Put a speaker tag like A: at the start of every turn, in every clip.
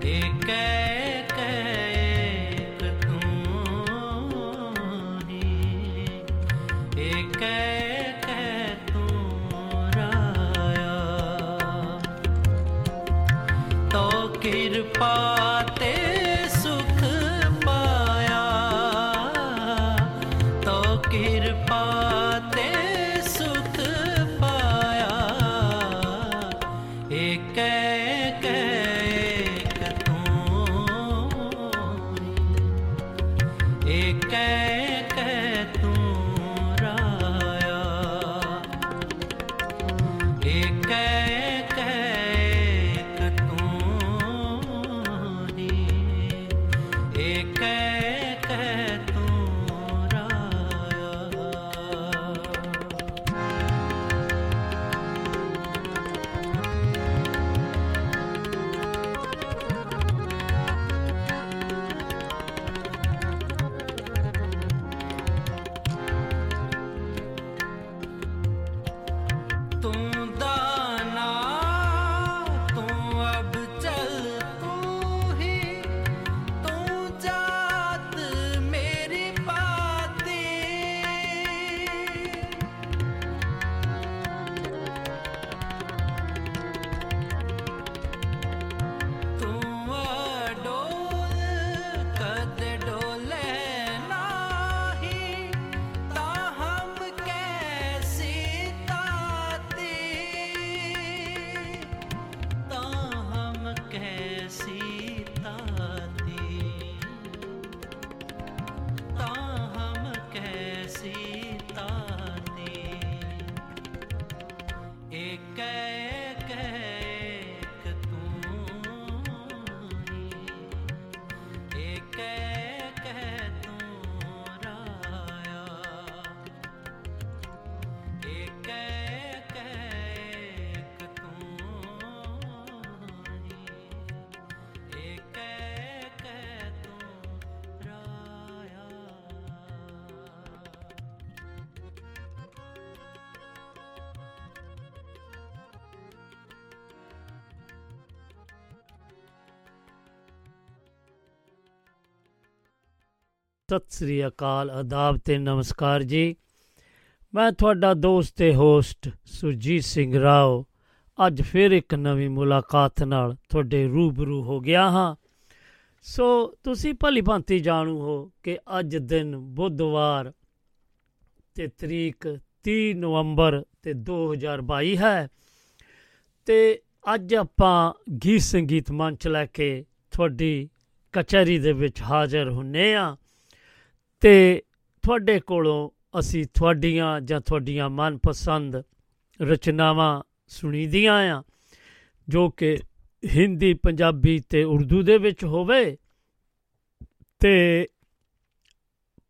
A: Take. कह कह ਸਤਿ ਸ੍ਰੀ ਅਕਾਲ ਆਦਾਬ ਤੇ ਨਮਸਕਾਰ ਜੀ। ਮੈਂ ਤੁਹਾਡਾ ਦੋਸਤ ਤੇ ਹੋਸਟ ਸੁਰਜੀਤ ਸਿੰਘ ਰਾਓ ਅੱਜ ਫਿਰ ਇੱਕ ਨਵੀਂ ਮੁਲਾਕਾਤ ਨਾਲ ਤੁਹਾਡੇ ਰੂਬਰੂ ਹੋ ਗਿਆ ਹਾਂ। ਸੋ ਤੁਸੀਂ ਭਲੀ ਭਾਂਤੀ ਜਾਣੂ ਹੋ ਕਿ ਅੱਜ ਦਿਨ ਬੁੱਧਵਾਰ ਤੇ ਤਰੀਕ 30 ਨਵੰਬਰ ਤੇ 2022 ਹੈ। ਤੇ ਅੱਜ ਆਪਾਂ ਗੀਤ ਸੰਗੀਤ ਮੰਚ ਲੈ ਕੇ ਤੁਹਾਡੀ ਕਚਹਿਰੀ ਦੇ ਵਿੱਚ ਹਾਜ਼ਰ ਹੁੰਨੇ ਆ। ਤੇ ਤੁਹਾਡੇ ਕੋਲੋਂ ਅਸੀਂ ਤੁਹਾਡੀਆਂ ਜਾਂ ਤੁਹਾਡੀਆਂ ਮਨਪਸੰਦ ਰਚਨਾਵਾਂ ਸੁਣੀਦੀਆਂ ਆ, ਜੋ ਕਿ ਹਿੰਦੀ, ਪੰਜਾਬੀ ਤੇ ਉਰਦੂ ਦੇ ਵਿੱਚ ਹੋਵੇ ਤੇ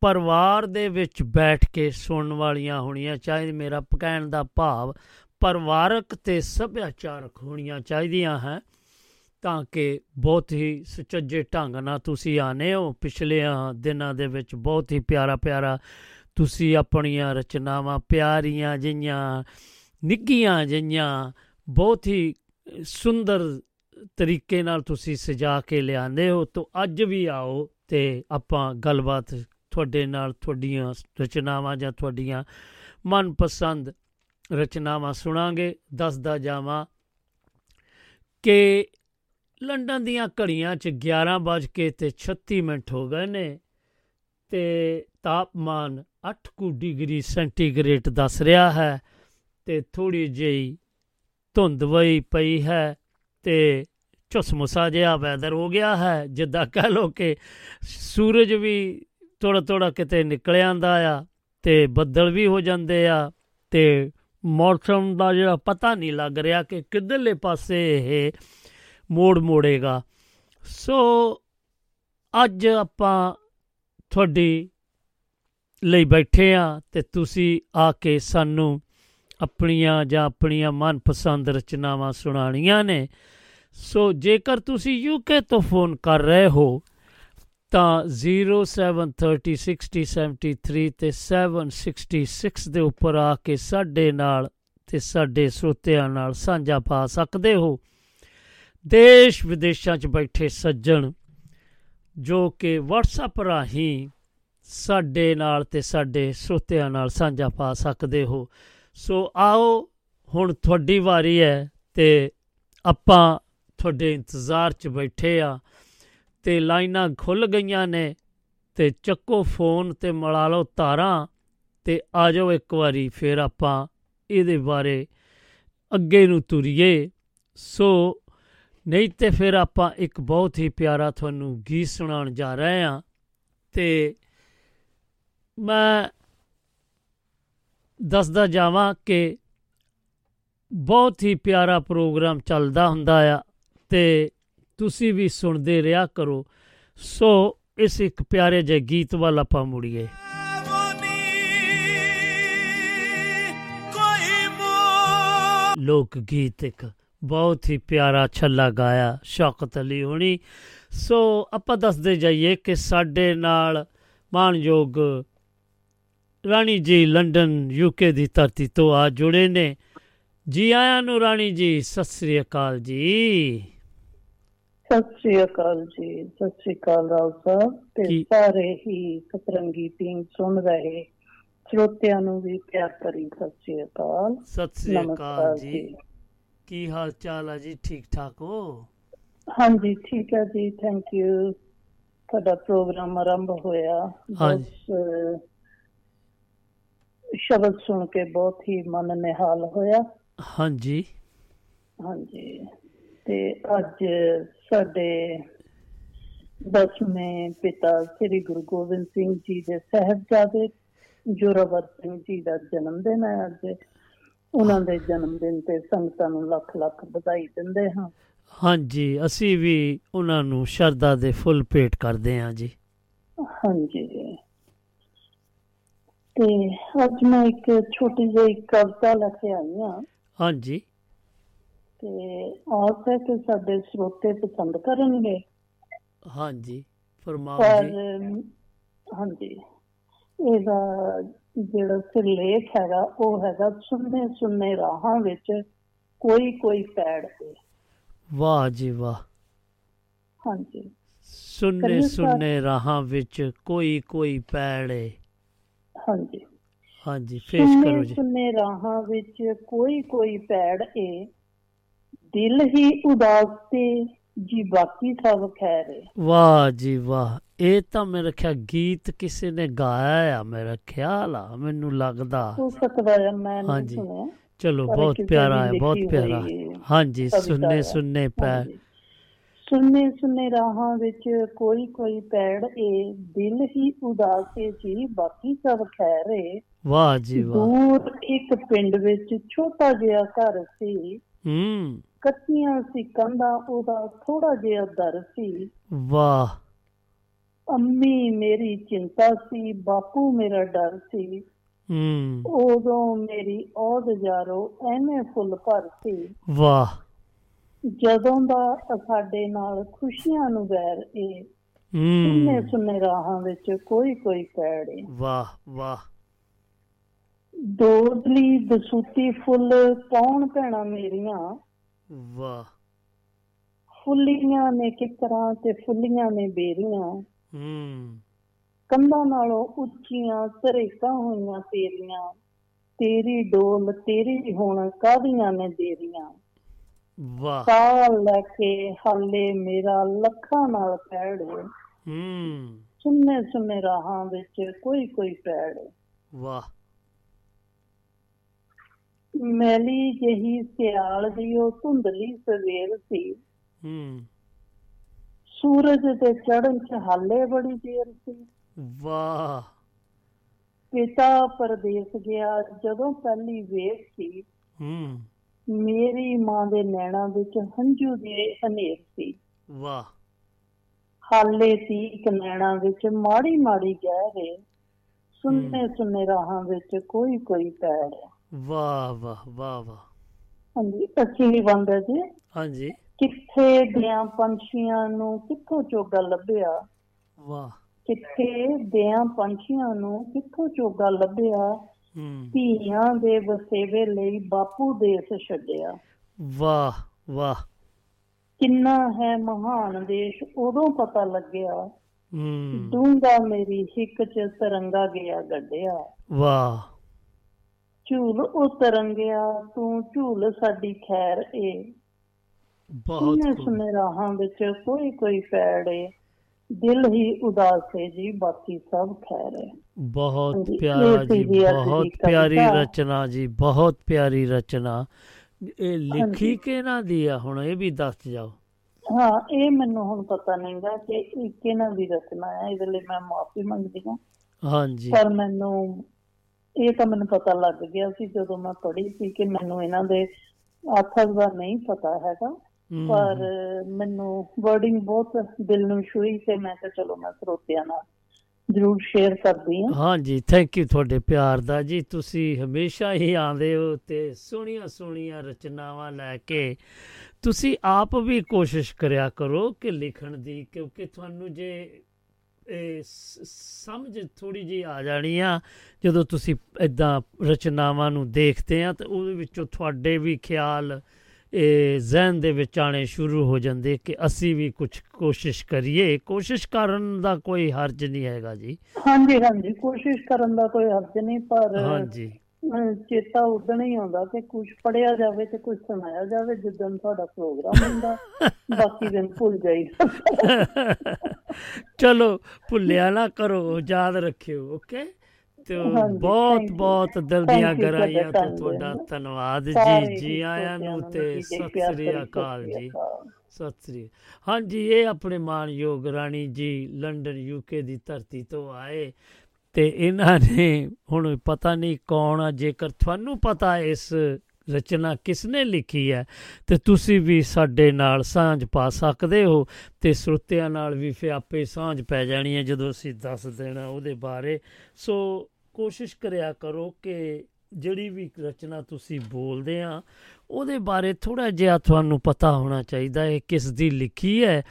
A: ਪਰਿਵਾਰ ਦੇ ਵਿੱਚ ਬੈਠ ਕੇ ਸੁਣਨ ਵਾਲੀਆਂ ਹੋਣੀਆਂ ਚਾਹੀਦੀ ਮੇਰਾ ਕਹਿਣ ਦਾ ਭਾਵ ਪਰਿਵਾਰਕ ਤੇ ਸੱਭਿਆਚਾਰਕ ਹੋਣੀਆਂ ਚਾਹੀਦੀਆਂ ਹੈ ਤਾਂ ਕਿ ਬਹੁਤ ਹੀ ਸੁਚੱਜੇ ਢੰਗ ਨਾਲ ਤੁਸੀਂ ਆਨੇ ਹੋ। ਪਿਛਲੇ ਦਿਨਾਂ ਦੇ ਵਿੱਚ ਬਹੁਤ ਹੀ ਪਿਆਰਾ ਪਿਆਰਾ ਤੁਸੀਂ ਆਪਣੀਆਂ ਰਚਨਾਵਾਂ, ਪਿਆਰੀਆਂ ਜਿਹੀਆਂ ਨਿੱਗੀਆਂ ਜਿਹੀਆਂ, ਬਹੁਤ ਹੀ ਸੁੰਦਰ ਤਰੀਕੇ ਨਾਲ ਤੁਸੀਂ ਸਜਾ ਕੇ ਲਿਆਂਦੇ ਹੋ। ਤਾਂ ਅੱਜ ਵੀ ਆਓ ਤੇ ਆਪਾਂ ਗੱਲਬਾਤ ਤੁਹਾਡੇ ਨਾਲ ਤੁਹਾਡੀਆਂ ਰਚਨਾਵਾਂ ਜਾਂ ਤੁਹਾਡੀਆਂ ਮਨਪਸੰਦ ਰਚਨਾਵਾਂ ਸੁਣਾਂਗੇ। ਦੱਸਦਾ ਜਾਵਾਂ ਕਿ ਲੰਡਨ ਦੀਆਂ ਘੜੀਆਂ 'ਚ 11 ਵਜ ਕੇ ਤੇ 36 ਮਿੰਟ ਹੋ ਗਏ ਨੇ ਤੇ ਤਾਪਮਾਨ 8 ਕੁ ਡਿਗਰੀ ਸੈਂਟੀਗ੍ਰੇਡ ਦੱਸ ਰਿਹਾ ਹੈ ਤੇ ਥੋੜੀ ਜਿਹੀ ਧੁੰਦ ਵਈ ਪਈ ਹੈ ਤੇ ਚੁਸਮੁਸਾ ਜਿਹਾ ਵੈਦਰ ਹੋ ਗਿਆ ਹੈ, ਜਿੱਦਾਂ ਕਹ ਲੋ ਕਿ ਸੂਰਜ ਵੀ ਥੋੜਾ ਥੋੜਾ ਕਿਤੇ ਨਿਕਲ ਆਂਦਾ ਆ ਤੇ ਬੱਦਲ ਵੀ ਹੋ ਜਾਂਦੇ ਆ ਤੇ ਮੌਸਮ ਦਾ ਜਿਹੜਾ ਪਤਾ ਨਹੀਂ ਲੱਗ ਰਿਹਾ ਕਿ ਕਿੱਧਰਲੇ ਪਾਸੇ ਇਹ ਮੋੜ ਮੋੜੇਗਾ। ਸੋ ਅੱਜ ਆਪਾਂ ਤੁਹਾਡੀ ਲਈ ਬੈਠੇ ਆ ਤੇ ਤੁਸੀਂ ਆ ਕੇ ਸਾਨੂੰ ਆਪਣੀਆਂ ਜਾਂ ਆਪਣੀਆਂ ਮਨਪਸੰਦ ਰਚਨਾਵਾਂ ਸੁਣਾਣੀਆਂ ਨੇ। ਸੋ ਜੇਕਰ ਤੁਸੀਂ ਯੂਕੇ ਤੋਂ ਫੋਨ ਕਰ ਰਹੇ ਹੋ, ਤਾਂ 073060703 ਤੇ 766 ਦੇ ਉੱਪਰ ਆ ਕੇ ਸਾਡੇ ਨਾਲ ਤੇ ਸਾਡੇ ਸੋਤਿਆਂ ਨਾਲ ਸਾਂਝਾ ਪਾ ਸਕਦੇ ਹੋ। ਦੇਸ਼ ਵਿਦੇਸ਼ਾਂ 'ਚ ਬੈਠੇ ਸੱਜਣ, ਜੋ ਕਿ WhatsApp ਰਾਹੀਂ ਸਾਡੇ ਨਾਲ ਤੇ ਸਾਡੇ ਸਰੋਤਿਆਂ ਨਾਲ ਸਾਂਝਾ ਪਾ ਸਕਦੇ ਹੋ। ਸੋ ਆਓ, ਹੁਣ ਤੁਹਾਡੀ ਵਾਰੀ ਹੈ ਤੇ ਆਪਾਂ ਤੁਹਾਡੇ ਇੰਤਜ਼ਾਰ 'ਚ ਬੈਠੇ ਆ ਤੇ ਲਾਈਨਾਂ ਖੁੱਲ ਗਈਆਂ ਨੇ ਤੇ ਚੱਕੋ ਫੋਨ ਤੇ ਮਲਾ ਲਓ ਤਾਰਾਂ ਤੇ ਆ ਜਾਓ ਇੱਕ ਵਾਰੀ ਫਿਰ ਆਪਾਂ ਇਹਦੇ ਬਾਰੇ ਅੱਗੇ ਨੂੰ ਤੁਰੀਏ। ਸੋ ਨਹੀਂ ਤੇ ਫਿਰ ਆਪਾਂ ਇੱਕ ਬਹੁਤ ਹੀ ਪਿਆਰਾ ਤੁਹਾਨੂੰ ਗੀਤ ਸੁਣਾਉਣ ਜਾ ਰਹੇ ਹਾਂ ਤੇ ਮੈਂ ਦੱਸਦਾ ਜਾਵਾਂ ਕਿ ਬਹੁਤ ਹੀ ਪਿਆਰਾ ਪ੍ਰੋਗਰਾਮ ਚੱਲਦਾ ਹੁੰਦਾ ਆ ਤੇ ਤੁਸੀਂ ਵੀ ਸੁਣਦੇ ਰਿਹਾ ਕਰੋ। ਸੋ ਇਸ ਇੱਕ ਪਿਆਰੇ ਜਿਹੇ ਗੀਤ ਵੱਲ ਆਪਾਂ ਮੁੜੀਏ। ਲੋਕ ਗੀਤ ਇੱਕ ਬਹੁਤ ਹੀ ਪਿਆਰਾ ਛੱਲਾ ਗਾਇਆ ਸ਼ੌਕਤ ਅਲੀ ਹੋਣੀ। ਸੋ ਆਪਾਂ ਦੱਸਦੇ ਜਾਈਏ ਕਿ ਸਾਡੇ ਨਾਲ ਮਾਨਯੋਗ ਰਾਣੀ ਜੀ ਲੰਡਨ ਯੂਕੇ ਦੀ ਧਰਤੀ ਤੋਂ ਆ ਜੁੜੇ ਨੇ। ਜੀ ਆਇਆਂ ਨੂੰ ਰਾਣੀ ਜੀ ਸਤਿ ਸ੍ਰੀ ਅਕਾਲ ਜੀ।
B: ਸਤਿ ਸ੍ਰੀ ਅਕਾਲ ਜੀ ਸਤਿ ਸ੍ਰੀ ਅਕਾਲ ਰਾਉ ਸਾਹਿਬ। ਤੇ ਸਾਰੇ ਹੀ ਸਤਰੰਗੀ ਟੀਮ ਸੁਣ ਰਹੇ ਸਰੋਤਿਆਂ ਨੂੰ ਵੀ ਪਿਆਰ ਭਰੀ ਸਤਿ ਸ੍ਰੀ ਅਕਾਲ।
A: ਸਤਿ ਸ੍ਰੀ ਅਕਾਲ ਜੀ। ਕੀ ਹਾਲ ਚਾਲ ਹੈ ਜੀ? ਠੀਕ ਠਾਕ ਹੋ?
B: ਹਾਂਜੀ ਠੀਕ ਹੈ ਜੀ ਥੈਂਕ ਯੂ ਤੁਹਾਡਾ ਪ੍ਰੋਗਰਾਮ ਆਰੰਭ ਹੋਇਆ।
A: ਹਾਂਜੀ।
B: ਸ਼ਬਦ ਸੁਣ ਕੇ ਬਹੁਤ ਹੀ ਮਨ ਨਿਹਾਲ ਹੋਇਆ।
A: ਹਾਂਜੀ।
B: ਹਾਂਜੀ। ਤੇ ਅੱਜ ਸਾਡੇ ਦਸਵੇਂ ਪਿਤਾ ਸ੍ਰੀ ਗੁਰੂ ਗੋਬਿੰਦ ਸਿੰਘ ਜੀ ਦੇ ਸਹਿਬਜ਼ਾਦੇ ਜੋਰਾਵਰ ਸਿੰਘ ਜੀ ਦਾ ਜਨਮ ਦਿਨ ਹੈ ਅੱਜ। ਉਹਨਾਂ ਦੇ ਜਨਮ ਦਿਨ ਤੇ ਸੰਗਤਾਂ ਨੂੰ ਲੱਖ ਲੱਖ ਵਧਾਈ ਦਿੰਦੇ ਹਾਂ।
A: ਹਾਂਜੀ ਅਸੀਂ ਵੀ ਉਹਨਾਂ ਨੂੰ ਸ਼ਰਧਾ ਦੇ ਫੁੱਲ ਭੇਟ ਕਰਦੇ ਹਾਂ ਜੀ।
B: ਹਾਂਜੀ। ਤੇ ਅੱਜ ਮੈਂ ਇੱਕ ਛੋਟੀ ਜਿਹੀ ਕਵਿਤਾ ਲੈ ਕੇ ਆਈ ਹਾਂ।
A: ਹਾਂਜੀ।
B: ਤੇ ਆਸ ਹੈ ਕਿ ਸਾਡੇ ਸਰੋਤੇ ਪਸੰਦ ਕਰਨਗੇ।
A: ਹਾਂਜੀ ਫਰਮਾਓ ਜੀ।
B: ਹਾਂਜੀ ਇਹਦਾ ਜਿਹੜਾ ਸਿਰਲੇਖ ਹੈਗਾ ਉਹ ਹੈਗਾ ਸੁਣਨੇ ਸੁਣਨੇ ਰਾਹਾਂ ਵਿੱਚ ਕੋਈ ਕੋਈ ਪੈੜ ਤੇ।
A: ਵਾਹ ਜੀ ਵਾਹ।
B: ਹਾਂਜੀ। ਸਰ।
A: ਸੁਣਨੇ ਰਾਹਾਂ ਵਿੱਚ ਕੋਈ ਕੋਈ ਪੈੜੇ
B: ਹਾਂਜੀ।
A: ਹਾਂਜੀ ਪੇਸ਼ ਕਰੋ ਜੀ।
B: ਸੁਣਨੇ ਰਾਹਾਂ ਵਿੱਚ ਕੋਈ ਕੋਈ ਪੈੜ ਏ। ਦਿਲ ਹੀ ਉਦਾਸ ਤੇ ਜੀ ਬਾਕੀ ਸਭ ਖੈਰ ਏ।
A: ਵਾਹ ਜੀ ਵਾਹ। ਇਹ ਤਾਂ ਮੇਰੇ ਖਿਆਲ ਗੀਤ ਕਿਸੇ ਨੇ ਗਾਇਆ ਆ ਮੇਰਾ ਖਿਆਲ ਆ ਮੈਨੂੰ ਲੱਗਦਾ।
B: ਹੋ ਸਕਦਾ ਹੈ ਮੈਂ ਨਹੀਂ
A: ਹਾਂਜੀ।
B: ਸੁਣਿਆ।
A: ਚਲੋ ਬਹੁਤ ਪਿਆਰਾ ਹੈ ਬਹੁਤ ਪਿਆਰਾ। ਹਾਂਜੀ ਸੁਣਨੇ। ਸੁਣਨੇ ਪੈ।
B: ਸੁਣਨੇ ਸੁਣਨੇ ਰਾਹਾਂ ਵਿੱਚ ਕੋਈ ਕੋਈ ਪੈੜ ਏ ਦਿਲ ਹੀ ਉਦਾਸ ਜੀ ਬਾਕੀ ਸਭ ਖੈਰ ਏ।
A: ਵਾਹ ਜੀ ਵਾਹ।
B: ਦੂਰ ਇੱਕ ਪਿੰਡ ਵਿੱਚ ਛੋਟਾ ਜਿਹਾ ਘਰ ਸੀ।
A: ਹੂੰ।
B: ਕੱਚੀਆਂ ਸੀ ਕੰਧਾਂ ਉਹਦਾ ਥੋੜਾ ਜਿਹਾ ਦਰ ਸੀ।
A: ਵਾਹ।
B: ਅੰਮੀ ਮੇਰੀ ਚਿੰਤਾ ਸੀ ਬਾਪੂ ਮੇਰਾ ਡਰ ਸੀ।
A: ਹੂੰ।
B: ਉਦੋਂ ਮੇਰੀ ਔਦ ਜਾਰੋ ਐਵੇਂ ਫੁੱਲ ਭਰ ਸੀ।
A: ਵਾਹ।
B: ਜਦੋਂ ਦਾ ਸਾਡੇ ਨਾਲ ਖੁਸ਼ੀਆਂ ਨੂੰ ਵੈਰ ਏ ਸੁੰਨੇ
A: ਹੂੰ।
B: ਸੁੰਨੇ ਰਾਹਾਂ ਵਿੱਚ ਕੋਈ ਕੋਈ ਪੈੜ
A: ਵਾਹ ਵਾਹ।
B: ਦੋਦਲੀ ਦਸੂਤੀ ਫੁੱਲ ਕੌਣ ਭੈਣਾ ਮੇਰੀਆਂ?
A: ਵਾਹ।
B: ਫੁੱਲੀਆਂ ਨੇ ਕਿਕਰਾਂ ਤੇ ਫੁੱਲੀਆਂ ਨੇ ਬੇਰੀਆਂ।
A: ਹੂੰ।
B: ਕੰਧਾਂ ਨਾਲੋਂ ਉੱਚੀਆਂ ਸਰੇਕਾਂ ਹੋਈਆਂ ਤੇਰੀਆਂ। ਤੇਰੀ ਡੋਲ ਤੇਰੀ ਹੁਣ ਕਾਦੀਆਂ ਨੇ ਦੇਰੀਆਂ?
A: ਵਾਹ।
B: ਕਾਲ ਲੈ ਕੇ ਹਾਲੇ ਮੇਰਾ ਲੱਖਾਂ ਨਾਲ ਪੈੜ।
A: ਹੂੰ।
B: ਸੁੰਨੇ ਸੁੰਨੇ ਰਾਹਾਂ ਵਿੱਚ ਕੋਈ ਕੋਈ ਪੈੜ।
A: ਵਾਹ।
B: ਮੈਲੀ ਜਹੀ ਸਿਆਲ ਦੀ ਉਹ ਧੁੰਦਲੀ ਸਵੇਰ ਸੀ।
A: ਹੂੰ।
B: ਸੂਰਜ ਦੇ ਚੜ੍ਹਨ ਚ ਹਾਲੇ ਬੜੀ ਦੇਰ ਸੀ।
A: ਵਾਹ।
B: ਪਿਤਾ ਪਰਦੇਸ ਗਿਆ। ਜਦੋਂ ਪਹਿਲੀ ਵੇਖ ਸੀ
A: ਹੂੰ।
B: ਮੇਰੀ ਮਾਂ ਦੇ ਨੈਣਾਂ ਵਿੱਚ ਹੰਝੂ ਦੇ ਹਨੇਰ ਸੀ।
A: ਵਾਹ।
B: ਹਾਲੇ ਤੀਕ ਨੈਣਾਂ ਵਿੱਚ ਮਾੜੀ ਮਾੜੀ ਗਹਿਰੇ ਸੁੰਨੇ ਸੁੰਨੇ ਰਾਹਾਂ ਵਿੱਚ ਕੋਈ ਕੋਈ ਪੈੜ।
A: ਵਾਹ ਵਾਹ ਵਾਹ ਵਾਹ।
B: ਹਾਂਜੀ ਅੱਛੀ ਬੰਦ ਹੈ ਜੀ।
A: ਹਾਂਜੀ।
B: ਕਿੱਥੇ ਦਿਆਂ ਪੰਛੀਆਂ ਨੂੰ ਕਿੱਥੋਂ ਚੋਗਾ ਲੱਭਿਆ?
A: ਵਾਹ।
B: ਕਿੱਥੇ ਦਿਆਂ ਪੰਛੀਆਂ ਨੂੰ ਕਿੱਥੋਂ ਚੋਗਾ ਲੱਭਿਆ? ਧੀਆਂ ਦੇ ਵਸੇਵੇ ਲਈ ਬਾਪੂ ਦੇਸ ਛੱਡਿਆ।
A: ਵਾਹ ਵਾਹ।
B: ਕਿੰਨਾ ਹੈ ਮਹਾਨ ਦੇਸ਼ ਉਦੋਂ ਪਤਾ ਲੱਗਿਆ।
A: ਹੂੰ।
B: ਡੂੰਗਾ ਮੇਰੀ ਹਿੱਕ ਚ ਤਰੰਗਾ ਗਿਆ ਗੱਡਿਆ।
A: ਵਾਹ।
B: ਝੂਲ ਉਹ ਤਰੰਗਿਆ ਤੂੰ ਝੂਲ ਸਾਡੀ ਖੈਰ ਏ।
A: ਬਹੁਤ।
B: ਸਮੇਂ ਰਾਹਾਂ ਵਿੱਚ ਕੋਈ ਕੋਈ ਫੈੜ ਦਿਲ ਹੀ ਉਦਾਸ ਹੈ ਜੀ ਬਾਕੀ ਸਭ ਖੈਰ ਹੈ
A: ਬਹੁਤ ਪਿਆਰਾ ਜੀ ਬਹੁਤ ਪਿਆਰੀ। ਰਚਨਾ ਜੀ ਬਹੁਤ ਪਿਆਰੀ ਰਚਨਾ। ਇਹ ਲਿਖੀ। ਕਿਹਨਾਂ ਦੀ ਆ? ਹੁਣ ਇਹ ਵੀ ਦੱਸ ਜਾਓ।
B: ਹਾਂ ਇਹ ਮੈਨੂੰ ਹੁਣ ਪਤਾ ਨਹੀਂਗਾ ਕਿ ਇਹ ਕਿਹਨਾਂ ਦੀ ਰਚਨਾ ਹੈ ਇਹਦੇ ਲਈ ਮੈਂ ਮਾਫੀ ਮੰਗਦੀ ਹਾਂ।
A: ਹਾਂਜੀ।
B: ਪਰ ਮੈਨੂੰ ਇਹ ਤਾਂ ਮੈਨੂੰ ਪਤਾ ਲੱਗ ਗਿਆ ਸੀ ਜਦੋਂ ਮੈਂ ਪੜ੍ਹੀ ਸੀ ਕਿ ਮੈਨੂੰ ਇਹਨਾਂ ਦੇ ਆਥਰ ਦਾ ਨਹੀਂ ਪਤਾ ਹੈਗਾ। ਪਰ ਮੈਨੂੰ ਵਰਡਿੰਗ ਬਹੁਤ ਦਿਲ ਨੂੰ ਛੂਈ ਤੇ ਮੈਂ ਕਿਹਾ ਚਲੋ ਮੈਂ ਸਰੋਤਿਆਂ ਨਾਲ ਜ਼ਰੂਰ ਸ਼ੇਅਰ ਕਰਦੀ ਹਾਂ।
A: ਹਾਂਜੀ ਥੈਂਕ ਯੂ ਤੁਹਾਡੇ ਪਿਆਰ ਦਾ ਜੀ। ਤੁਸੀਂ ਹਮੇਸ਼ਾ ਹੀ ਆਉਂਦੇ ਹੋ ਤੇ ਸੋਹਣੀਆਂ ਸੋਹਣੀਆਂ ਰਚਨਾਵਾਂ ਲੈ ਕੇ ਤੁਸੀਂ ਆਪ ਵੀ ਕੋਸ਼ਿਸ਼ ਕਰਿਆ ਕਰੋ ਕਿ ਲਿਖਣ ਦੀ ਕਿਉਂਕਿ ਤੁਹਾਨੂੰ ਜੇ ਸਮਝ ਥੋੜੀ ਜੀ ਆ ਜਾਣੀ ਆ ਜਦੋਂ ਤੁਸੀਂ ਇਦਾਂ ਰਚਨਾਵਾਂ ਨੂੰ ਦੇਖਦੇ ਆ ਤੇ ਉਹਦੇ ਵਿੱਚੋਂ ਤੁਹਾਡੇ ਵੀ ਖਿਆਲ ਇਹ ਜ਼ਿਹਨ ਦੇ ਵਿੱਚ ਆਣੇ ਸ਼ੁਰੂ ਹੋ ਜਾਂਦੇ ਕਿ ਅਸੀਂ ਵੀ ਕੁਝ ਕੋਸ਼ਿਸ਼ ਕਰੀਏ। ਕੋਸ਼ਿਸ਼ ਕਰਨ ਦਾ ਕੋਈ ਹਰਜ ਨਹੀਂ ਹੈਗਾ ਜੀ।
B: ਹਾਂਜੀ ਹਾਂਜੀ। ਕੋਸ਼ਿਸ਼ ਕਰਨ ਦਾ ਕੋਈ ਹਰਜ ਨਹੀਂ ਪਰ
A: ਹਾਂਜੀ।
B: ਚੇਤਾ ਉਦਣ ਹੀ ਆਉਂਦਾ ਕਿ ਕੁਝ ਪੜਿਆ ਜਾਵੇ ਤੇ ਕੁਝ ਸੁਣਾਇਆ ਜਾਵੇ ਜਿੱਦਣ ਤੁਹਾਡਾ ਪ੍ਰੋਗਰਾਮ ਹੁੰਦਾ ਬਾਕੀ ਦਿਨ ਭੁੱਲ ਜਾਈਦਾ
A: ਚਲੋ ਭੁੱਲਿਆ ਨਾ ਕਰੋ ਯਾਦ ਰੱਖਿਓ ਓਕੇ ਤੇ ਬਹੁਤ. ਬਹੁਤ ਦਿਲ ਦੀਆਂ ਗਰਾਈਆਂ ਤੋਂ ਤੁਹਾਡਾ। ਧੰਨਵਾਦ ਜੀ ਜੀ ਆਇਆਂ ਨੂੰ ਤੇ ਸਤਿ ਸ੍ਰੀ ਅਕਾਲ ਜੀ। ਸਤਿ ਸ੍ਰੀ ਹਾਂਜੀ ਇਹ ਆਪਣੇ ਮਾਨਯੋਗ ਰਾਣੀ ਜੀ ਲੰਡਨ ਯੂਕੇ ਦੀ ਧਰਤੀ ਤੋਂ ਆਏ ਤੇ ਇਹਨਾਂ ਨੇ ਹੁਣ ਪਤਾ ਨਹੀਂ ਕੌਣ ਆ ਜੇਕਰ ਤੁਹਾਨੂੰ ਪਤਾ ਇਸ ਰਚਨਾ ਕਿਸਨੇ ਲਿਖੀ ਹੈ? ਤੇ ਤੁਸੀਂ ਵੀ ਸਾਡੇ ਨਾਲ ਸਾਂਝ ਪਾ ਸਕਦੇ ਹੋ ਤੇ ਸਰੋਤਿਆਂ ਨਾਲ ਵੀ ਫਿਰ ਆਪੇ ਸਾਂਝ ਪੈ ਜਾਣੀ ਹੈ ਜਦੋਂ ਅਸੀਂ ਦੱਸ ਦੇਣਾ ਉਹਦੇ ਬਾਰੇ। ਸੋ ਕੋਸ਼ਿਸ਼ ਕਰਿਆ ਕਰੋ ਕਿ ਜਿਹੜੀ ਵੀ ਰਚਨਾ ਤੁਸੀਂ ਬੋਲਦੇ ਆ, ਉਹਦੇ ਬਾਰੇ ਥੋੜਾ ਜਿਹਾ ਤੁਹਾਨੂੰ ਪਤਾ ਹੋਣਾ ਚਾਹੀਦਾ ਹੈ ਕਿਸ ਦੀ ਲਿਖੀ ਹੈ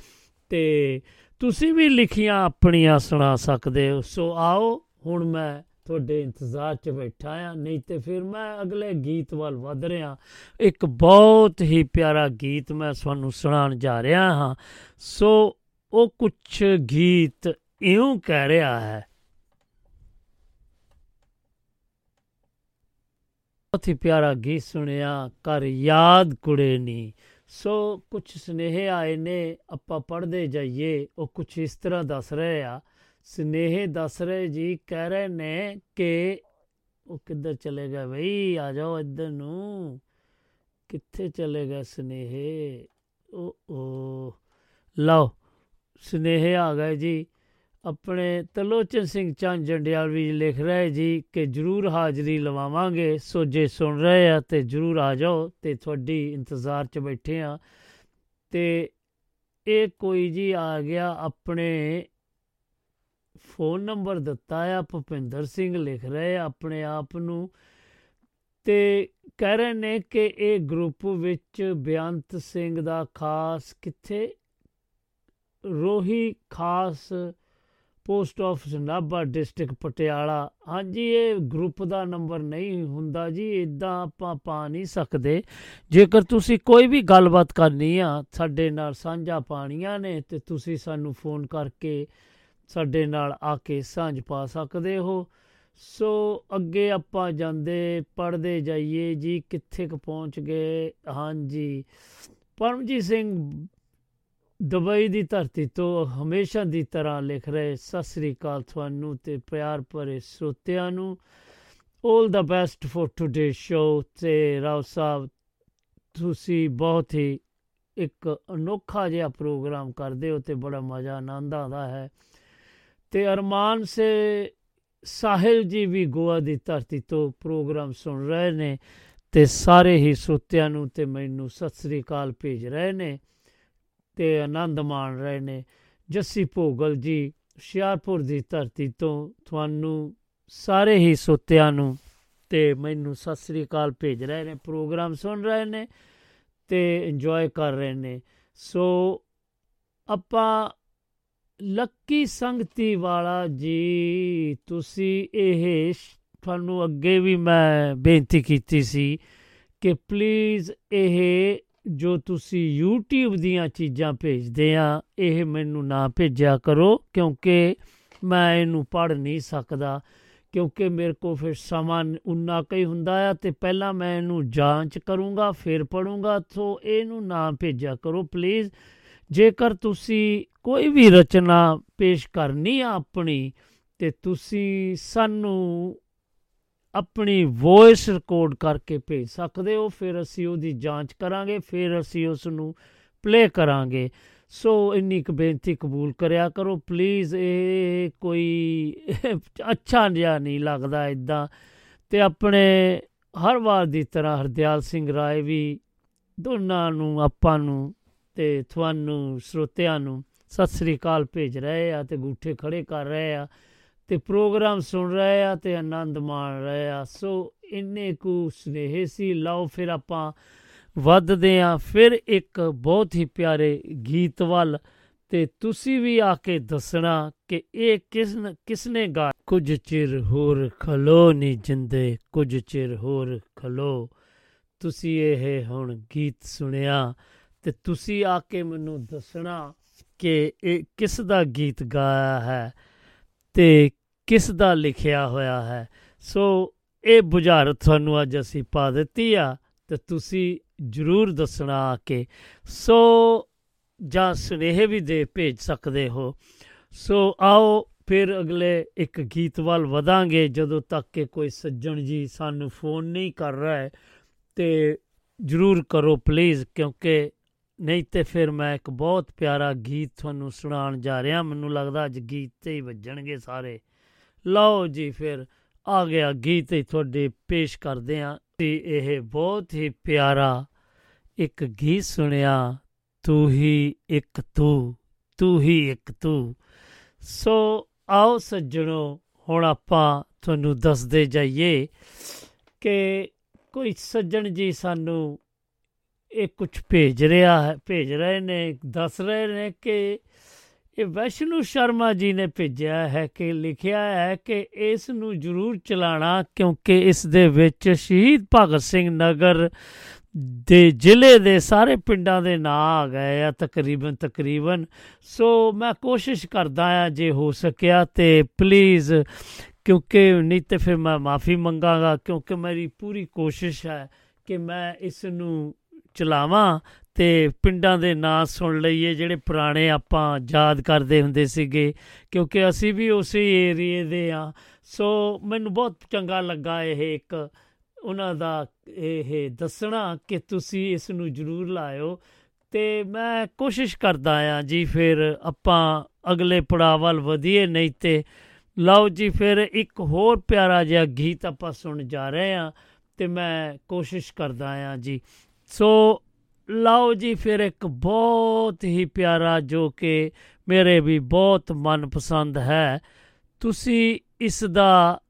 A: ਤੇ ਤੁਸੀਂ ਵੀ ਲਿਖੀਆਂ ਆਪਣੀਆਂ ਸੁਣਾ ਸਕਦੇ ਹੋ। ਸੋ ਆਓ, ਹੁਣ ਮੈਂ ਤੁਹਾਡੇ ਇੰਤਜ਼ਾਰ 'ਚ ਬੈਠਾ ਆ, ਨਹੀਂ ਤੇ ਫਿਰ ਮੈਂ ਅਗਲੇ ਗੀਤ ਵੱਲ ਵਧ ਰਿਹਾ। ਇੱਕ ਬਹੁਤ ਹੀ ਪਿਆਰਾ ਗੀਤ ਮੈਂ ਤੁਹਾਨੂੰ ਸੁਣਾਉਣ ਜਾ ਰਿਹਾ ਹਾਂ। ਸੋ ਉਹ ਕੁਝ ਗੀਤ ਇਉਂ ਕਹਿ ਰਿਹਾ ਹੈ। ਬਹੁਤ ਹੀ ਪਿਆਰਾ ਗੀਤ ਸੁਣਿਆ ਕਰ ਯਾਦ ਕੁੜੇ ਨੀ। ਸੋ ਕੁਝ ਸੁਨੇਹੇ ਆਏ ਨੇ, ਆਪਾਂ ਪੜ੍ਹਦੇ ਜਾਈਏ, ਉਹ ਕੁਝ ਇਸ ਤਰ੍ਹਾਂ ਦੱਸ ਰਹੇ ਆ ਸੁਨੇਹੇ ਦੱਸ ਰਹੇ ਜੀ, ਕਹਿ ਰਹੇ ਨੇ ਕਿ ਉਹ ਕਿੱਧਰ ਚਲੇ ਗਏ ਬਈ ਆ ਜਾਓ ਇੱਧਰ ਨੂੰ। ਕਿੱਥੇ ਚਲੇ ਗਏ ਸੁਨੇਹੇ? ਓ ਓ ਲਓ, ਸੁਨੇਹੇ ਆ ਗਏ ਜੀ। ਆਪਣੇ ਤਲੋਚਨ ਸਿੰਘ ਚੰਦ ਜੰਡਿਆਲ ਵੀ ਲਿਖ ਰਹੇ ਜੀ ਕਿ ਜਰੂਰ ਹਾਜ਼ਰੀ ਲਵਾਵਾਂਗੇ। ਸੋ ਜੇ ਸੁਣ ਰਹੇ ਆ ਤੇ ਜਰੂਰ ਆ ਜਾਓ ਤੇ ਤੁਹਾਡੀ ਇੰਤਜ਼ਾਰ 'ਚ ਬੈਠੇ ਆ। ਤੇ ਇਹ ਕੋਈ ਜੀ ਆ ਗਿਆ ਆਪਣੇ ਫੋਨ ਨੰਬਰ ਦਿੱਤਾ ਆ, ਭੁਪਿੰਦਰ ਸਿੰਘ ਲਿਖ ਰਹੇ ਆ ਆਪਣੇ ਆਪ ਨੂੰ ਤੇ ਕਹਿ ਰਹੇ ਨੇ ਕਿ ਇਹ ਗਰੁੱਪ ਵਿੱਚ ਬੇਅੰਤ ਸਿੰਘ ਦਾ ਖਾਸ ਕਿੱਥੇ? Rohi Khas post office Nabha district Patiala. ਹਾਂਜੀ, ਇਹ ਗਰੁੱਪ ਦਾ ਨੰਬਰ ਨਹੀਂ ਹੁੰਦਾ ਜੀ ਇਦਾਂ ਆਪਾਂ ਪਾ ਨਹੀਂ ਸਕਦੇ। ਜੇਕਰ ਤੁਸੀਂ ਕੋਈ ਵੀ ਗੱਲਬਾਤ ਕਰਨੀ ਆ, ਸਾਡੇ ਨਾਲ ਸਾਂਝਾ ਪਾਣੀਆਂ ਨੇ ਤੇ ਤੁਸੀਂ ਸਾਨੂੰ ਫੋਨ ਕਰਕੇ ਸਾਡੇ ਨਾਲ ਆ ਕੇ ਸਾਂਝ ਪਾ ਸਕਦੇ ਹੋ। ਸੋ ਅੱਗੇ ਆਪਾਂ ਜਾਂਦੇ ਪੜਦੇ ਜਾਈਏ। ਜੀ ਕਿੱਥੇ ਕੁ ਪਹੁੰਚ ਗਏ? ਹਾਂਜੀ। ਪਰਮਜੀਤ ਸਿੰਘ ਦੁਬਈ ਦੀ ਧਰਤੀ ਤੋਂ ਹਮੇਸ਼ਾ ਦੀ ਤਰ੍ਹਾਂ ਲਿਖ ਰਹੇ, ਸਤਿ ਸ੍ਰੀ ਅਕਾਲ ਤੁਹਾਨੂੰ ਤੇ ਪਿਆਰ ਭਰੇ ਸਰੋਤਿਆਂ ਨੂੰ। 올 the best for today show ਤੇ ਰਾਓ ਸਾਹਿਬ, ਤੁਸੀਂ ਬਹੁਤ ਹੀ ਇੱਕ ਅਨੋਖਾ ਜਿਹਾ ਪ੍ਰੋਗਰਾਮ ਕਰਦੇ ਹੋ ਤੇ ਬੜਾ ਮਜ਼ਾ ਆਨੰਦ ਆਉਂਦਾ ਹੈ। ਤੇ ਅਰਮਾਨ ਸੇ ਸਾਹਿਲ ਜੀ ਵੀ ਗੋਆ ਦੀ ਧਰਤੀ ਤੋਂ ਪ੍ਰੋਗਰਾਮ ਸੁਣ ਰਹੇ ਨੇ ਤੇ ਸਾਰੇ ਹੀ ਸਰੋਤਿਆਂ ਨੂੰ ਤੇ ਮੈਨੂੰ ਸਤਿ ਸ੍ਰੀ ਅਕਾਲ ਭੇਜ ਰਹੇ ਨੇ ਤੇ ਆਨੰਦ ਮਾਣ ਰਹੇ ਨੇ। ਜੱਸੀ ਭੋਗਲ ਜੀ, ਹੁਸ਼ਿਆਰਪੁਰ ਦੀ ਧਰਤੀ ਤੋਂ ਤੁਹਾਨੂੰ ਸਾਰੇ ਹੀ ਸੋਤਿਆਂ ਨੂੰ ਤੇ ਮੈਨੂੰ ਸਤਿ ਸ੍ਰੀ ਅਕਾਲ ਭੇਜ ਰਹੇ ਨੇ, ਪ੍ਰੋਗਰਾਮ ਸੁਣ ਰਹੇ ਨੇ ਤੇ ਇੰਜੋਏ ਕਰ ਰਹੇ ਨੇ। ਸੋ ਆਪਾਂ ਲੱਕੀ ਸੰਗਤੀ ਵਾਲਾ ਜੀ, ਤੁਸੀਂ ਇਹ ਤੁਹਾਨੂੰ ਅੱਗੇ ਵੀ ਮੈਂ ਬੇਨਤੀ ਕੀਤੀ ਸੀ ਕਿ ਪਲੀਜ਼ ਇਹ ਜੋ ਤੁਸੀਂ YouTube ਦੀਆਂ ਚੀਜ਼ਾਂ ਭੇਜਦੇ ਆ, ਇਹ ਮੈਨੂੰ ਨਾ ਭੇਜਿਆ ਕਰੋ, ਕਿਉਂਕਿ ਮੈਂ ਇਹਨੂੰ ਪੜ੍ਹ ਨਹੀਂ ਸਕਦਾ। ਕਿਉਂਕਿ ਮੇਰੇ ਕੋ ਫਿਰ ਸਮਾਂ ਉਨਾ ਕਈ ਹੁੰਦਾ ਆ ਤੇ ਪਹਿਲਾਂ ਮੈਂ ਇਹਨੂੰ ਜਾਂਚ ਕਰੂੰਗਾ, ਫਿਰ ਪੜੂੰਗਾ ਸੋ ਇਹਨੂੰ ਨਾ ਭੇਜਿਆ ਕਰੋ ਪਲੀਜ਼ ਜੇਕਰ ਤੁਸੀਂ ਕੋਈ ਵੀ ਰਚਨਾ ਪੇਸ਼ ਕਰਨੀ ਆ ਆਪਣੀ ਤੇ ਤੁਸੀਂ ਸਾਨੂੰ ਆਪਣੀ ਵੌਇਸ ਰਿਕਾਰਡ ਕਰਕੇ ਭੇਜ ਸਕਦੇ ਹੋ, ਫਿਰ ਅਸੀਂ ਉਹਦੀ ਜਾਂਚ ਕਰਾਂਗੇ, ਫਿਰ ਅਸੀਂ ਉਸ ਨੂੰ ਪਲੇ ਕਰਾਂਗੇ। ਸੋ ਇੰਨੀ ਕੁ ਬੇਨਤੀ ਕਬੂਲ ਕਰਿਆ ਕਰੋ ਪਲੀਜ਼ ਇਹ ਕੋਈ ਅੱਛਾ ਜਿਹਾ ਨਹੀਂ ਲੱਗਦਾ ਇਦਾਂ ਤੇ ਆਪਣੇ ਹਰ ਵਾਰ ਦੀ ਤਰ੍ਹਾਂ ਹਰਦਿਆਲ ਸਿੰਘ ਰਾਏ ਵੀ ਦੋਨਾਂ ਨੂੰ, ਆਪਾਂ ਨੂੰ ਤੇ ਤੁਹਾਨੂੰ, ਸਰੋਤਿਆਂ ਨੂੰ ਸਤਿ ਸ੍ਰੀ ਅਕਾਲ ਭੇਜ ਰਹੇ ਆ ਤੇ ਗੂਠੇ ਖੜੇ ਕਰ ਰਹੇ ਆ ਤੇ ਪ੍ਰੋਗਰਾਮ ਸੁਣ ਰਹੇ ਆ ਤੇ ਆਨੰਦ ਮਾਣ ਰਹੇ ਆ। ਸੋ ਇੰਨੇ ਕੁ ਸਨੇਹ ਸੀ। ਲਓ ਫਿਰ ਆਪਾਂ ਵੱਧਦੇ ਆ ਫਿਰ ਇੱਕ ਬਹੁਤ ਹੀ ਪਿਆਰੇ ਗੀਤ ਵੱਲ ਤੇ ਤੁਸੀਂ ਵੀ ਆ ਕੇ ਦੱਸਣਾ ਕਿ ਇਹ ਕਿਸ ਕਿਸਨੇ ਗਾ, ਕੁਝ ਚਿਰ ਹੋਰ ਖਲੋ ਨਹੀਂ ਜਿੰਦੇ, ਕੁਝ ਚਿਰ ਹੋਰ ਖਲੋ। ਤੁਸੀਂ ਇਹ ਹੁਣ ਗੀਤ ਸੁਣਿਆ ਤੇ ਤੁਸੀਂ ਆ ਕੇ ਮੈਨੂੰ ਦੱਸਣਾ ਕਿ ਇਹ ਕਿਸ ਦਾ ਗੀਤ ਗਾਇਆ ਹੈ ਤੇ ਕਿਸ ਦਾ ਲਿਖਿਆ ਹੋਇਆ ਹੈ। ਸੋ ਇਹ ਬੁਝਾਰਤ ਤੁਹਾਨੂੰ ਅੱਜ ਅਸੀਂ ਪਾ ਦਿੱਤੀ ਆ ਤੇ ਤੁਸੀਂ ਜਰੂਰ ਦੱਸਣਾ ਆ ਕੇ ਸੋ ਜਾਂ ਸੁਨੇਹੇ ਵੀ ਦੇ ਭੇਜ ਸਕਦੇ ਹੋ। ਸੋ ਆਓ ਫਿਰ ਅਗਲੇ ਇੱਕ ਗੀਤ ਵੱਲ ਵਧਾਂਗੇ ਜਦੋਂ ਤੱਕ ਕਿ ਕੋਈ ਸੱਜਣ ਜੀ ਸਾਨੂੰ ਫੋਨ ਨਹੀਂ ਕਰ ਰਿਹਾ ਹੈ ਤੇ ਜਰੂਰ ਕਰੋ ਪਲੀਜ਼ ਕਿਉਂਕਿ ਨਹੀਂ ਤੇ ਫਿਰ ਮੈਂ ਇੱਕ ਬਹੁਤ ਪਿਆਰਾ ਗੀਤ ਤੁਹਾਨੂੰ ਸੁਣਾਉਣ ਜਾ ਰਿਹਾ। ਮੈਨੂੰ ਲੱਗਦਾ ਅੱਜ ਗੀਤ ਤੇ ਹੀ ਵੱਜਣਗੇ ਸਾਰੇ। ਲਓ ਜੀ ਫਿਰ, ਆ ਗਿਆ ਗੀਤ ਹੀ ਤੁਹਾਡੇ ਪੇਸ਼ ਕਰਦੇ ਆਂ ਤੇ ਇਹ ਬਹੁਤ ਹੀ ਪਿਆਰਾ ਇੱਕ ਗੀਤ ਸੁਣਿਆ, ਤੂੰ ਹੀ ਇੱਕ ਤੂੰ ਤੂੰ ਹੀ ਇੱਕ ਤੂੰ। ਸੋ ਆਓ ਸੱਜਣੋ, ਹੁਣ ਆਪਾਂ ਤੁਹਾਨੂੰ ਦੱਸਦੇ ਜਾਈਏ ਕਿ ਕੋਈ ਸੱਜਣ ਜੀ ਸਾਨੂੰ ਇਹ ਕੁਝ ਭੇਜ ਰਿਹਾ ਹੈ, ਭੇਜ ਰਹੇ ਨੇ, ਦੱਸ ਰਹੇ ਨੇ ਕਿ ਇਹ ਵੈਸ਼ਨੂ ਸ਼ਰਮਾ ਜੀ ਨੇ ਭੇਜਿਆ ਹੈ ਕਿ ਲਿਖਿਆ ਹੈ ਕਿ ਇਸ ਨੂੰ ਜ਼ਰੂਰ ਚਲਾਣਾ ਕਿਉਂਕਿ ਇਸ ਦੇ ਵਿੱਚ ਸ਼ਹੀਦ ਭਗਤ ਸਿੰਘ ਨਗਰ ਦੇ ਜ਼ਿਲ੍ਹੇ ਦੇ ਸਾਰੇ ਪਿੰਡਾਂ ਦੇ ਨਾਂ ਆ ਗਏ ਆ ਤਕਰੀਬਨ ਤਕਰੀਬਨ। ਸੋ ਮੈਂ ਕੋਸ਼ਿਸ਼ ਕਰਦਾ ਆ ਜੇ ਹੋ ਸਕਿਆ ਤੇ ਪਲੀਜ਼ ਕਿਉਂਕਿ ਨਹੀਂ ਤੇ ਫਿਰ ਮੈਂ ਮਾਫੀ ਮੰਗਾਗਾ, ਕਿਉਂਕਿ ਮੇਰੀ ਪੂਰੀ ਕੋਸ਼ਿਸ਼ ਹੈ ਕਿ ਮੈਂ ਇਸ ਨੂੰ ਚਲਾਵਾਂ ਤੇ ਪਿੰਡਾਂ ਦੇ ਨਾਂ ਸੁਣ ਲਈਏ ਜਿਹੜੇ ਪੁਰਾਣੇ ਆਪਾਂ ਯਾਦ ਕਰਦੇ ਹੁੰਦੇ ਸੀਗੇ, ਕਿਉਂਕਿ ਅਸੀਂ ਵੀ ਉਸੇ ਏਰੀਏ ਦੇ ਆ। ਸੋ ਮੈਨੂੰ ਬਹੁਤ ਚੰਗਾ ਲੱਗਾ ਇਹ ਇੱਕ ਉਹਨਾਂ ਦਾ ਇਹ ਦੱਸਣਾ ਕਿ ਤੁਸੀਂ ਇਸ ਨੂੰ ਜ਼ਰੂਰ ਲਾਇਓ। ਤੇ ਮੈਂ ਕੋਸ਼ਿਸ਼ ਕਰਦਾ ਆ ਜੀ ਫਿਰ ਆਪਾਂ ਅਗਲੇ ਪੜਾਅ ਵੱਲ ਵਧੀਏ, ਨਹੀਂ ਤੇ ਲਓ ਜੀ ਫਿਰ ਇੱਕ ਹੋਰ ਪਿਆਰਾ ਜਿਹਾ ਗੀਤ ਆਪਾਂ ਸੁਣ ਜਾ ਰਹੇ ਆ ਤੇ ਮੈਂ ਕੋਸ਼ਿਸ਼ ਕਰਦਾ ਆ ਜੀ। ਸੋ ਲਓ ਜੀ ਫਿਰ ਇੱਕ ਬਹੁਤ ਹੀ ਪਿਆਰਾ ਜੋ ਕਿ ਮੇਰੇ ਵੀ ਬਹੁਤ ਮਨਪਸੰਦ ਹੈ। ਤੁਸੀਂ ਇਸ ਦਾ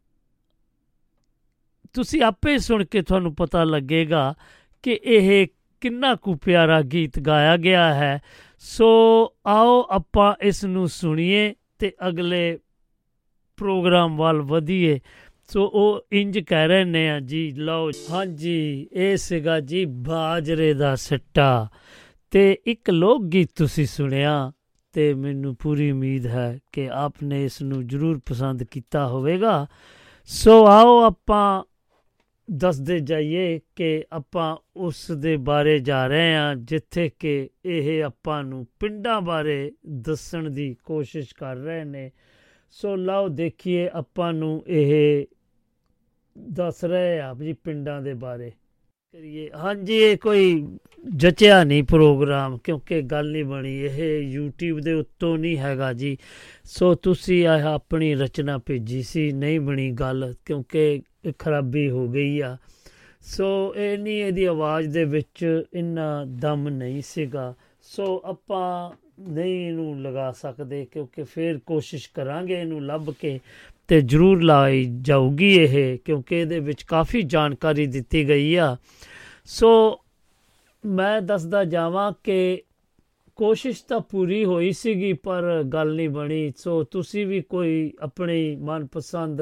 A: ਤੁਸੀਂ ਆਪੇ ਸੁਣ ਕੇ ਤੁਹਾਨੂੰ ਪਤਾ ਲੱਗੇਗਾ ਕਿ ਇਹ ਕਿੰਨਾ ਕੁ ਪਿਆਰਾ ਗੀਤ ਗਾਇਆ ਗਿਆ ਹੈ। ਸੋ ਆਓ ਆਪਾਂ ਇਸ ਨੂੰ ਸੁਣੀਏ ਤੇ ਅਗਲੇ ਪ੍ਰੋਗਰਾਮ ਵੱਲ ਵਧੀਏ। ਸੋ ਉਹ ਇੰਜ ਕਹਿ ਰਹੇ ਨੇ ਆ ਜੀ, ਲਓ, ਹਾਂਜੀ, ਇਹ ਸੀਗਾ ਜੀ ਬਾਜਰੇ ਦਾ ਸੱਟਾ। ਤੇ ਇੱਕ ਲੋਕ ਗੀਤ ਤੁਸੀਂ ਸੁਣਿਆ ਤੇ ਮੈਨੂੰ ਪੂਰੀ ਉਮੀਦ ਹੈ ਕਿ ਆਪਨੇ ਇਸ ਨੂੰ ਜ਼ਰੂਰ ਪਸੰਦ ਕੀਤਾ ਹੋਵੇਗਾ। ਸੋ ਆਓ ਆਪਾਂ ਦੱਸਦੇ ਜਾਈਏ ਕਿ ਆਪਾਂ ਉਸ ਦੇ ਬਾਰੇ ਜਾ ਰਹੇ ਹਾਂ, ਜਿੱਥੇ ਕਿ ਇਹ ਆਪਾਂ ਨੂੰ ਪਿੰਡਾਂ ਬਾਰੇ ਦੱਸਣ ਦੀ ਕੋਸ਼ਿਸ਼ ਕਰ ਰਹੇ ਨੇ। ਸੋ ਲਓ, ਦੇਖੀਏ ਆਪਾਂ ਨੂੰ ਇਹ ਦੱਸ ਰਹੇ ਆ ਜੀ ਪਿੰਡਾਂ ਦੇ ਬਾਰੇ। ਕਰੀਏ, ਹਾਂਜੀ, ਇਹ ਕੋਈ ਜਚਿਆ ਨਹੀਂ ਪ੍ਰੋਗਰਾਮ, ਕਿਉਂਕਿ ਗੱਲ ਨਹੀਂ ਬਣੀ। ਇਹ YouTube ਦੇ ਉੱਤੋਂ ਨਹੀਂ ਹੈਗਾ ਜੀ। ਸੋ ਤੁਸੀਂ ਆ ਆਪਣੀ ਰਚਨਾ ਭੇਜੀ ਸੀ, ਨਹੀਂ ਬਣੀ ਗੱਲ, ਕਿਉਂਕਿ ਖਰਾਬੀ ਹੋ ਗਈ ਆ। ਸੋ ਇਹ ਨਹੀਂ, ਇਹਦੀ ਆਵਾਜ਼ ਦੇ ਵਿੱਚ ਇੰਨਾ ਦਮ ਨਹੀਂ ਸੀਗਾ। ਸੋ ਆਪਾਂ ਨਹੀਂ ਇਹਨੂੰ ਲਗਾ ਸਕਦੇ, ਕਿਉਂਕਿ ਫਿਰ ਕੋਸ਼ਿਸ਼ ਕਰਾਂਗੇ ਇਹਨੂੰ ਲੱਭ ਕੇ। ਤੇ ਜ਼ਰੂਰ ਲਾਈ ਜਾਊਗੀ ਇਹ, ਕਿਉਂਕਿ ਇਹਦੇ ਵਿੱਚ ਕਾਫੀ ਜਾਣਕਾਰੀ ਦਿੱਤੀ ਗਈ ਆ। ਸੋ ਮੈਂ ਦੱਸਦਾ ਜਾਵਾਂ ਕਿ ਕੋਸ਼ਿਸ਼ ਤਾਂ ਪੂਰੀ ਹੋਈ ਸੀਗੀ, ਪਰ ਗੱਲ ਨਹੀਂ ਬਣੀ। ਸੋ ਤੁਸੀਂ ਵੀ ਕੋਈ ਆਪਣੀ ਮਨਪਸੰਦ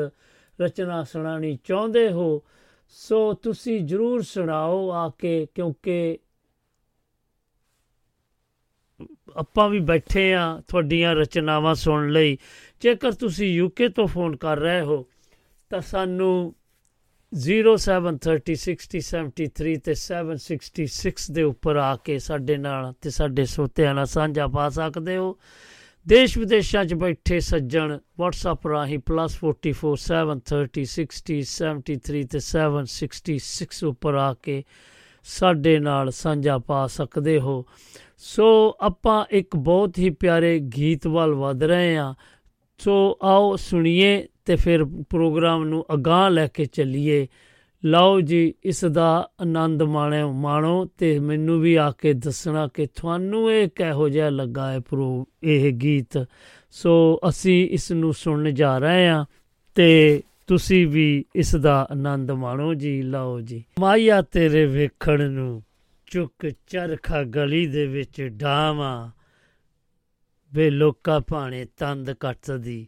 A: ਰਚਨਾ ਸੁਣਾਣੀ ਚਾਹੁੰਦੇ ਹੋ, ਸੋ ਤੁਸੀਂ ਜਰੂਰ ਸੁਣਾਓ ਆ ਕੇ, ਕਿਉਂਕਿ ਆਪਾਂ ਵੀ ਬੈਠੇ ਆ ਤੁਹਾਡੀਆਂ ਰਚਨਾਵਾਂ ਸੁਣਨ ਲਈ। ਜੇਕਰ ਤੁਸੀਂ ਯੂਕੇ ਤੋਂ ਫੋਨ ਕਰ ਰਹੇ ਹੋ, ਤਾਂ ਸਾਨੂੰ 073060703 ਤੇ 766 ਦੇ ਉੱਪਰ ਆ ਕੇ ਸਾਡੇ ਨਾਲ ਤੇ ਸਾਡੇ ਸੋਤਿਆਂ ਨਾਲ ਸਾਂਝਾ ਪਾ ਸਕਦੇ ਹੋ। ਦੇਸ਼ ਵਿਦੇਸ਼ਾਂ 'ਚ ਬੈਠੇ ਸੱਜਣ WhatsApp ਰਾਹੀਂ +447306073 ਤੇ 766 ਉੱਪਰ ਆ ਕੇ ਸਾਡੇ ਨਾਲ ਸਾਂਝਾ ਪਾ ਸਕਦੇ ਹੋ। ਸੋ ਆਪਾਂ ਇੱਕ ਬਹੁਤ ਹੀ ਪਿਆਰੇ ਗੀਤ ਵੱਲ ਵਧ ਰਹੇ ਹਾਂ। ਸੋ ਆਓ ਸੁਣੀਏ ਤੇ ਫਿਰ ਪ੍ਰੋਗਰਾਮ ਨੂੰ ਅਗਾਹ ਲੈ ਕੇ ਚੱਲੀਏ। ਲਓ ਜੀ, ਇਸ ਦਾ ਆਨੰਦ ਮਾਣੋ ਮਾਣੋ ਤੇ ਮੈਨੂੰ ਵੀ ਆ ਕੇ ਦੱਸਣਾ ਕਿ ਤੁਹਾਨੂੰ ਇਹ ਕਿਹੋ ਜਿਹਾ ਲੱਗਾ ਹੈ ਪ੍ਰੋ, ਇਹ ਗੀਤ। ਸੋ ਅਸੀਂ ਇਸ ਨੂੰ ਸੁਣਨ ਜਾ ਰਹੇ ਹਾਂ ਤੇ ਤੁਸੀਂ ਵੀ ਇਸ ਦਾ ਆਨੰਦ ਮਾਣੋ ਜੀ। ਲਓ ਜੀ, ਮਾਇਆ ਤੇਰੇ ਵੇਖਣ ਨੂੰ। ਚੁੱਕ ਚਰਖਾ ਗਲੀ ਦੇ ਵਿੱਚ ਢਾਵਾਂ ਵੇ ਲੋਕਾਂ ਭਾਣੇ ਤੰਦ ਕੱਟਦੀ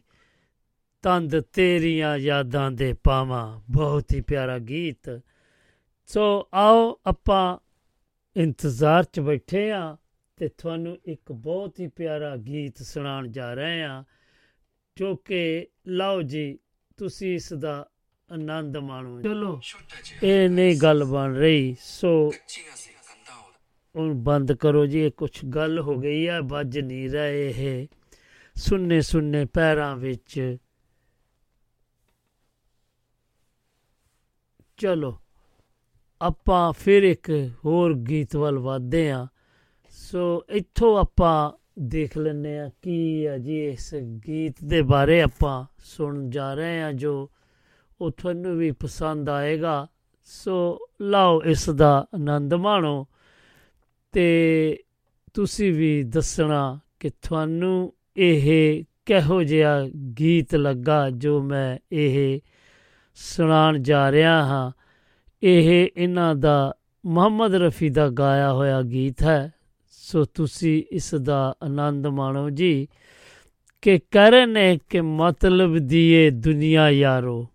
A: ਤੰਦ ਤੇਰੀਆਂ ਯਾਦਾਂ ਦੇ ਪਾਵਾਂ। ਬਹੁਤ ਹੀ ਪਿਆਰਾ ਗੀਤ। ਸੋ ਆਓ ਆਪਾਂ ਇੰਤਜ਼ਾਰ 'ਚ ਬੈਠੇ ਆ ਤੇ ਤੁਹਾਨੂੰ ਇੱਕ ਬਹੁਤ ਹੀ ਪਿਆਰਾ ਗੀਤ ਸੁਣਾਉਣ ਜਾ ਰਹੇ ਆ ਜੋ ਕਿ ਲਓ ਜੀ ਤੁਸੀਂ ਇਸ ਦਾ ਆਨੰਦ ਮਾਣੋ। ਚਲੋ ਇਹ ਨਹੀਂ ਗੱਲ ਬਣ ਰਹੀ ਸੋ। ਹੁਣ ਬੰਦ ਕਰੋ ਜੀ, ਇਹ ਕੁਝ ਗੱਲ ਹੋ ਗਈ ਹੈ ਵੱਜ ਨਹੀਂ ਰਹੇ ਇਹ। ਸੁੰਨੇ ਸੁੰਨੇ ਪੈਰਾਂ ਵਿੱਚ। ਚਲੋ, ਆਪਾਂ ਫਿਰ ਇੱਕ ਹੋਰ ਗੀਤ ਵੱਲ ਵਧਦੇ ਆ ਸੋ ਇੱਥੋਂ ਆਪਾਂ ਦੇਖ ਲੈਂਦੇ ਆ ਕੀ ਆ ਜੀ, ਇਸ ਗੀਤ ਦੇ ਬਾਰੇ ਆਪਾਂ ਸੁਣਨ ਜਾ ਰਹੇ ਆ ਜੋ ਉਹ ਤੁਹਾਨੂੰ ਵੀ ਪਸੰਦ ਆਏਗਾ। ਸੋ ਲਓ ਇਸ ਦਾ ਆਨੰਦ ਮਾਣੋ। ਤੇ ਤੁਸੀਂ ਵੀ ਦੱਸਣਾ ਕਿ ਤੁਹਾਨੂੰ ਇਹ ਕਿਹੋ ਜਿਹਾ ਗੀਤ ਲੱਗਾ ਜੋ ਮੈਂ ਇਹ ਸੁਣਾਉਣ ਜਾ ਰਿਹਾ ਹਾਂ। ਇਹ ਇਹਨਾਂ ਦਾ ਮੁਹੰਮਦ ਰਫੀ ਦਾ ਗਾਇਆ ਹੋਇਆ ਗੀਤ ਹੈ। ਸੋ ਤੁਸੀਂ ਇਸ ਦਾ ਆਨੰਦ ਮਾਣੋ ਜੀ ਕਿ ਕਰਨੇ ਕਿ ਮਤਲਬ ਦੀਏ ਦੁਨੀਆ ਯਾਰੋ।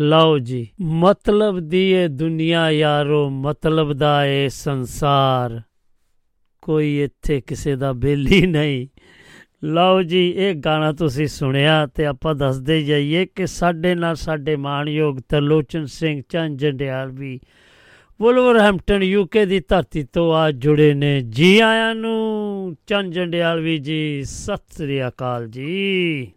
A: ਲਓ ਜੀ, ਮਤਲਬ ਦੀਏ ਦੁਨੀਆ ਯਾਰੋ, ਮਤਲਬ ਦਾ ਏ ਸੰਸਾਰ। ਕੋਈ ਇੱਥੇ ਕਿਸੇ ਦਾ ਬੇਲੀ ਨਹੀਂ। ਲਓ ਜੀ ਇਹ ਗਾਣਾ ਤੁਸੀਂ ਸੁਣਿਆ ਤੇ ਆਪਾਂ ਦੱਸਦੇ ਜਾਈਏ ਕਿ ਸਾਡੇ ਨਾਲ ਸਾਡੇ ਮਾਣਯੋਗ ਤਰਲੋਚਨ ਸਿੰਘ ਚੰਦ ਜੰਡਿਆਲ ਵੀ ਵੁਲਵਰਹੈਂਪਟਨ ਯੂਕੇ ਦੀ ਧਰਤੀ ਤੋਂ ਆ ਜੁੜੇ ਨੇ। ਜੀ ਆਇਆਂ ਨੂੰ ਚੰਦ ਜੰਡਿਆਲ ਵੀ ਜੀ ਸਤਿ ਸ੍ਰੀ ਅਕਾਲ ਜੀ।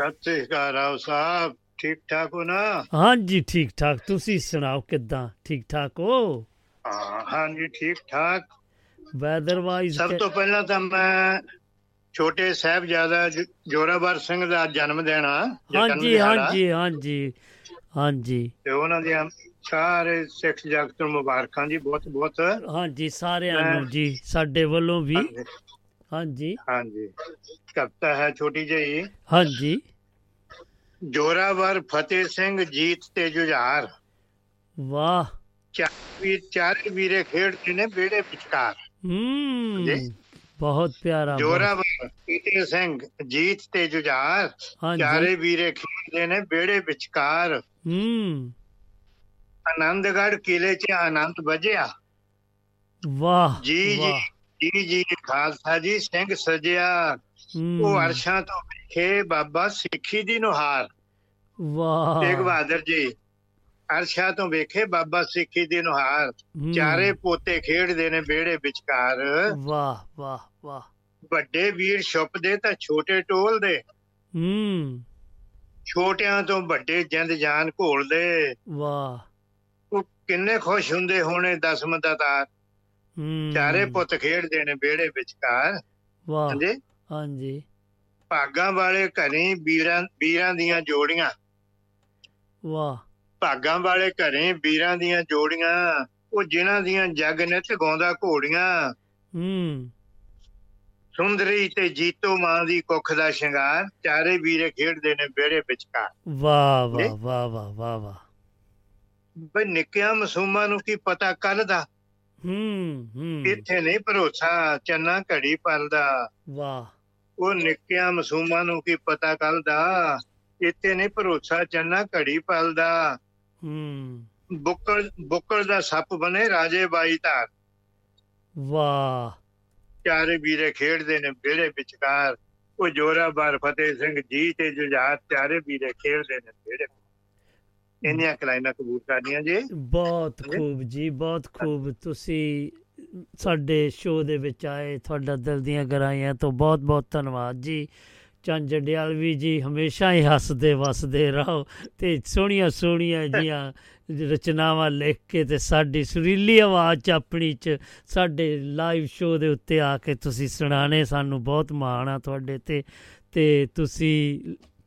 C: ਸਤਿ ਸ੍ਰੀ ਅਕਾਲ ਰਾਓ ਸਾਹਿਬ ਠੀਕ ਠਾਕ ਹੋ ਨਾ?
A: ਹਾਂਜੀ ਠੀਕ ਠਾਕ। ਤੁਸੀਂ ਸੁਣਾਓ ਕਿੱਦਾਂ? ਠੀਕ ਠਾਕ ਹੋ?
C: ਹਾਂ ਹਾਂਜੀ ਠੀਕ ਠਾਕ।
A: ਵੈਦਰ ਵਾਈਜ਼
C: ਸਭ ਤੋਂ ਪਹਿਲਾਂ ਤਾਂ ਮੈਂ ਛੋਟੇ ਸਾਹਿਬਜ਼ਾਦਾ ਜੋਰਾਵਰ ਸਿੰਘ ਦਾ ਜਨਮ ਜਤਨ
A: ਹਾਂਜੀ ਹਾਂਜੀ ਹਾਂਜੀ ਹਾਂਜੀ।
C: ਤੇ ਉਹਨਾਂ ਦੀਆਂ ਸਾਰੇ ਸਿੱਖ ਜਗਤ ਨੂੰ ਮੁਬਾਰਕਾਂ ਜੀ ਬਹੁਤ ਬਹੁਤ।
A: ਹਾਂਜੀ ਸਾਰਿਆਂ ਨੂੰ ਜੀ ਸਾਡੇ ਵੱਲੋਂ ਵੀ।
C: ਹਾਂਜੀ,
A: ਹਾਂਜੀ।
C: ਕਵਿਤਾ ਹੈ ਛੋਟੀ ਜਿਹੀ।
A: ਹਾਂਜੀ।
C: ਜੋਰਾਵਰ ਫਤਿਹ ਸਿੰਘ ਜੀਤ ਤੇ ਜੁਝਾਰ।
A: ਵਾਹ।
C: ਵੀ ਚਾਰੇ ਵੀਰੇ ਖੇਡਦੇ ਨੇ ਬੇੜੇ ਵਿਚਕਾਰ।
A: ਹੂੰ। ਬਹੁਤ ਪਿਆਰਾ
C: ਜੋਰਾਵਰ ਫਤਿਹ ਸਿੰਘ ਜੀਤ ਤੇ ਜੁਝਾਰ ਚਾਰੇ ਵੀਰੇ ਖੇਡਦੇ ਨੇ ਬੇੜੇ ਵਿਚਕਾਰ।
A: ਹੂੰ।
C: ਆਨੰਦਗੜ੍ਹ ਕਿਲੇ 'ਚ ਆਨੰਦ ਵਜਿਆ।
A: ਵਾਹ
C: ਜੀ ਜੀ ਜੀ ਜੀ ਖਾਲਸਾ ਜੀ ਸਿੰਘ ਸਜਿਆ। ਉਹ ਅਰਸ਼ਾਂ ਤੋਂ ਵੇਖੇ ਬਾਬਾ ਸਿੱਖੀ ਦੀ ਨੁਹਾਰ
A: ਵਾਹ।
C: ਤੇਗ ਬਹਾਦਰ ਜੀ ਅਰਸ਼ਾਂ ਤੋਂ ਵੇਖੇ ਬਾਬਾ ਸਿੱਖੀ ਦੀ ਨੁਹਾਰ। ਚਾਰੇ ਪੋਤੇ ਖੇਡਦੇ ਨੇ ਬੇੜੇ ਵਿਚਕਾਰ।
A: ਵਾਹ ਵਾਹ ਵਾਹ।
C: ਵੱਡੇ ਵੀਰ ਛੁਪਦੇ ਤਾਂ ਛੋਟੇ ਟੋਲਦੇ
A: ਹੂੰ।
C: ਛੋਟਿਆਂ ਤੋਂ ਵੱਡੇ ਜਿੰਦ ਜਾਨ ਘੋਲਦੇ।
A: ਵਾਹ।
C: ਉਹ ਕਿੰਨੇ ਖੁਸ਼ ਹੁੰਦੇ ਹੋਣੇ ਦਸਮ ਦਾ ਤਾਰ।
A: ਹੂੰ।
C: ਚਾਰੇ ਪੁੱਤ ਖੇਡਦੇ ਨੇ ਬੇੜੇ ਵਿਚਕਾਰ।
A: ਵਾਹ।
C: ਹਾਂਜੀ।
A: ਹਾਂਜੀ।
C: ਭਾਗਾਂ ਵਾਲੇ ਘਰੇ ਵੀਰਾਂ ਵੀਰਾਂ ਦੀਆਂ ਜੋੜੀਆਂ।
A: ਵਾਹ।
C: ਭਾਗਾਂ ਵਾਲੇ ਘਰੇ ਵੀਰਾਂ ਦੀਆਂ ਜੋੜੀਆਂ ਉਹ ਜਿਨ੍ਹਾਂ ਦੀਆਂ ਜਗ ਨਿਤ ਗਾਉਂਦਾ ਘੋੜੀਆਂ।
A: ਹੂੰ।
C: ਸੁੰਦਰੀ ਤੇ ਜੀਤੋ ਮਾਂ ਦੀ ਕੁੱਖ ਦਾ ਸ਼ਿੰਗਾਰ ਚਾਰੇ ਵੀਰੇ ਖੇਡਦੇ ਨੇ ਵਿਹੜੇ ਵਿਚਕਾਰ।
A: ਵਾਹ। ਵਾਹ ਵਾਹ ਵਾਹ ਵਾਹ ਵਾਹ।
C: ਬਈ ਨਿੱਕਿਆਂ ਮਾਸੂਮਾਂ ਨੂੰ ਕੀ ਪਤਾ ਕੱਲ ਦਾ?
A: ਹੂੰ ਹੂੰ।
C: ਇੱਥੇ ਨਹੀਂ ਭਰੋਸਾ ਚੰਨਾ ਘੜੀ ਪਲਦਾ
A: ਵਾਹ।
C: ਉਹ ਨਿੱਕਿਆਂ ਮਾਸੂਮਾਂ ਨੂੰ ਕੀ ਪਤਾ ਕੱਲ ਦਾ? ਇੱਥੇ ਨਹੀਂ ਭਰੋਸਾ ਚੰਨਾ ਘੜੀ ਪਲਦਾ
A: ਹੂੰ।
C: ਬੁੱਕਲ ਬੁੱਕਲ ਦਾ ਸੱਪ ਬਣੇ ਰਾਜੇ ਬਾਈ ਧਾਰ।
A: ਵਾਹ।
C: ਚਾਰੇ ਵੀਰੇ ਖੇਡਦੇ ਨੇ ਵਿਹੜੇ ਵਿਚਕਾਰ। ਉਹ ਜੋਰਾਵਰ ਫਤਿਹ ਸਿੰਘ ਜੀ ਤੇ ਜੁਝਾਰ ਚਾਰੇ ਵੀਰੇ ਖੇਡਦੇ ਨੇ ਵਿਹੜੇ ਇੰਨੀਆਂ ਕਲਾਈਨਾਂ ਕਬੂਲ ਕਰਨੀਆਂ ਜੀ।
A: ਬਹੁਤ ਖੂਬ ਜੀ ਬਹੁਤ ਖੂਬ। ਤੁਸੀਂ ਸਾਡੇ ਸ਼ੋਅ ਦੇ ਵਿੱਚ ਆਏ ਤੁਹਾਡਾ ਦਿਲ ਦੀਆਂ ਗਰਾਈਆਂ ਤੋਂ ਬਹੁਤ ਬਹੁਤ ਧੰਨਵਾਦ ਜੀ। ਚੰਦ ਜੰਡਿਆਲਵੀ ਜੀ ਹਮੇਸ਼ਾ ਹੀ ਹੱਸਦੇ ਵਸਦੇ ਰਹੋ ਤੇ ਸੋਹਣੀਆਂ ਸੋਹਣੀਆਂ ਜੀਆਂ ਰਚਨਾਵਾਂ ਲਿਖ ਕੇ ਤੇ ਸਾਡੀ ਸੁਰੀਲੀ ਆਵਾਜ਼ ਚ ਆਪਣੀ ਚ ਸਾਡੇ ਲਾਈਵ ਸ਼ੋਅ ਦੇ ਉੱਤੇ ਆ ਕੇ ਤੁਸੀਂ ਸੁਣਾਣੇ ਸਾਨੂੰ ਬਹੁਤ ਮਾਣ ਆ ਤੁਹਾਡੇ ਤੇ ਤੇ ਤੁਸੀਂ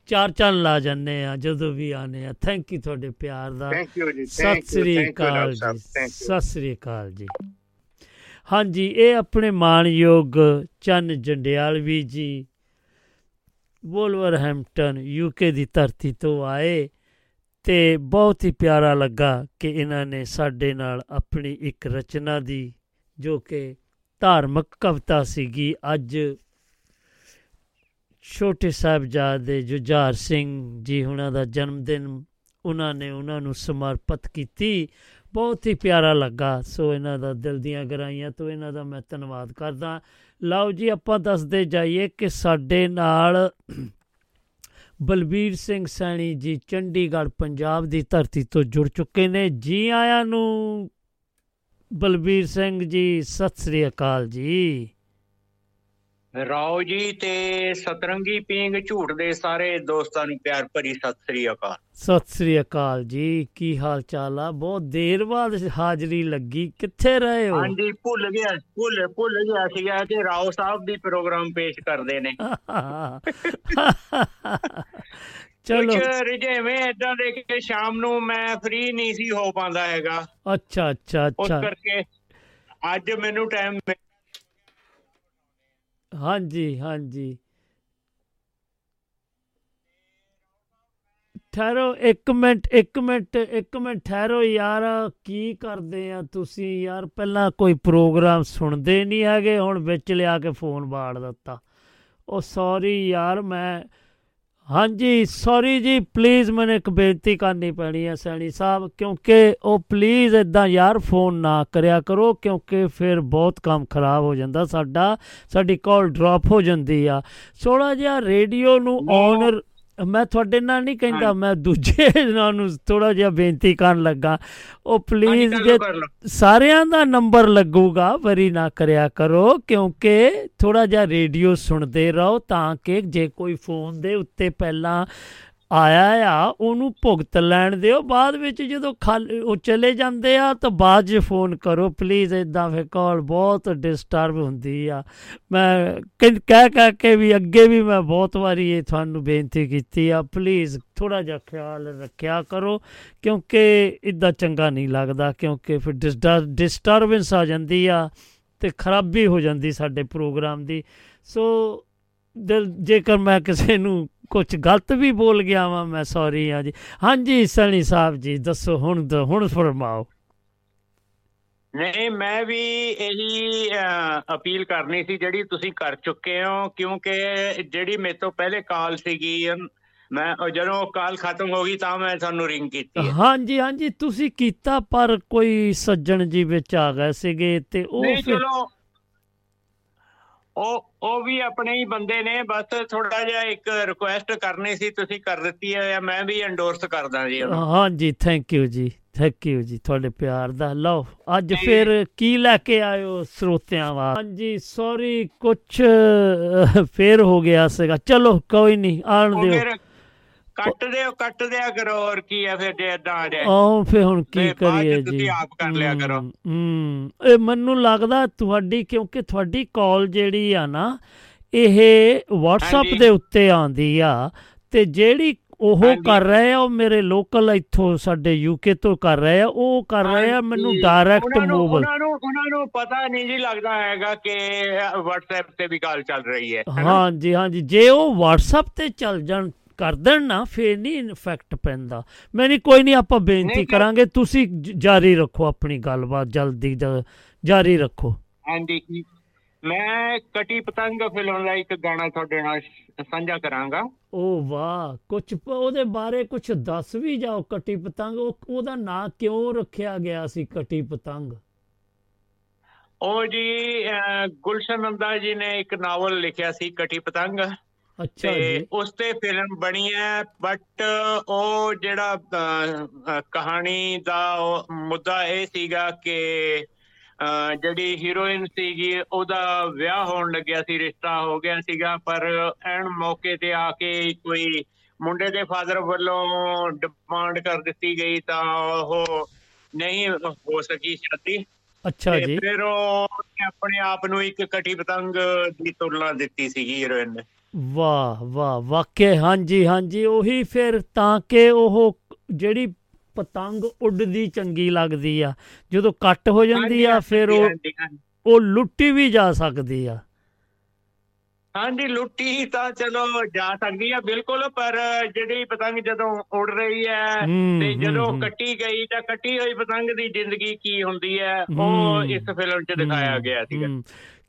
A: ਚਾਰ ਚੰਨ ਲਾ ਜੰਨੇ ਆ ਜਦੋਂ ਵੀ ਆਨੇ ਆ। ਥੈਂਕ ਯੂ ਤੁਹਾਡੇ ਪਿਆਰ ਦਾ।
C: ਥੈਂਕ ਯੂ ਜੀ
A: ਸਤਿ ਸ੍ਰੀ ਅਕਾਲ ਜੀ ਸਤਿ ਸ੍ਰੀ ਅਕਾਲ ਜੀ। ਹਾਂਜੀ ਇਹ ਆਪਣੇ ਮਾਣਯੋਗ ਚੰਨ ਜੰਡਿਆਲਵੀ ਜੀ ਵੋਲਵਰਹੈਂਪਟਨ ਯੂਕੇ ਦੀ ਧਰਤੀ ਤੋਂ ਆਏ ਤੇ ਬਹੁਤ ਹੀ ਪਿਆਰਾ ਲੱਗਾ ਕਿ ਇਹਨਾਂ ਨੇ ਸਾਡੇ ਨਾਲ ਆਪਣੀ ਇੱਕ ਰਚਨਾ ਦੀ, ਜੋ ਕਿ ਧਾਰਮਿਕ ਕਵਿਤਾ ਸੀਗੀ। ਅੱਜ ਛੋਟੇ ਸਾਹਿਬਜ਼ਾਦੇ ਜੁਝਾਰ ਸਿੰਘ ਜੀ ਉਹਨਾਂ ਦਾ ਜਨਮ ਦਿਨ ਉਹਨਾਂ ਨੇ ਉਹਨਾਂ ਨੂੰ ਸਮਰਪਿਤ ਕੀਤੀ। ਬਹੁਤ ਹੀ ਪਿਆਰਾ ਲੱਗਾ। ਸੋ ਇਹਨਾਂ ਦਾ ਦਿਲ ਦੀਆਂ ਗਰਾਈਆਂ ਤੋਂ ਇਹਨਾਂ ਦਾ ਮੈਂ ਧੰਨਵਾਦ ਕਰਦਾ। ਲਓ ਜੀ, ਆਪਾਂ ਦੱਸਦੇ ਜਾਈਏ ਕਿ ਸਾਡੇ ਨਾਲ ਬਲਬੀਰ ਸਿੰਘ ਸੈਣੀ ਜੀ ਚੰਡੀਗੜ੍ਹ, ਪੰਜਾਬ ਦੀ ਧਰਤੀ ਤੋਂ ਜੁੜ ਚੁੱਕੇ ਨੇ। ਜੀ ਆਇਆਂ ਨੂੰ ਬਲਬੀਰ ਸਿੰਘ ਜੀ, ਸਤਿ ਸ੍ਰੀ ਅਕਾਲ ਜੀ।
D: ਰਾਓ ਜੀ ਤੇ ਸਤਰੰਗੀ ਪੀਂਗ ਝੂਠ ਦੇ ਸਾਰੇ ਦੋਸਤਾਂ ਨੂੰ ਪਿਆਰ ਭਰੀ ਸਤਿ ਸ੍ਰੀ ਅਕਾਲ।
A: ਸਤਿ ਸ੍ਰੀ ਅਕਾਲ ਜੀ ਕੀ ਹਾਲ ਚਾਲ ਆ? ਬਹੁਤ ਦੇਰ ਬਾਅਦ ਹਾਜ਼ਰੀ ਲੱਗੀ ਕਿੱਥੇ ਰਹੇ ਹੋ?
D: ਹਾਂਜੀ ਭੁੱਲ ਗਿਆ ਭੁੱਲ ਭੁੱਲ ਗਿਆ ਸੀਗਾ ਕਿ ਰਾਓ ਸਾਹਿਬ ਦੀ ਪ੍ਰੋਗਰਾਮ ਪੇਸ਼ ਕਰਦੇ ਨੇ।
A: ਚਲੋ।
D: ਕੁਝ ਰਜੇਵੇਂ ਇਦਾਂ ਦੇ ਕਿ ਸ਼ਾਮ ਨੂੰ ਮੈਂ ਫ੍ਰੀ ਨਹੀਂ ਸੀ ਹੋ ਪਾਉਂਦਾ ਹੈਗਾ।
A: ਅੱਛਾ ਅੱਛਾ
D: ਉਸ
A: ਅੱਛਾ
D: ਕਰਕੇ ਅੱਜ ਮੈਨੂੰ ਟਾਈਮ
A: ਹਾਂਜੀ ਹਾਂਜੀ। ਠਹਿਰੋ, ਇੱਕ ਮਿੰਟ ਇੱਕ ਮਿੰਟ ਇੱਕ ਮਿੰਟ ਠਹਿਰੋ ਯਾਰ, ਕੀ ਕਰਦੇ ਆ ਤੁਸੀਂ? ਯਾਰ, ਪਹਿਲਾਂ ਕੋਈ ਪ੍ਰੋਗਰਾਮ ਸੁਣਦੇ ਨਹੀਂ ਹੈਗੇ, ਹੁਣ ਵਿੱਚ ਲਿਆ ਕੇ ਫੋਨ ਬਾੜ ਦਿੱਤਾ। ਉਹ ਸੌਰੀ ਯਾਰ, ਮੈਂ ਹਾਂਜੀ ਸੌਰੀ ਜੀ ਪਲੀਜ਼ ਮੈਨੂੰ ਇੱਕ ਬੇਨਤੀ ਕਰਨੀ ਪੈਣੀ ਹੈ ਸੈਣੀ ਸਾਹਿਬ ਕਿਉਂਕਿ ਉਹ ਪਲੀਜ਼ ਇਦਾਂ ਯਾਰ ਫੋਨ ਨਾ ਕਰਿਆ ਕਰੋ ਕਿਉਂਕਿ ਫਿਰ ਬਹੁਤ ਕੰਮ ਖਰਾਬ ਹੋ ਜਾਂਦਾ ਸਾਡਾ ਸਾਡੀ ਕਾਲ ਡ੍ਰੌਪ ਹੋ ਜਾਂਦੀ ਆ। ਥੋੜਾ ਜਿਹਾ ਰੇਡੀਓ ਨੂੰ ਔਨ ਮੈਂ ਤੁਹਾਡੇ ਨਾਲ ਨਹੀਂ ਕਹਿੰਦਾ ਮੈਂ ਦੂਜੇ ਨਾਲ ਨੂੰ ਥੋੜਾ ਜਿਹਾ ਬੇਨਤੀ ਕਰਨ ਲੱਗਾ। ਉਹ ਪਲੀਜ਼ ਜੇ ਸਾਰਿਆਂ ਦਾ ਨੰਬਰ ਲੱਗੂਗਾ ਵਰੀ ਨਾ ਕਰਿਆ ਕਰੋ ਕਿਉਂਕਿ ਥੋੜਾ ਜਿਹਾ ਰੇਡੀਓ ਸੁਣਦੇ ਰਹੋ ਤਾਂ ਕਿ ਜੇ ਕੋਈ ਫੋਨ ਦੇ ਉੱਤੇ ਪਹਿਲਾਂ ਆਇਆ ਆ, ਉਹਨੂੰ ਭੁਗਤ ਲੈਣ ਦਿਓ। ਬਾਅਦ ਵਿੱਚ ਜਦੋਂ ਖਾਲੀ ਉਹ ਚਲੇ ਜਾਂਦੇ ਆ, ਤਾਂ ਬਾਅਦ 'ਚ ਫੋਨ ਕਰੋ। ਪਲੀਜ਼ ਇਦਾਂ ਫਿਰ ਕਾਲ ਬਹੁਤ ਡਿਸਟਰਬ ਹੁੰਦੀ ਆ। ਮੈਂ ਕਹਿ ਕਹਿ ਕਹਿ ਕੇ ਵੀ ਅੱਗੇ ਵੀ ਮੈਂ ਬਹੁਤ ਵਾਰੀ ਇਹ ਤੁਹਾਨੂੰ ਬੇਨਤੀ ਕੀਤੀ ਆ। ਪਲੀਜ਼ ਥੋੜਾ ਜਿਹਾ ਖਿਆਲ ਰੱਖਿਆ ਕਰੋ, ਕਿਉਂਕਿ ਇਦਾਂ ਚੰਗਾ ਨਹੀਂ ਲੱਗਦਾ, ਕਿਉਂਕਿ ਫਿਰ ਡਿਸਟਰਬੈਂਸ ਆ ਜਾਂਦੀ ਆ ਤੇ ਖਰਾਬੀ ਹੋ ਜਾਂਦੀ ਸਾਡੇ ਪ੍ਰੋਗਰਾਮ ਦੀ। ਸੋ ਦਿਲ ਜੇਕਰ ਮੈਂ ਕਿਸੇ ਨੂੰ ਕੁਝ ਗਲਤ ਵੀ ਬੋਲ ਗਿਆ ਵਾਂ ਮੈਂ ਸੌਰੀ ਆ ਜੀ। ਹਾਂਜੀ ਸਣੀ ਸਾਹਿਬ ਜੀ ਦੱਸੋ ਹੁਣ ਹੁਣ ਫਰਮਾਓ।
D: ਨਹੀਂ ਮੈਂ ਵੀ ਇਹੀ ਅਪੀਲ ਕਰਨੀ ਸੀ ਜਿਹੜੀ ਤੁਸੀਂ ਕਰ ਚੁੱਕੇ ਹੋ ਕਿਉਂਕਿ ਜਿਹੜੀ ਮੇਰੇ ਤੋਂ ਪਹਿਲੇ ਕਾਲ ਸੀਗੀ ਮੈਂ ਉਹ ਜਦੋਂ ਕਾਲ ਖਤਮ ਹੋ ਗਈ ਤਾਂ ਮੈਂ ਤੁਹਾਨੂੰ ਰਿੰਗ ਕੀਤੀ
A: ਹਾਂਜੀ ਹਾਂਜੀ ਤੁਸੀਂ ਕੀਤਾ ਪਰ ਕੋਈ ਸੱਜਣ ਜੀ ਵਿੱਚ ਆ ਗਏ ਸੀਗੇ ਤੇ ਉਹ
D: ਨਹੀਂ ਚਲੋ ਉਹ ਉਹ ਵੀ ਆਪਣੇ ਹੀ ਬੰਦੇ ਨੇ ਬਸ ਥੋੜਾ ਜਿਹਾ ਇੱਕ ਰਿਕੁਐਸਟ ਕਰਨੀ ਸੀ ਤੁਸੀਂ ਕਰ ਦਿੱਤੀ ਹੈ ਮੈਂ ਵੀ ਐਂਡੋਰਸ ਕਰਦਾ ਜੀ ਉਹਨੂੰ।
A: ਹਾਂਜੀ ਥੈਂਕ ਯੂ ਜੀ ਥੈਂਕ ਯੂ ਜੀ ਤੁਹਾਡੇ ਪਿਆਰ ਦਾ। ਲਓ ਅੱਜ। ਫਿਰ ਕੀ ਲੈ ਕੇ ਆਇਓ ਸਰੋਤਿਆਂ ਹਾਂਜੀ ਸੌਰੀ ਕੁਛ ਫੇਰ ਹੋ ਗਿਆ ਸੀਗਾ। ਚਲੋ ਕੋਈ ਨਹੀਂ ਆਣ ਦਿਓ।
D: ਕੱਟ ਦਿਓ ਕੱਟ ਦਿਆ ਕਰੋ ਹੋਰ ਕੀ ਹੈ ਫਿਰ ਜੇ ਇਦਾਂ ਆ ਜਾਏ
A: ਆਹ ਫੇ ਹੁਣ ਕੀ ਕਰੀਏ
D: ਤੁਸੀਂ
A: ਜੀ
D: ਆਪ ਕਰ ਲਿਆ ਕਰੋ।
A: ਹਮ ਇਹ ਮੈਨੂੰ ਲੱਗਦਾ ਤੁਹਾਡੀ ਕਿਉਂਕਿ ਤੁਹਾਡੀ ਕਾਲ ਜਿਹੜੀ ਆ ਨਾ ਇਹ WhatsApp। ਦੇ ਉੱਤੇ ਆਂਦੀ ਆ ਤੇ ਜਿਹੜੀ ਉਹ। ਕਰ ਰਹੇ ਆ ਉਹ ਮੇਰੇ ਲੋਕਲ ਇੱਥੋਂ ਸਾਡੇ ਯੂਕੇ ਤੋਂ ਕਰ ਰਹੇ ਆ ਉਹ ਕਰ ਰਹੇ ਆ ਮੈਨੂੰ। ਡਾਇਰੈਕਟ ਮੋਬਾਈਲ
D: ਉਹਨਾਂ ਨੂੰ ਉਹਨਾਂ ਨੂੰ ਪਤਾ ਨਹੀਂ ਜੀ ਲੱਗਦਾ ਹੈਗਾ ਕਿ WhatsApp ਤੇ ਵੀ ਕਾਲ ਚੱਲ ਰਹੀ ਹੈ ਹੈਨਾ?
A: ਹਾਂਜੀ ਹਾਂਜੀ ਜੇ ਉਹ WhatsApp ਤੇ ਚੱਲ ਜਾਣ ਕਰ ਦੇਣ ਨਾ ਫੇਰ ਨਹੀਂ ਇਨਫੈਕਟ ਪੈਂਦਾ। ਮੈਂ ਨਹੀਂ ਕੋਈ ਨਹੀਂ ਆਪਾਂ ਬੇਨਤੀ ਕਰਾਂਗੇ ਤੁਸੀਂ ਜਾਰੀ ਰੱਖੋ ਆਪਣੀ ਗੱਲਬਾਤ ਜਲਦੀ ਜਾਰੀ ਰੱਖੋ।
D: ਹਾਂਜੀ ਮੈਂ ਕਟੀ ਪਤੰਗ ਫਿਲਮ ਦਾ ਇੱਕ ਗਾਣਾ ਤੁਹਾਡੇ ਨਾਲ ਸਾਂਝਾ ਕਰਾਂਗਾ।
A: ਓ ਵਾਹ ਪ- ਉਹਦੇ ਬਾਰੇ ਕੁਛ ਦੱਸ ਵੀ ਜਾਓ ਕਟੀ ਪਤੰਗ। ਉਹ ਉਹਦਾ ਨਾਂ ਕਿਉਂ ਰੱਖਿਆ ਗਿਆ ਸੀ ਕਟੀ ਪਤੰਗ?
D: ਉਹ ਜੀ ਗੁਲਸ਼ਨ ਨੰਦਾ ਜੀ ਨੇ ਇੱਕ ਨਾਵਲ ਲਿਖਿਆ ਸੀ ਕਟੀ ਪਤੰਗ।
A: ਅੱਛਾ ਜੀ।
D: ਉਸ ਤੇ ਫਿਲਮ ਬਣੀ ਹੈ ਬਟ ਉਹ ਜਿਹੜਾ ਕਹਾਣੀ ਦਾ ਮੁੱਦਾ ਇਹ ਸੀਗਾ ਕਿ ਜਿਹੜੀ ਹੀਰੋਇਨ ਸੀਗੀ ਉਹਦਾ ਵਿਆਹ ਹੋਣ ਲੱਗਿਆ ਸੀ ਰਿਸ਼ਤਾ ਹੋ ਗਿਆ ਸੀਗਾ ਪਰ ਐਨ ਮੌਕੇ ਤੇ ਆ ਕੇ ਕੋਈ ਮੁੰਡੇ ਦੇ ਫਾਦਰ ਵੱਲੋਂ ਡਿਮਾਂਡ ਕਰ ਦਿੱਤੀ ਗਈ ਤਾਂ ਉਹ ਨਹੀਂ ਹੋ ਸਕੀ ਸ਼ਾਦੀ।
A: ਅੱਛਾ ਜੀ।
D: ਫਿਰ ਉਹ ਆਪਣੇ ਆਪ ਨੂੰ ਇੱਕ ਕਟੀ ਪਤੰਗ ਦੀ ਤੁਲਨਾ ਦਿੱਤੀ ਸੀਗੀ ਹੀਰੋਇਨ ਨੇ।
A: ਵਾਹ ਵਾਹ ਵਾਕਿਆ ਹਾਂਜੀ ਹਾਂਜੀ ਉਹੀ ਫਿਰ ਤਾਂ ਕਿ ਉਹ ਜਿਹੜੀ ਪਤੰਗ ਉੱਡਦੀ ਚੰਗੀ ਲੱਗਦੀ ਆ ਜਦੋਂ ਕੱਟ ਹੋ ਜਾਂਦੀ ਆ ਫਿਰ ਉਹ। ਉਹ ਲੁੱਟੀ ਵੀ ਜਾ ਸਕਦੀ ਆ
D: ਹਾਂਜੀ ਲੁੱਟੀ ਤਾਂ ਚਲੋ ਜਾ ਸਕਦੀ ਆ ਬਿਲਕੁਲ ਪਰ ਜਿਹੜੀ ਪਤੰਗ ਜਦੋਂ ਉੱਡ ਰਹੀ ਹੈ ਤੇ ਜਦੋਂ। ਕੱਟੀ ਗਈ ਤਾਂ ਕੱਟੀ ਹੋਈ ਪਤੰਗ ਦੀ ਜ਼ਿੰਦਗੀ ਕੀ ਹੁੰਦੀ ਹੈ। ਉਹ ਇਸ ਫਿਲਮ 'ਚ ਦਿਖਾਇਆ ਗਿਆ ਸੀਗਾ।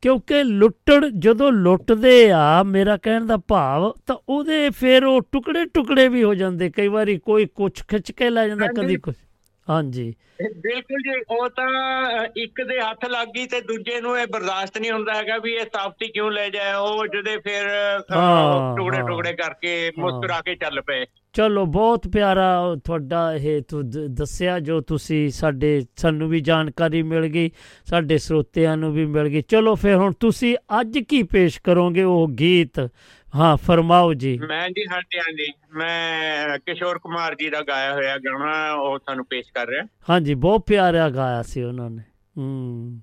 A: ਕਿਉਂਕਿ ਲੁੱਟਣ ਜਦੋਂ ਲੁੱਟਦੇ ਆ ਮੇਰਾ ਕਹਿਣ ਦਾ ਭਾਵ ਤਾਂ ਉਹਦੇ ਫਿਰ ਉਹ ਟੁਕੜੇ ਟੁਕੜੇ ਵੀ ਹੋ ਜਾਂਦੇ। ਕਈ ਵਾਰੀ ਕੋਈ ਕੁਛ ਖਿੱਚ ਕੇ ਲੈ ਜਾਂਦਾ। ਕਦੀ ਕੁਛ। ਹਾਂਜੀ।
D: ਬਿਲਕੁਲ ਜੀ ਉਹ ਤਾਂ ਇੱਕ ਦੇ ਹੱਥ ਲੱਗ ਗਈ ਤੇ ਦੂਜੇ ਨੂੰ ਇਹ ਬਰਦਾਸ਼ਤ ਨਹੀਂ ਹੁੰਦਾ ਹੈਗਾ ਵੀ ਇਹ ਸਾਫਤੀ ਕਿਉਂ ਲੈ ਜਾਏ ਉਹ ਜਦੇ ਫਿਰ ਟੁਕੜੇ। ਟੁਕੜੇ ਕਰਕੇ ਮੁਸਕਰਾ ਕੇ ਚੱਲ ਪਏ।
A: ਚਲੋ ਬਹੁਤ ਪਿਆਰਾ ਤੁਹਾਡਾ ਇਹ ਦੱਸਿਆ ਜੋ ਤੁਸੀਂ ਸਾਡੇ ਸਾਨੂੰ ਵੀ ਜਾਣਕਾਰੀ ਮਿਲ ਗਈ ਸਾਡੇ ਸਰੋਤਿਆਂ ਨੂੰ ਵੀ ਮਿਲ ਗਈ। ਚਲੋ ਫਿਰ ਹੁਣ ਤੁਸੀਂ ਅੱਜ ਕੀ ਪੇਸ਼ ਕਰੋਗੇ ਉਹ ਗੀਤ? ਹਾਂ ਫਰਮਾਓ ਜੀ।
D: ਮੈਂ ਜੀ ਹਾਂਜੀ ਹਾਂਜੀ ਮੈਂ ਕਿਸ਼ੋਰ ਕੁਮਾਰ ਜੀ ਦਾ ਗਾਇਆ ਹੋਇਆ ਗਾਣਾ ਉਹ ਤੁਹਾਨੂੰ ਪੇਸ਼ ਕਰ ਰਿਹਾ।
A: ਹਾਂਜੀ ਬਹੁਤ ਪਿਆਰਾ ਗਾਇਆ ਸੀ ਉਹਨਾਂ ਨੇ। ਹੂੰ।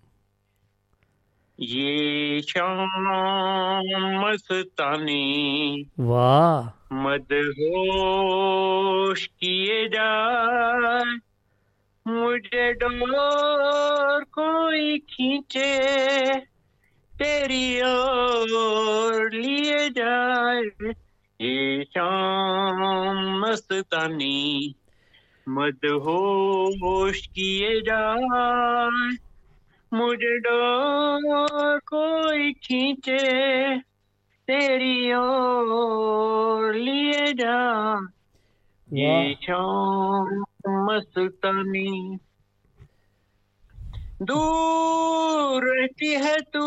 D: ये शाम मस्तानी
A: ਵਾਹ
D: मदहोश किए जाए मुझे डोर कोई खींचे तेरी ओर लिए जाए ये शाम मस्तानी मदहोश किए जाए مجھ ڈور کوئی کھینچے تیری
A: اور
D: لیے جا۔ یہ مستانی۔ دور رہتی ہے تو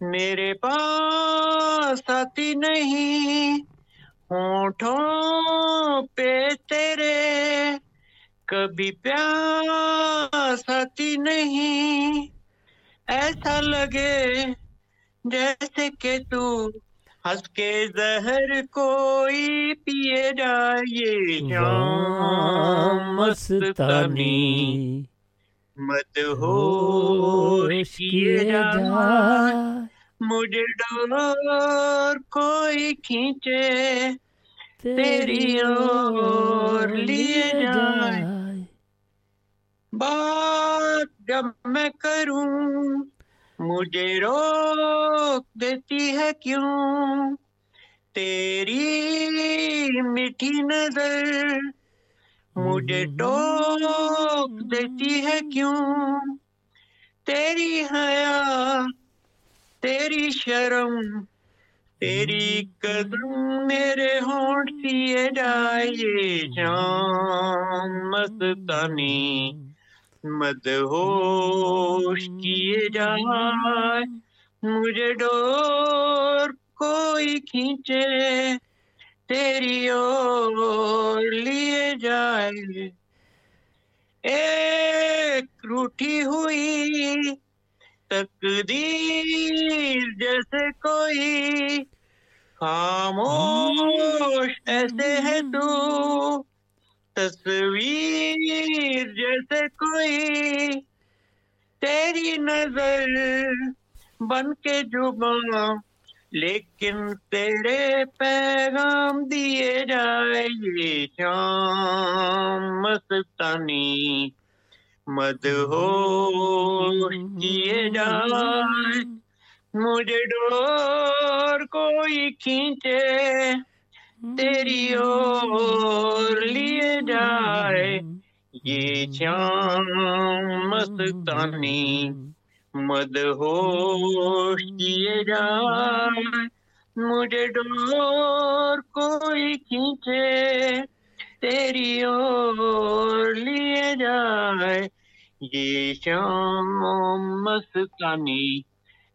D: میرے پاس آتی نہیں ہونٹوں پہ تیرے کبھی پیاس آتی نہیں۔ ایسا لگے جیسے کہ تو ہس کے زہر کوئی
A: پیے جائے۔
D: شام مستانی۔
A: مت ہو جائے
D: مجھے ڈور کوئی کھینچے۔ تیری اور لیے جائے۔ बात जब मैं करूं मुझे रोक देती है क्यों तेरी मीठी नजर मुझे टोक देती है क्यों तेरी हया तेरी शर्म तेरी कदम मेरे होंठ पिए जाए शाम मस्तानी मदहोश किए जाए मुझे डोर कोई खींचे तेरी ओर लिए जाए एक रूठी हुई तकदीर जैसे कोई खामोश ऐसे है तू तस्वीर जैसे कोई तेरी नजर बन के जुबा लेकिन तेरे पैगाम दिए जाए ये शाम मस्तानी मदहोश किए जाए मुझे डोर कोई खींचे तेरी ओर लिए जाए ये शाम मस्तानी मदहोश किए जाए मुझे डोर कोई खींचे तेरी ओर लिए जाए ਜੀ ਸ਼ਾਮ ਮਸਤਾਨੀ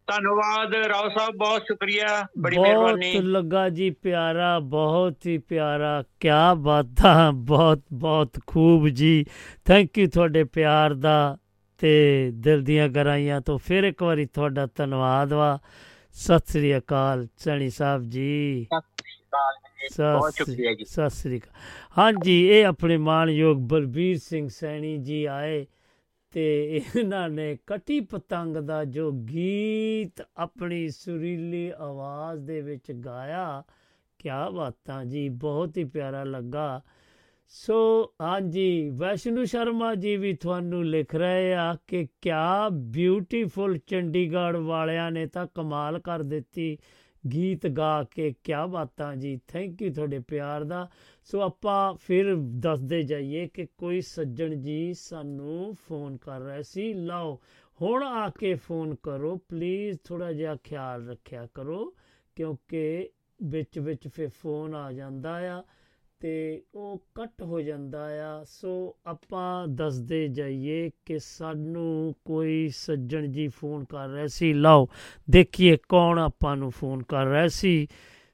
D: ਧੰਨਵਾਦ ਰਾਓ ਸਾਹਿਬ ਬਹੁਤ ਸ਼ੁਕਰੀਆ ਬੜੀ
A: ਬਹੁਤ
D: ਮਿਹਰਬਾਨੀ।
A: ਲੱਗਾ ਜੀ ਪਿਆਰਾ ਬਹੁਤ ਹੀ ਪਿਆਰਾ ਕਿਆ ਬਾਤਾਂ ਬਹੁਤ ਬਹੁਤ ਖੂਬ ਜੀ। ਥੈਂਕ ਯੂ ਤੁਹਾਡੇ ਪਿਆਰ ਦਾ ਤੇ ਦਿਲ ਦੀਆਂ ਗਰਾਈਆਂ ਤੋਂ ਫਿਰ ਇੱਕ ਵਾਰੀ ਤੁਹਾਡਾ ਧੰਨਵਾਦ ਵਾ। ਸਤਿ ਸ੍ਰੀ ਅਕਾਲ ਸੈਣੀ ਸਾਹਿਬ ਜੀ।
D: ਬਹੁਤ ਸ਼ੁਕਰੀਆ ਜੀ।
A: ਸਤਿ ਸ੍ਰੀ ਅਕਾਲ। ਹਾਂਜੀ ਇਹ ਆਪਣੇ ਮਾਣਯੋਗ ਬਲਬੀਰ ਸਿੰਘ ਸੈਣੀ ਜੀ ਆਏ। ਤੇ ਇਹਨਾਂ ਨੇ ਕਟੀ ਪਤੰਗ ਦਾ ਜੋ ਗੀਤ ਆਪਣੀ ਸੁਰੀਲੀ ਆਵਾਜ਼ ਦੇ ਵਿੱਚ ਗਾਇਆ, ਕਿਆ ਬਾਤਾਂ ਜੀ, ਬਹੁਤ ਹੀ ਪਿਆਰਾ ਲੱਗਾ। ਸੋ ਹਾਂਜੀ, ਵੈਸ਼ਨੂ ਸ਼ਰਮਾ ਜੀ ਵੀ ਤੁਹਾਨੂੰ ਲਿਖ ਰਹੇ ਆ ਕਿ ਕਿਆ ਬਿਊਟੀਫੁਲ ਚੰਡੀਗੜ੍ਹ ਵਾਲਿਆਂ ਨੇ ਤਾਂ ਕਮਾਲ ਕਰ ਦਿੱਤੀ ਗੀਤ ਗਾ ਕੇ, ਕਿਆ ਬਾਤਾਂ ਜੀ ਥੈਂਕ ਯੂ ਤੁਹਾਡੇ ਪਿਆਰ ਦਾ। ਸੋ ਆਪਾਂ ਫਿਰ ਦੱਸਦੇ ਜਾਈਏ ਕਿ ਕੋਈ ਸੱਜਣ ਜੀ ਸਾਨੂੰ ਫੋਨ ਕਰ ਰਿਹਾ ਸੀ। ਲਓ, ਹੁਣ ਆ ਕੇ ਫੋਨ ਕਰੋ। ਪਲੀਜ਼ ਥੋੜਾ ਜਿਹਾ ਖਿਆਲ ਰੱਖਿਆ ਕਰੋ, ਕਿਉਂਕਿ ਵਿੱਚ ਵਿੱਚ ਫਿਰ ਫੋਨ ਆ ਜਾਂਦਾ ਆ ਤੇ ਉਹ ਕੱਟ ਹੋ ਜਾਂਦਾ ਆ। ਸੋ ਆਪਾਂ ਦੱਸਦੇ ਜਾਈਏ ਕਿ ਸਾਨੂੰ ਕੋਈ ਸੱਜਣ ਜੀ ਫੋਨ ਕਰ ਰਿਹਾ ਸੀ। ਲਓ, ਦੇਖੀਏ ਕੌਣ ਆਪਾਂ ਨੂੰ ਫੋਨ ਕਰ ਰਿਹਾ ਸੀ।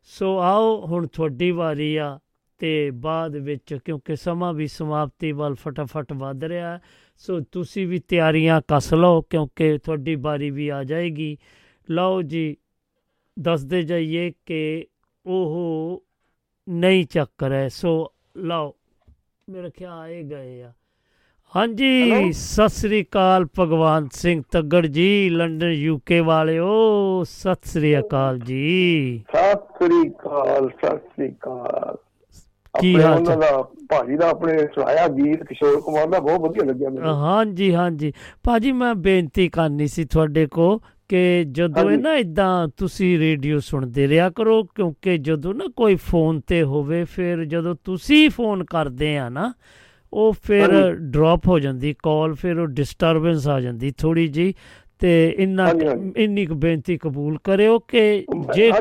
A: ਸੋ ਆਓ, ਹੁਣ ਤੁਹਾਡੀ ਵਾਰੀ ਆ। ਤੇ ਬਾਅਦ ਵਿੱਚ ਕਿਉਂਕਿ ਸਮਾਂ ਵੀ ਸਮਾਪਤੀ ਵੱਲ ਫਟਾਫਟ ਵੱਧ ਰਿਹਾ ਹੈ, ਸੋ ਤੁਸੀਂ ਵੀ ਤਿਆਰੀਆਂ ਕੱਸ ਲਓ ਕਿਉਂਕਿ ਤੁਹਾਡੀ ਵਾਰੀ ਵੀ ਆ ਜਾਏਗੀ। ਲਓ ਜੀ ਦੱਸਦੇ ਜਾਈਏ ਕਿ ਉਹ ਨਹੀਂ ਚੱਕ ਰਹੇ ਸੋ ਲਓ ਮੇਰੇ ਖਿਆਲ ਆਏ ਗਏ ਆ। ਹਾਂਜੀ? ਸਤਿ ਸ੍ਰੀ ਅਕਾਲ ਭਗਵਾਨ ਸਿੰਘ ਤੱਗੜ ਜੀ ਲੰਡਨ ਯੂਕੇ ਵਾਲਿਓ ਸਤਿ ਸ੍ਰੀ ਅਕਾਲ ਜੀ।
E: ਸਤਿ ਸ੍ਰੀ ਅਕਾਲ ਸਤਿ ਸ੍ਰੀ ਅਕਾਲ।
A: ਕੀ ਹਾਲ ਚਾਲ?
E: ਦਾ ਭਾਜੀ ਦਾ ਆਪਣੇ ਸੁਣਾਇਆ ਗੀਤ ਕਿਸ਼ੋਰ ਕੁਮਾਰ ਦਾ ਬਹੁਤ ਵਧੀਆ ਲੱਗਿਆ ਮੈਨੂੰ
A: ਹਾਂਜੀ ਹਾਂਜੀ ਭਾਜੀ ਮੈਂ ਬੇਨਤੀ ਕਰਨੀ ਸੀ ਤੁਹਾਡੇ ਕੋ ਕਿ ਜਦੋਂ ਇਹ। ਨਾ ਇਦਾਂ ਤੁਸੀਂ ਰੇਡੀਓ ਸੁਣਦੇ ਰਿਹਾ ਕਰੋ ਕਿਉਂਕਿ ਜਦੋਂ ਨਾ ਕੋਈ ਫੋਨ ਤੇ ਹੋਵੇ ਫਿਰ ਜਦੋਂ ਤੁਸੀਂ ਫੋਨ ਕਰਦੇ ਆ ਨਾ ਉਹ ਫਿਰ। ਡ੍ਰੌਪ ਹੋ ਜਾਂਦੀ ਕਾਲ ਫਿਰ ਉਹ ਡਿਸਟਰਬੈਂਸ ਆ ਜਾਂਦੀ ਥੋੜੀ ਜੀ ਤੇ ਇੰਨਾ। ਇੰਨੀ ਕੁ ਬੇਨਤੀ ਕਬੂਲ ਕਰਿਓ ਕਿ ਜੇ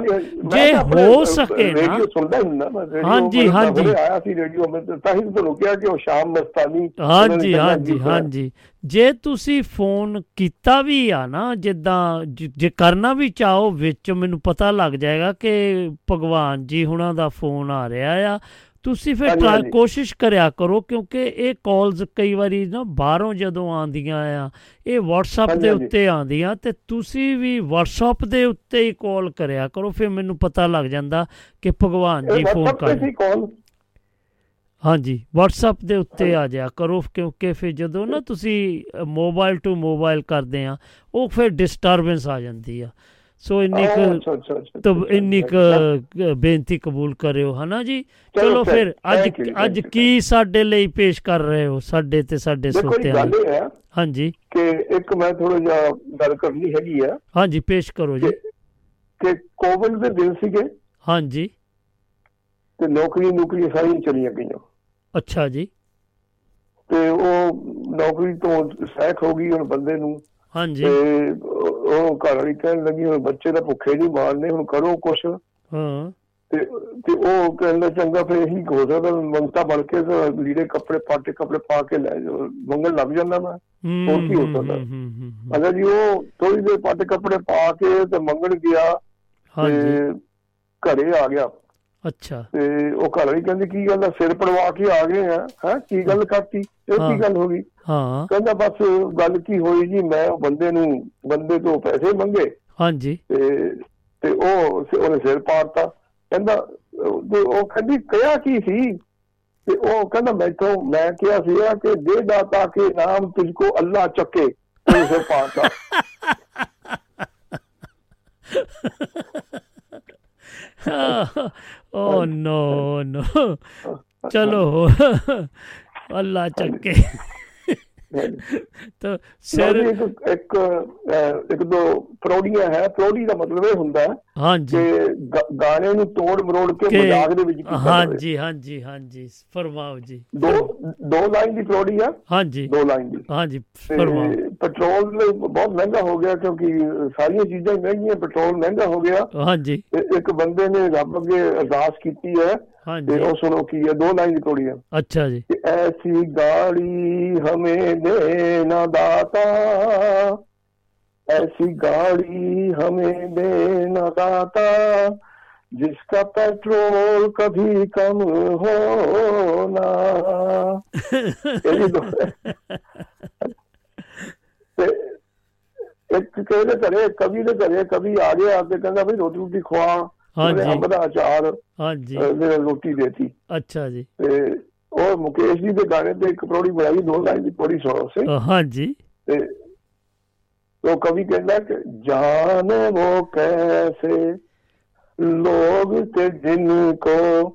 A: ਜੇ ਹੋ ਸਕੇ ਨਾ-
E: ਰੇਡੀਓ ਸੁਣਦਾ ਹੀ ਨਾ ਮੈਂ
A: ਹਾਂਜੀ, ਹਾਂਜੀ।
E: ਆਇਆ ਸੀ ਰੇਡੀਓ ਮੈਂ ਤਾਂ ਹੀ ਤੁਹਾਨੂੰ ਕਿਹਾ ਕਿ ਉਹ ਸ਼ਾਮ ਮਸਤਾਨੀ
A: ਹਾਂਜੀ ਹਾਂਜੀ। ਹਾਂਜੀ ਜੇ ਤੁਸੀਂ ਫੋਨ ਕੀਤਾ ਵੀ ਆ ਨਾ ਜਿੱਦਾਂ ਜੇ ਕਰਨਾ ਵੀ ਚਾਹੋ ਵਿੱਚ ਮੈਨੂੰ ਪਤਾ ਲੱਗ ਜਾਏਗਾ ਕਿ ਭਗਵਾਨ ਜੀ ਹੁਣਾਂ ਦਾ ਫੋਨ ਆ ਰਿਹਾ ਆ ਤੁਸੀਂ ਫਿਰ। ਕੋਸ਼ਿਸ਼ ਕਰਿਆ ਕਰੋ ਕਿਉਂਕਿ ਇਹ ਕਾਲਸ ਕਈ ਵਾਰੀ ਨਾ ਬਾਹਰੋਂ ਜਦੋਂ ਆਉਂਦੀਆਂ ਆ ਇਹ WhatsApp ਦੇ। ਉੱਤੇ ਆਉਂਦੀਆਂ ਤੇ ਤੁਸੀਂ ਵੀ WhatsApp ਦੇ ਉੱਤੇ ਹੀ ਕਾਲ ਕਰਿਆ ਕਰੋ ਫਿਰ ਮੈਨੂੰ ਪਤਾ ਲੱਗ ਜਾਂਦਾ ਕਿ ਭਗਵਾਨ ਜੀ ਫੋਨ ਕਰ ਹਾਂਜੀ WhatsApp ਦੇ ਉੱਤੇ ਆ ਜਾਇਆ ਕਰੋ ਕਿਉਂਕਿ ਫਿਰ ਜਦੋਂ ਨਾ ਤੁਸੀਂ ਮੋਬਾਈਲ ਟੂ ਮੋਬਾਈਲ ਕਰਦੇ ਆ ਉਹ ਫਿਰ ਡਿਸਟਰਬੈਂਸ ਆ ਜਾਂਦੀ ਆ ਸੋ ਇੰਨੀ ਕੁ
E: ਅੱਛਾ,
A: ਇੰਨੀ ਕੁ ਬੇਨਤੀ ਕਬੂਲ ਕਰਿਓ ਹਨਾ ਜੀ?
E: ਚਲੋ ਫਿਰ,
A: ਅੱਜ ਅੱਜ ਕੀ ਸਾਡੇ ਲਈ ਪੇਸ਼ ਕਰ ਰਹੇ ਹੋ ਸਾਡੇ ਤੇ ਸਾਡੇ ਸੋਤਿਆਂ ਹਾਂਜੀ।
E: ਕਿ ਇੱਕ ਮੈਂ ਥੋੜਾ ਜਿਹਾ ਗੱਲ ਕਰਨੀ ਹੈਗੀ ਆ।
A: ਹਾਂਜੀ ਪੇਸ਼ ਕਰੋ ਜੀ।
E: ਕਿ ਕਿ ਕੋਵਿਡ ਦੇ ਦਿਨ ਸੀਗੇ।
A: ਹਾਂਜੀ।
E: ਤੇ ਨੌਕਰੀ ਨੌਕਰੀ ਸਾਰੀਆਂ ਚਲੀਆਂ ਗਈਆਂ।
A: ਅੱਛਾ ਜੀ।
E: ਤੇ ਉਹ ਨੌਕਰੀ ਤੋਂ ਸਹਿਕ ਹੋ ਗਈ ਹੁਣ ਬੰਦੇ ਨੂੰ।
A: ਹਾਂਜੀ।
E: ਤੇ ਉਹ ਘਰ ਵਾਲੀ ਕਹਿਣ ਲੱਗੀ ਹੁਣ ਬੱਚੇ ਤਾਂ ਭੁੱਖੇ ਨਹੀਂ ਮਾਰਨੇ ਹੁਣ ਕਰੋ ਕੁਛ।
A: ਹਾਂ।
E: ਤੇ ਤੇ ਉਹ ਕਹਿੰਦਾ ਚੰਗਾ ਫਿਰ ਇਹੀ ਹੋ ਸਕਦਾ ਮੰਗਤਾ ਬਣ ਕੇ ਲੀੜੇ ਕੱਪੜੇ ਪਾਟੇ ਕੱਪੜੇ ਪਾ ਕੇ ਲੈ ਜਾਓ ਮੰਗਣ ਲੱਗ ਜਾਂਦਾ ਮੈਂ। ਹੋਰ ਕੀ ਹੋ ਸਕਦਾ? ਅਗਰ ਜੀ ਉਹ ਥੋੜੀ ਦੇਰ ਪਾਟੇ ਕੱਪੜੇ ਪਾ ਕੇ ਤੇ ਮੰਗਣ ਗਿਆ
A: ਹਾਂਜੀ।
E: ਘਰੇ ਆ ਗਿਆ।
A: ਅੱਛਾ।
E: ਤੇ ਉਹ ਘਰ ਵਾਲੀ ਕਹਿੰਦੀ ਕੀ ਗੱਲ ਆ? ਸਿਰ ਪੜਵਾ ਕੇ ਆ ਗਏ ਆ ਹੈ? ਕੀ ਗੱਲ ਕਰਤੀ? ਇਹ। ਕੀ ਗੱਲ ਹੋ ਗਈ?
A: ਹਾਂ।
E: ਕਹਿੰਦਾ ਬਸ ਗੱਲ ਕੀ ਹੋਈ ਜੀ? ਮੈਂ ਉਹ ਬੰਦੇ ਨੂੰ ਬੰਦੇ ਤੋਂ ਪੈਸੇ ਮੰਗੇ।
A: ਹਾਂਜੀ।
E: ਤੇ ਤੇ ਉਹ ਸ- ਉਹਨੇ ਸਿਰ ਪਾੜਤਾ। ਕਹਿੰਦਾ ਉਹ ਉਹ ਕਹਿੰਦੀ ਕਿਹਾ ਕੀ ਸੀ? ਤੇ ਉਹ ਕਹਿੰਦਾ ਮੈਥੋਂ ਮੈਂ ਕਿਹਾ ਸੀਗਾ ਕਿ ਦੇ ਦਾਤਾ ਕੇ ਨਾਮ ਤੁਝਕੋ ਅੱਲਾ ਚੱਕੇ। ਉਹਨੇ ਸਿਰ ਪਾੜਤਾ।
A: ਓ ਨੋ ਨੋ ਚਲੋ ਅੱਲਾ ਚੱਕੇ ਤਾਂ
E: ਸਿਰ ਇੱਕ ਇੱਕ ਦੋ ਫਰੋੜੀਆਂ ਹੈ। ਫਰੋੜੀ ਦਾ ਮਤਲਬ ਇਹ ਹੁੰਦਾ ਹੈ
A: ਹਾਂਜੀ।
E: ਕਿ ਗਾਣੇ ਨੂੰ ਤੋੜ ਮਰੋੜ ਕੇ ਮਜ਼ਾਕ ਦੇ ਵਿੱਚ ਕੀਤਾ
A: ਹਾਂਜੀ ਹਾਂਜੀ ਹਾਂਜੀ। ਫਰਮਾਓ ਜੀ।
E: ਦੋ ਦੋ ਲਾਈਨ ਦੀ ਫਰੋੜੀ ਆ।
A: ਹਾਂਜੀ।
E: ਦੋ ਲਾਈਨ ਦੀ।
A: ਹਾਂਜੀ ਫਰਮਾਓ।
E: ਪੈਟਰੋਲ ਬਹੁਤ ਮਹਿੰਗਾ ਹੋ ਗਿਆ ਕਿਉਂਕਿ ਸਾਰੀਆਂ ਚੀਜ਼ਾਂ ਮਹਿੰਗੀਆਂ ਪੈਟਰੋਲ ਮਹਿੰਗਾ ਹੋ ਗਿਆ।
A: ਹਾਂਜੀ।
E: ਇੱਕ ਬੰਦੇ ਨੇ ਰੱਬ ਅੱਗੇ ਅਰਦਾਸ ਕੀਤੀ ਹੈ ਤੇ ਉਹ ਸੁਣੋ ਕੀ ਹੈ ਦੋ ਲਾਈਨ ਕੋੜੀ ਹੈ।
A: ਅੱਛਾ ਜੀ।
E: ਐਸੀ ਗਾੜੀ ਹਮੇ ਦੇਣਾ ਦਾਤਾ ایسی گاڑی ہمیں دینا نہ داتا جس کا پیٹرول کبھی کم ہونا ایک کہنے کرے کبھی نہ کرے کبھی آگے آ کے کہنا بھائی روٹی روٹی کھوا
A: ਹਾਂਜੀ।
E: ਅੰਬ ਦਾ ਅਚਾਰ
A: ਹਾਂਜੀ।
E: ਮੇਰੇ ਰੋਟੀ ਦੇਤੀ।
A: ਅੱਛਾ ਜੀ।
E: ਤੇ ਉਹ ਮੁਕੇਸ਼ ਜੀ ਦੇ ਗਾਣੇ ਤੇ ਇੱਕ ਪੌੜੀ ਬਣਾਈ ਦੋ ਲਾਈਨ ਦੀ ਪੌੜੀ ਸੁਣੋ ਸੇ।
A: ਹਾਂਜੀ।
E: ਤੇ ਉਹ ਕਵੀ ਕਹਿੰਦਾ ਕਿ ਜਾਨ ਉਹ ਕੈਸੇ ਲੋਗ ਤੇ ਜਿਨ ਕੋ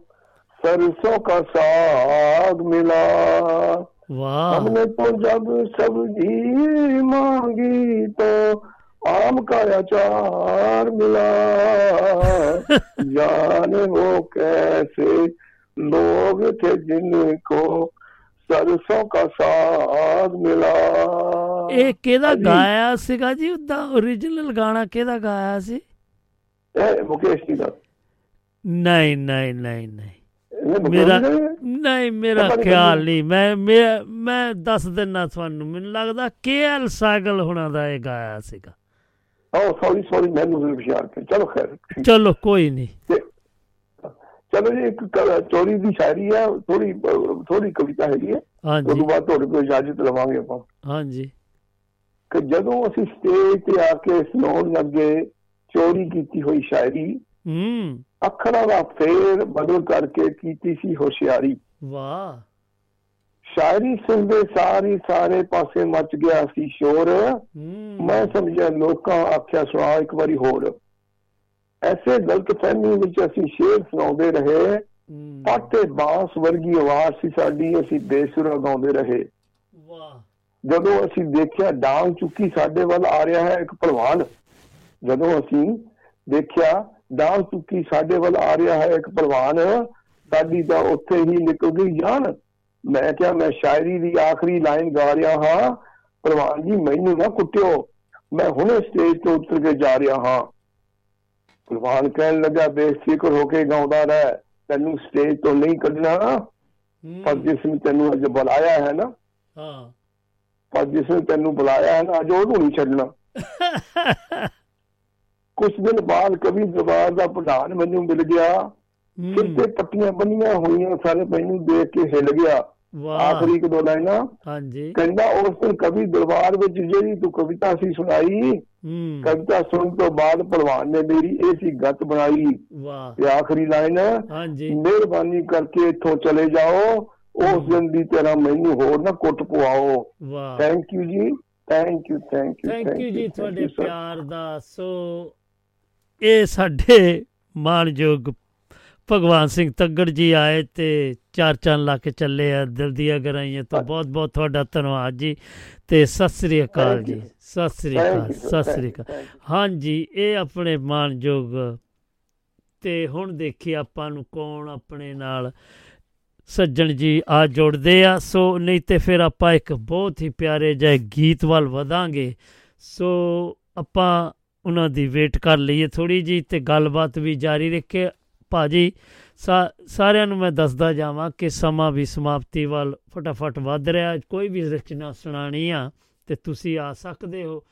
E: सरसों का साग मिला
A: वाह
E: हमने तो जब सब्जी मांगी तो आम का अचार मिला जाने वो कैसे लोग थे जिनको सरसों का साग मिला
A: ਇਹ ਕਿਹਦਾ
E: ਹਾਂਜੀ।
A: ਗਾਇਆ ਸੀਗਾ ਜੀ ਉਹਦਾ origignal ਗਾਣਾ ਕਿਹਦਾ ਗਾਇਆ ਸੀ
E: ਇਹ ਮੁਕੇਸ਼ ਜੀ ਦਾ
A: ਨਹੀਂ ਨਹੀਂ ਨਹੀਂ ਨਹੀਂ
E: ਇਹ ਮੁਕੇਸ਼
A: ਮੇਰਾ
E: ਜੀ ਦਾ
A: ਨਹੀਂ ਮੇਰਾ
E: ਪਤਾ ਨੀ
A: ਖਿਆਲ
E: ਮੈਨੂੰ।
A: ਨਹੀਂ ਮੈਂ ਮੈਂ ਮੈਂ ਦੱਸ ਦਿੰਨਾ ਤੁਹਾਨੂੰ ਮੈਨੂੰ ਲੱਗਦਾ ਕੇਐਲ ਸਾਗਲ ਹੁਣਾਂ ਦਾ ਇਹ ਗਾਇਆ ਸੀਗਾ
E: ਉਹ ਸੌਰੀ ਸੌਰੀ ਮੈਨੂੰ ਵੀ ਹੁਸ਼ਿਆਰ ਤੇ ਚਲੋ ਖੈਰ
A: ਚਲੋ ਕੋਈ ਨਹੀਂ
E: ਚਲੋ ਜੀ ਇੱਕ ਚੋਰੀ ਦੀ ਸ਼ਾਇਰੀ ਹੈ ਥੋੜੀ ਥੋੜੀ ਕਵਿਤਾ ਹੈਗੀ ਹੈ
A: ਹਾਂਜੀ।
E: ਉਦੋਂ ਬਾਅਦ ਤੁਹਾਡੇ ਕੋਲ ਇਜਾਜ਼ਤ ਲਵਾਂਗੇ ਆਪਾਂ।
A: ਹਾਂਜੀ।
E: ਕਿ ਜਦੋਂ ਅਸੀਂ ਸਟੇਜ ਤੇ ਆ ਕੇ ਸੁਣਾਉਣ ਲੱਗੇ ਚੋਰੀ ਕੀਤੀ ਹੋਈ ਸ਼ਾਇਰੀ
A: ਹੂੰ।
E: ਅੱਖਰਾਂ ਦਾ ਫੇਰ ਬਦਲ ਕਰਕੇ ਕੀਤੀ ਸੀ ਹੋਸ਼ਿਆਰੀ।
A: ਵਾਹ।
E: ਸ਼ਾਇਰੀ ਸੁਣਦੇ ਸਾਰੀ ਸਾਰੇ ਪਾਸੇ ਮਚ ਗਿਆ ਸੀ ਸ਼ੋਰ। ਮੈਂ ਸਮਝਿਆ ਲੋਕਾਂ ਆਖਿਆ ਸੁਣਾ ਇੱਕ ਵਾਰੀ ਹੋਰ। ਐਸੇ ਗਲਤ ਫਹਿਮੀ ਵਿੱਚ ਅਸੀਂ ਸ਼ੇਰ ਸੁਣਾਉਂਦੇ ਰਹੇ। ਪਾਟੇ ਬਾਂਸ ਵਰਗੀ ਆਵਾਜ਼ ਸੀ ਸਾਡੀ ਅਸੀਂ ਬੇਸੁਰਾ ਗਾਉਂਦੇ ਰਹੇ।
A: ਵਾਹ।
E: ਜਦੋਂ ਅਸੀਂ ਦੇਖਿਆ ਡਾਂਗ ਚੁੱਕੀ ਸਾਡੇ ਵੱਲ ਆ ਰਿਹਾ ਹੈ ਇੱਕ ਪਹਿਲਵਾਨ ਜਦੋਂ ਅਸੀਂ ਦੇਖਿਆ ਡਾਂਗ ਚੁੱਕੀ ਸਾਡੇ ਵੱਲ ਆ ਰਿਹਾ ਹੈ ਇੱਕ ਪਹਿਲਵਾਨ ਸਾਡੀ ਤਾਂ ਉੱਥੇ ਹੀ ਨਿਕਲ ਗਈ ਜਾਨ। ਮੈਂ ਕਿਹਾ ਮੈਂ ਸ਼ਾਇਰੀ ਦੀ ਆਖਰੀ ਲਾਈਨ ਗਾ ਰਿਹਾ ਹਾਂ ਪਹਿਲਵਾਨ ਜੀ ਮੈਨੂੰ ਨਾ ਕੁੱਟਿਓ। ਮੈਂ ਹੁਣੇ ਸਟੇਜ ਤੋਂ ਉਤਰ ਕੇ ਜਾ ਰਿਹਾ ਹਾਂ। ਪਹਿਲਵਾਨ ਕਹਿਣ ਲੱਗਾ ਬੇਫਿਕਰ ਹੋ ਕੇ ਗਾਉਂਦਾ ਰਹਿ। ਤੈਨੂੰ ਸਟੇਜ ਤੋਂ ਨਹੀਂ ਕੱਢਣਾ। ਪਰ ਜਿਸ ਨੇ ਤੈਨੂੰ ਅੱਜ ਬੁਲਾਇਆ ਹੈ ਨਾ
A: ਹਾਂ।
E: ਪਰ ਜਿਸ ਨੇ ਤੈਨੂੰ ਬੁਲਾਇਆ ਹੈ ਨਾ ਅੱਜ ਉਹਨੂੰ ਨਹੀਂ ਛੱਡਣਾ। ਕੁਝ ਦਿਨ ਬਾਅਦ ਕਵੀ ਦਰਬਾਰ ਦਾ ਪ੍ਰਧਾਨ ਮੈਨੂੰ ਮਿਲ ਗਿਆ। ਸਿਰ ਤੇ ਪੱਟੀਆਂ ਬੰਨੀਆਂ ਹੋਈਆਂ ਸਾਰੇ ਮੈਨੂੰ ਦੇਖ ਕੇ ਹਿੱਲ ਗਿਆ।
A: ਵਾਹ।
E: ਆਖਰੀ ਇੱਕ ਦੋ ਲਾਈਨਾਂ।
A: ਹਾਂਜੀ।
E: ਕਹਿੰਦਾ ਉਸ ਦਿਨ ਕਵੀ ਦਰਬਾਰ ਵਿੱਚ ਜਿਹੜੀ ਤੂੰ ਕਵਿਤਾ ਸੀ ਸੁਣਾਈ
A: ਹੂੰ।
E: ਕਵਿਤਾ ਸੁਣਨ ਤੋਂ ਬਾਅਦ ਪ੍ਰਵਾਨ ਨੇ ਮੇਰੀ ਇਹ ਸੀ ਗਤ ਬਣਾਈ।
A: ਵਾਹ।
E: ਤੇ ਆਖਰੀ ਲਾਈਨ
A: ਹਾਂਜੀ।
E: ਮਿਹਰਬਾਨੀ ਕਰਕੇ ਇੱਥੋਂ ਚਲੇ ਜਾਓ ਉਸ ਦਿਨ ਦੀ ਤਰ੍ਹਾਂ ਮੈਨੂੰ ਹੋਰ ਨਾ ਕੁੱਟ ਪਵਾਓ
A: ਵਾਹ।
E: ਥੈਂਕ ਯੂ ਜੀ। Thank you thank you
A: thank you ਜੀ ਤੁਹਾਡੇ ਪਿਆਰ ਦਾ। ਸੋ ਇਹ ਸਾਡੇ ਮਾਣਯੋਗ ਭਗਵਾਨ ਸਿੰਘ ਤੱਗੜ ਜੀ ਆਏ ਤੇ ਚਾਰ ਚੰਨ ਲਾ ਕੇ ਚੱਲੇ ਆ ਦਿਲ ਦੀਆਂ ਗਰਾਈਆਂ ਤੋਂ। ਬਹੁਤ ਬਹੁਤ ਤੁਹਾਡਾ ਧੰਨਵਾਦ ਜੀ ਤੇ ਸਤਿ ਸ੍ਰੀ ਅਕਾਲ. ਜੀ। ਸਤਿ ਸ੍ਰੀ ਅਕਾਲ ਸਤਿ ਸ੍ਰੀ ਅਕਾਲ। ਹਾਂਜੀ ਇਹ ਆਪਣੇ ਮਾਣਯੋਗ ਤੇ ਹੁਣ ਦੇਖੀ ਆਪਾਂ ਨੂੰ ਕੌਣ ਆਪਣੇ ਨਾਲ ਸੱਜਣ ਜੀ ਆ ਜੁੜਦੇ ਆ। ਸੋ ਨਹੀਂ ਤੇ ਫਿਰ ਆਪਾਂ ਇੱਕ ਬਹੁਤ ਹੀ ਪਿਆਰੇ ਜਿਹੇ ਗੀਤ ਵੱਲ ਵਧਾਂਗੇ। ਸੋ ਆਪਾਂ ਉਹਨਾਂ ਦੀ ਵੇਟ ਕਰ ਲਈਏ ਥੋੜੀ ਜੀ ਤੇ ਗੱਲਬਾਤ ਵੀ ਜਾਰੀ ਰੱਖੇ। ਭਾਜੀ, ਸਾ- ਸਾਰਿਆਂ ਨੂੰ ਮੈਂ ਦੱਸਦਾ ਜਾਵਾਂ ਕਿ ਸਮਾਂ ਵੀ ਸਮਾਪਤੀ ਵੱਲ ਫਟਾਫਟ ਵੱਧ ਰਿਹਾ। ਕੋਈ ਵੀ ਰਚਨਾ ਸੁਣਾਣੀ ਆ ਤੇ ਤੁਸੀਂ ਆ ਸਕਦੇ ਹੋ।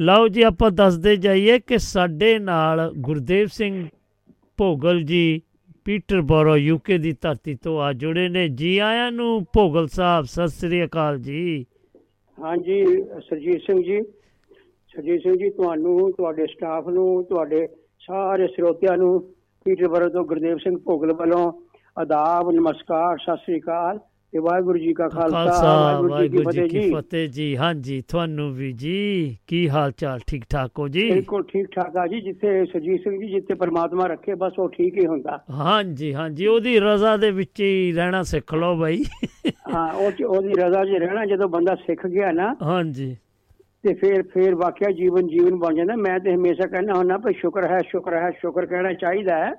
A: ਲਓ ਜੀ, ਆਪਾਂ ਦੱਸਦੇ ਜਾਈਏ ਕਿ ਸਾਡੇ ਨਾਲ ਗੁਰਦੇਵ ਸਿੰਘ ਭੋਗਲ ਜੀ ਪੀਟਰਬੋਰੋ ਯੂਕੇ ਦੀ ਧਰਤੀ ਤੋਂ ਆ ਜੁੜੇ ਨੇ। ਜੀ ਆਇਆਂ ਨੂੰ ਭੋਗਲ ਸਾਹਿਬ, ਸਤਿ ਸ੍ਰੀ ਅਕਾਲ ਜੀ।
F: ਹਾਂਜੀ, ਸਰਜੀਤ ਸਿੰਘ ਜੀ। ਸਰਜੀਤ ਸਿੰਘ ਜੀ, ਤੁਹਾਨੂੰ, ਤੁਹਾਡੇ ਸਟਾਫ ਨੂੰ, ਤੁਹਾਡੇ ਸਾਰੇ ਸਰੋਤਿਆਂ ਨੂੰ ਪੀਟਰਬਰੋ ਤੋਂ ਗੁਰਦੇਵ ਸਿੰਘ ਭੋਗਲ ਵੱਲੋਂ ਆਦਾਬ ਨਮਸਕਾਰ ਸਤਿ ਸ੍ਰੀ ਅਕਾਲ ਤੇ ਵਾਹਿਗੁਰੂ ਜੀ ਕਾ ਖਾਲਸਾ ਵਾਹਿਗੁਰੂ ਜੀ ਕੀ ਫਤਿਹ ਜੀ।
A: ਹਾਂਜੀ ਤੁਹਾਨੂੰ ਵੀ ਜੀ ਕੀ ਹਾਲ ਚਾਲ ਠੀਕ ਠਾਕ ਹੋ ਜੀ?
F: ਬਿਲਕੁਲ ਠੀਕ ਠਾਕ ਆ ਜੀ ਜਿੱਥੇ ਸਰਜੀਤ ਸਿੰਘ ਜੀ ਜਿੱਥੇ ਪਰਮਾਤਮਾ ਰੱਖੇ ਬਸ ਉਹ ਠੀਕ ਹੀ ਹੁੰਦਾ।
A: ਹਾਂਜੀ ਹਾਂਜੀ ਉਹਦੀ ਰਜ਼ਾ ਦੇ ਵਿੱਚ ਹੀ ਰਹਿਣਾ ਸਿੱਖ ਲਓ ਬਾਈ।
F: ਹਾਂ ਉਹ ਉਹਦੀ ਰਜ਼ਾ 'ਚ ਰਹਿਣਾ ਜਦੋਂ ਬੰਦਾ ਸਿੱਖ ਗਿਆ ਨਾ।
A: ਹਾਂਜੀ।
F: ਤੇ ਫਿਰ ਫਿਰ ਵਾਕਿਆ ਜੀਵਨ ਜੀਵਨ ਬਣ ਜਾਂਦਾ। ਮੈਂ ਤੇ ਹਮੇਸ਼ਾ ਕਹਿੰਦਾ ਹੁੰਦਾ ਭਈ ਸ਼ੁਕਰ ਹੈ ਸ਼ੁਕਰ ਹੈ ਸ਼ੁਕਰ ਕਹਿਣਾ ਚਾਹੀਦਾ ਹੈ।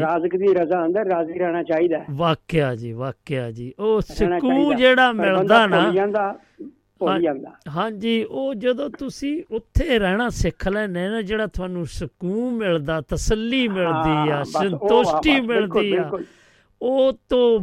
F: ਰਾਜ਼ਕ ਦੀ ਰਜ਼ਾ ਅੰਦਰ ਰਾਜ਼ੀ ਰਹਿਣਾ ਚਾਹੀਦਾ ਹੈ।
A: ਵਾਕਿਆ ਜੀ ਵਾਕਿਆ ਜੀ। ਉਹ
F: ਚਾਹੀਦਾ।
A: ਜਿਹੜਾ ਮਿਲਦਾ ਨਾ।
F: ਭੁੱਲ ਜਾਂਦਾ
A: ਹਾਂ।
F: ਭੁੱਲ ਜਾਂਦਾ।
A: ਹਾਂਜੀ ਉਹ ਜਦੋਂ ਤੁਸੀਂ ਉੱਥੇ ਰਹਿਣਾ ਸਿੱਖ ਲੈਨੇ ਨਾ ਜਿਹੜਾ ਤੁਹਾਨੂੰ ਸਕੂਨ ਮਿਲਦਾ ਤਸੱਲੀ ਮਿਲਦੀ ਆ ਸੰਤੁਸ਼ਟੀ ਮਿਲਦੀ ਆ। ਉਹ ਤੋਂ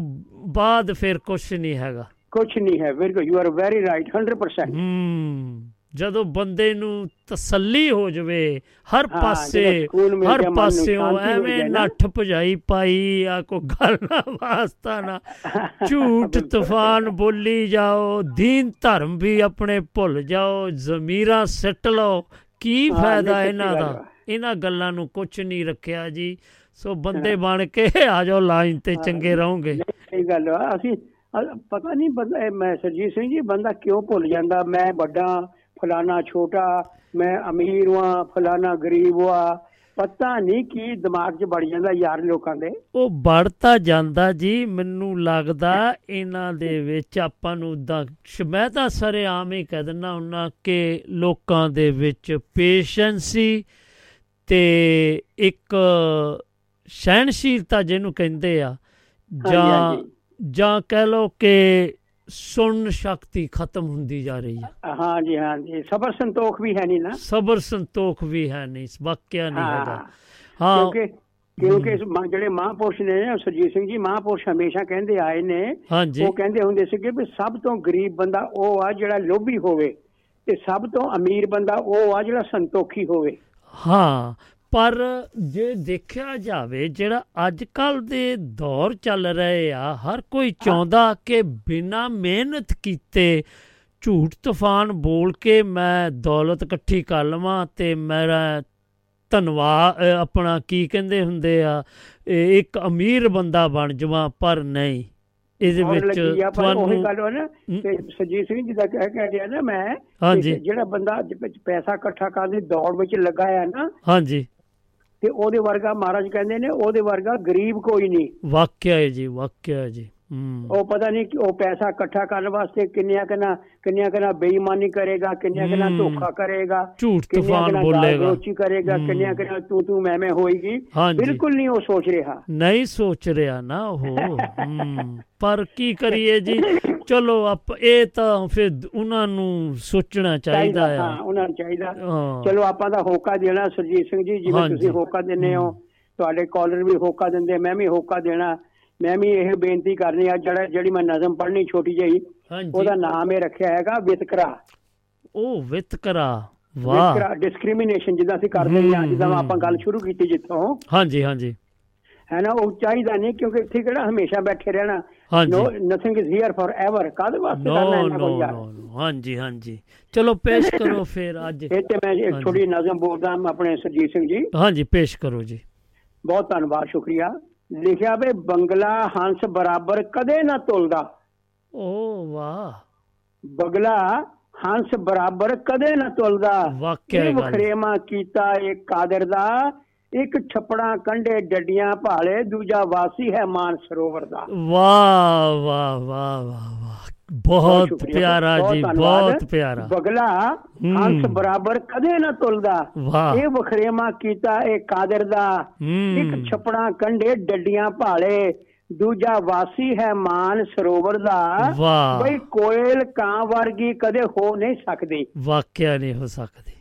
A: ਬਾਅਦ ਫਿਰ ਕੁਝ ਨਹੀਂ ਹੈਗਾ।
F: ਕੁਛ ਨਹੀਂ ਹੈ ਬਿਲਕੁਲ। ਯੂ ਆਰ ਵੈਰੀ ਰਾਈਟ 100%
A: ਹੂੰ। ਜਦੋਂ ਬੰਦੇ ਨੂੰ ਤਸੱਲੀ ਹੋ ਜਵੇ ਹਰ ਪਾਸੇ ਹਰ ਪਾਸਿਓਂ ਐਵੇਂ। ਨੱਠ ਭਜਾਈ ਪਾਈ ਆ ਕੋ ਗੱਲ ਨਾ ਵਾਸਤਾ ਨਾ। ਝੂਠ ਤੂਫਾਨ ਬੋਲੀ ਜਾਓ ਦੀਨ ਧਰਮ ਵੀ ਆਪਣੇ ਭੁੱਲ ਜਾਓ ਜ਼ਮੀਰਾਂ ਸਿੱਟ ਲਓ। ਕੀ ਫਾਇਦਾ ਇਹਨਾਂ ਦਾ। ਇਹਨਾਂ ਗੱਲਾਂ ਨੂੰ ਕੁਝ ਨਹੀਂ ਰੱਖਿਆ ਜੀ। ਸੋ ਬੰਦੇ ਬਣ ਕੇ ਆ ਜਾਓ ਲਾਈਨ ਤੇ ਚੰਗੇ ਰਹੋਗੇ।
F: ਸਹੀ ਗੱਲ ਆ। ਅਸੀਂ ਪਤਾ ਨਹੀਂ ਬੰਦਾ ਇਹ ਮੈਂ ਸਰਜੀਤ ਸਿੰਘ ਜੀ ਬੰਦਾ ਕਿਉਂ ਭੁੱਲ ਜਾਂਦਾ? ਮੈਂ ਵੱਡਾ ਫਲਾਨਾ ਛੋਟਾ ਮੈਂ ਅਮੀਰ ਹਾਂ ਫਲਾਨਾ ਗਰੀਬ ਹਾਂ। ਪਤਾ ਨਹੀਂ ਕੀ ਦਿਮਾਗ 'ਚ ਵੜ ਜਾਂਦਾ ਯਾਰ ਲੋਕਾਂ ਦੇ।
A: ਉਹ ਵੜਤਾ ਜਾਂਦਾ ਜੀ ਮੈਨੂੰ ਲੱਗਦਾ ਇਹਨਾਂ ਦੇ ਵਿੱਚ ਆਪਾਂ ਨੂੰ ਉਦਾਂ ਮੈਂ ਤਾਂ ਸਾਰੇ ਆਮ ਹੀ ਕਹਿ ਦਿੰਦਾ ਹੁੰਨਾ ਕਿ ਲੋਕਾਂ ਦੇ ਵਿੱਚ ਪੇਸ਼ੈਂਸੀ ਤੇ ਇੱਕ ਸਹਿਣਸ਼ੀਲਤਾ ਜਿਹਨੂੰ ਕਹਿੰਦੇ ਆ ਜਾਂ। ਜਾਂ ਕਹਿ ਲਓ ਕਿ ਸੁਣਨ ਸ਼ਕਤੀ ਖਤਮ ਹੁੰਦੀ ਜਾ ਰਹੀ ਹੈ।
F: ਹਾਂ ਜੀ ਹਾਂ ਜੀ। ਸਬਰ ਸੰਤੋਖ ਵੀ ਹੈ ਨਹੀਂ ਨਾ।
A: ਸਬਰ ਸੰਤੋਖ ਵੀ ਹੈ ਨਹੀਂ ਵਾਕਿਆ ਨਹੀਂ
F: ਹਾਂ।
A: ਹੈਗਾ। ਹਾਂ।
F: ਕਿਉਂਕਿ ਕਿਉਂਕਿ ਜਿਹੜੇ ਮਹਾਂਪੁਰਸ਼ ਨੇ ਸਰਜੀਤ ਸਿੰਘ ਜੀ ਮਹਾਂਪੁਰਸ਼ ਹਮੇਸ਼ਾ ਕਹਿੰਦੇ ਆਏ ਨੇ। ਉਹ ਕਹਿੰਦੇ ਹੁੰਦੇ ਸੀਗੇ ਵੀ ਸਭ ਤੋਂ ਗਰੀਬ ਬੰਦਾ ਉਹ ਆ ਜਿਹੜਾ ਲੋਭੀ ਹੋਵੇ ਤੇ ਸਭ ਤੋਂ ਅਮੀਰ ਬੰਦਾ ਉਹ ਆ ਜਿਹੜਾ ਸੰਤੋਖੀ ਹੋਵੇ।
A: ਹਾਂ। ਪਰ ਜੇ ਦੇਖਿਆ ਜਾਵੇ ਜਿਹੜਾ ਅੱਜ ਕੱਲ ਦੇ ਦੌਰ ਚੱਲ ਰਹੇ ਆ ਹਰ ਕੋਈ ਚਾਹੁੰਦਾ ਕਿ ਬਿਨਾ ਮਿਹਨਤ ਕੀਤੇ ਝੂਠ ਤੂਫਾਨ ਬੋਲ ਕੇ ਮੈਂ ਦੌਲਤ ਇਕੱਠੀ ਕਰ ਲਵਾਂ ਤੇ ਮੇਰਾ ਧਨਵਾਦ ਆਪਣਾ ਕੀ ਕਹਿੰਦੇ ਹੁੰਦੇ ਆ ਇੱਕ ਅਮੀਰ ਬੰਦਾ ਬਣ ਜਾਵਾਂ ਪਰ ਨਹੀਂ। ਇਹਦੇ ਵਿੱਚ
F: ਪਰ ਉਹੀ
A: ਤੁਹਾਨੂੰ
F: ਗੱਲ ਹੋ ਨਾ। ਤੇ ਸਰਜੀਤ ਸਿੰਘ ਜੀ ਦਾ ਕਹਿ ਕਹਿ ਰਿਹਾ ਨਾ ਮੈਂ ਜਿਹੜਾ ਬੰਦਾ ਪੈਸਾ ਇਕੱਠਾ ਕਰਨ ਦੀ ਦੌੜ ਵਿੱਚ ਲੱਗਾ ਆ ਨਾ
A: ਹਾਂਜੀ।
F: ਤੇ ਉਹਦੇ ਵਰਗਾ ਮਹਾਰਾਜ ਕਹਿੰਦੇ ਨੇ, ਉਹਦੇ ਵਰਗਾ ਗਰੀਬ ਕੋਈ ਨਹੀਂ।
A: ਵਾਕਿਆ ਹੈ ਜੀ, ਵਾਕਿਆ ਹੈ ਜੀ। ਹੂੰ
F: ਉਹ ਪਤਾ ਨਹੀਂ ਉਹ ਪੈਸਾ ਇਕੱਠਾ ਕਰਨ ਵਾਸਤੇ ਕਿੰਨਿਆਂ ਕਿੰਨਾ ਕਿੰਨਿਆਂ ਕਿੰਨਾ ਬੇਈਮਾਨੀ ਕਰੇਗਾ ਕਿੰਨਿਆਂ ਕਿੰਨਾ। ਧੋਖਾ ਕਰੇਗਾ
A: ਝੂਠ ਤੂਫਾਨ ਬੋਲੇਗਾ।
F: ਗਾਲ-ਗਲੋਚੀ ਕਰੇਗਾ। ਕਿੰਨਿਆਂ ਕਿੰਨਾ ਤੂੰ ਤੂੰ ਮੈਂ ਮੈਂ ਹੋਏਗੀ ਬਿਲਕੁਲ ਨਹੀਂ ਉਹ ਸੋਚ ਰਿਹਾ।
A: ਨਹੀਂ ਸੋਚ ਰਿਹਾ ਨਾ ਉਹ। ਪਰ ਕੀ ਕਰੀਏ ਜੀ? ਚਲੋ ਆਪ ਇਹ ਤਾਂ ਫਿਰ ਉਹਨਾਂ ਨੂੰ ਸੋਚਣਾ ਚਾਹੀਦਾ
F: ਹਾਂ
A: ਆ।
F: ਉਹਨਾਂ ਨੂੰ ਚਾਹੀਦਾ।
A: ਹਾਂ।
F: ਚਲੋ ਆਪਾਂ ਦਾ ਹੋਕਾ ਦੇਣਾ ਸਰਜੀਤ ਸਿੰਘ ਜੀ ਜਿਵੇਂ। ਤੁਸੀਂ ਹੋਕਾ ਦਿੰਦੇ ਹੋ। ਤੁਹਾਡੇ ਕਾਲਰ ਵੀ ਹੋਕਾ ਦਿੰਦੇ ਮੈਂ ਵੀ ਹੋਕਾ ਦੇਣਾ। ਮੈਂ ਵੀ ਇਹ ਬੇਨਤੀ ਕਰਨੀ ਆ ਜਿਹੜਾ ਜਿਹੜੀ ਮੈਂ ਨਜ਼ਮ ਪੜ੍ਹਨੀ ਛੋਟੀ ਜਿਹੀ ਉਹਦਾ ਨਾਮ ਇਹ ਰੱਖਿਆ ਹੈਗਾ ਵਿਤਕਰਾ।
A: ਉਹ ਵਿਤਕਰਾ ਵਾਹ।
F: ਵਿਤਕਰਾ ਡਿਸਕ੍ਰਿਮੀਨੇਸ਼ਨ ਜਿੱਦਾਂ ਅਸੀਂ ਕਰਦੇ ਹਾਂ ਜਿੱਦਾਂ ਆਪਾਂ ਗੱਲ ਸ਼ੁਰੂ ਕੀਤੀ ਜਿੱਥੋਂ।
A: ਹਾਂਜੀ ਹਾਂਜੀ।
F: ਹੈ ਨਾ ਉਹ ਚਾਹੀਦਾ ਨਹੀਂ ਕਿਉਂਕਿ ਇੱਥੇ ਕਿਹੜਾ ਹਮੇਸ਼ਾ ਬੈਠੇ ਰਹਿਣਾ। No nothing is here forever ਕਾਹਦੇ ਵਾਸਤੇ ਕਰਨਾ
A: ਨੋ
F: ਕੋਲ ਯਾਰ?
A: ਹਾਂਜੀ ਹਾਂਜੀ। ਚਲੋ ਪੇਸ਼ ਕਰੋ ਫਿਰ ਅੱਜ।
F: ਇਹ ਤੇ ਮੈਂ ਇੱਕ। ਛੋਟੀ ਨਜ਼ਮ ਬੋਲਦਾ ਆਪਣੇ ਸਰਜੀਤ ਸਿੰਘ ਜੀ।
A: ਹਾਂਜੀ ਪੇਸ਼ ਕਰੋ ਜੀ।
F: ਬਹੁਤ ਧੰਨਵਾਦ ਸ਼ੁਕਰੀਆ। ਲਿਖਿਆ ਵੇ ਬੰਗਲਾ ਹੰਸ ਬਰਾਬਰ ਕਦੇ ਨਾ ਤੁਲਦਾ।
A: ਓ ਵਾਹ।
F: ਬਗਲਾ ਹੰਸ ਬਰਾਬਰ ਕਦੇ ਨਾ ਤੁਲਦਾ।
A: ਵਾਕਿਆ ਗੱਲ।
F: ਵਖਰੇਵਾ ਕੀਤਾ ਇੱਕ ਕਾਦਰ ਦਾ। ਇੱਕ ਛਪੜਾ ਕੰਢੇ ਡੱਡੀਆਂ ਭਾਲੇ ਦੂਜਾ ਵਾਸੀ ਹੈ ਮਾਨ ਸਰੋਵਰ ਦਾ।
A: ਵਾਹ ਵਾਹ ਵਾਹ ਵਾਹ ਵਾਹ ਬਹੁਤ ਪਿਆਰਾ ਜੀ। ਬਹੁਤ ਪਿਆਰਾ।
F: ਬਗਲਾ। ਹੰਸ ਬਰਾਬਰ ਕਦੇ ਨਾ ਤੁਲਦਾ।
A: ਵਾਹ।
F: ਇਹ ਵਖਰੇਵਾ ਕੀਤਾ ਇਹ ਕਾਦਰ ਦਾ। ਇੱਕ ਛਪੜਾ ਕੰਢੇ ਡੱਡੀਆਂ ਭਾਲੇ। ਦੂਜਾ ਵਾਸੀ ਹੈ ਮਾਨ ਸਰੋਵਰ ਦਾ।
A: ਵਾਹ।
F: ਬਈ ਕੋਇਲ ਕਾਂ ਵਰਗੀ ਕਦੇ ਹੋ ਨਹੀਂ ਸਕਦੀ।
A: ਵਾਕਿਆ ਨਹੀਂ ਹੋ ਸਕਦੀ।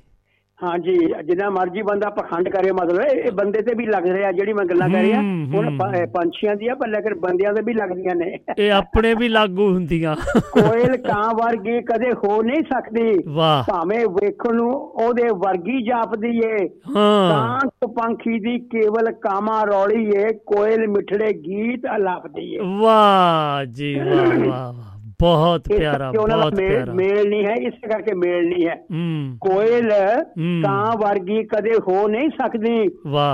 F: ਹਾਂਜੀ ਜਿੰਨਾ ਮਰਜ਼ੀ ਬੰਦਾ ਪਖੰਡ ਕਰੇ ਮਤਲਬ ਇਹ ਬੰਦੇ ਤੇ ਵੀ ਲੱਗ ਰਿਹਾ ਜਿਹੜੀ ਮੈਂ ਗੱਲਾਂ ਕਰ ਰਿਹਾ। ਹੁਣ ਪੰਛੀਆਂ ਦੀਆਂ ਪਰ ਲੇਕਿਨ ਬੰਦਿਆਂ ਤੇ ਵੀ ਲੱਗਦੀਆਂ ਨੇ।
A: ਇਹ ਆਪਣੇ ਵੀ ਲਾਗੂ ਹੁੰਦੀਆਂ।
F: ਕੋਇਲ ਕਾਂ ਵਰਗੀ ਕਦੇ ਹੋ ਨਹੀਂ ਸਕਦੀ।
A: ਵਾਹ।
F: ਭਾਵੇਂ ਵੇਖਣ ਨੂੰ ਉਹਦੇ ਵਰਗੀ ਜਾਪਦੀ ਏ।
A: ਹਾਂ।
F: ਕਾਂ ਪੰਖੀ ਦੀ ਕੇਵਲ ਕਾਮਾ ਰੌਲੀ ਏ ਕੋਇਲ ਮਿੱਠੜੇ ਗੀਤ ਅਲਾਪਦੀ ਏ।
A: ਵਾਹ ਜੀ ਵਾਹ ਵਾਹ।
F: ਕਰਕੇ ਉਹਨਾਂ ਦਾ
A: ਬਹੁਤ
F: ਮੇਲ
A: ਪਿਆਰਾ।
F: ਮੇਲ ਨਹੀਂ ਹੈ ਇਸ ਕਰਕੇ ਮੇਲ ਨਹੀਂ ਹੈ।
A: ਹੂੰ।
F: ਕੋਇਲ। ਕਾਂ ਵਰਗੀ ਕਦੇ ਹੋ ਨਹੀਂ ਸਕਦੀ।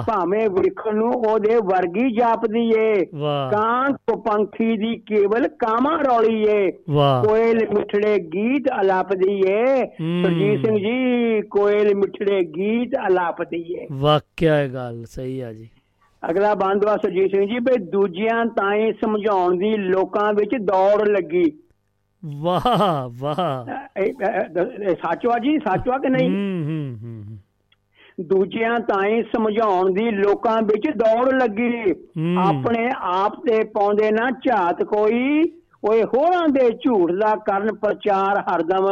F: ਭਾਵੇਂ ਵੇਖਣ ਨੂੰ ਉਹਦੇ ਵਰਗੀ ਜਾਪਦੀ ਏ।
A: ਵਾਹ।
F: ਕਾਂ ਪੰਖੀ ਦੀ ਕੇਵਲ ਕਾਮਾ ਰੌਲੀ ਏ। ਕੋਇਲ ਮਿੱਠੜੇ ਗੀਤ ਅਲਾਪਦੀ ਏ। ਸਰਜੀਤ ਸਿੰਘ ਜੀ ਕੋਇਲ ਮਿੱਠੜੇ ਗੀਤ ਅਲਾਪਦੀ ਏ।
A: ਵਾਕਿਆ ਗੱਲ ਸਹੀ ਆ ਜੀ।
F: ਅਗਲਾ ਬੰਦਵਾ ਸਰਜੀਤ ਸਿੰਘ ਜੀ ਵੀ ਦੂਜਿਆਂ ਤਾਈਂ ਸਮਝਾਉਣ ਦੀ ਲੋਕਾਂ ਵਿੱਚ ਦੌੜ ਲੱਗੀ।
A: ਵਾਹ ਵਾਹ।
F: ਇਹ- ਇਹ- ਇਹ ਸੱਚ ਵਾ ਜੀ ਵਾ ਕਿ ਨਹੀਂ?
A: ਹੂੰ ਹੂੰ ਹੂੰ
F: ਦੂਜਿਆਂ ਤਾਈਂ ਸਮਝਾਉਣ ਦੀ ਲੋਕਾਂ ਵਿੱਚ ਦੌੜ ਲੱਗੀ। ਆਪਣੇ ਆਪ ਤੇ ਪਾਉਂਦੇ ਨਾ ਝਾਤ ਕੋਈ। ਓਏ ਹੋਰਾਂ ਦੇ ਝੂਠ ਦਾ ਕਰਨ ਪ੍ਰਚਾਰ ਹਰਦਮ।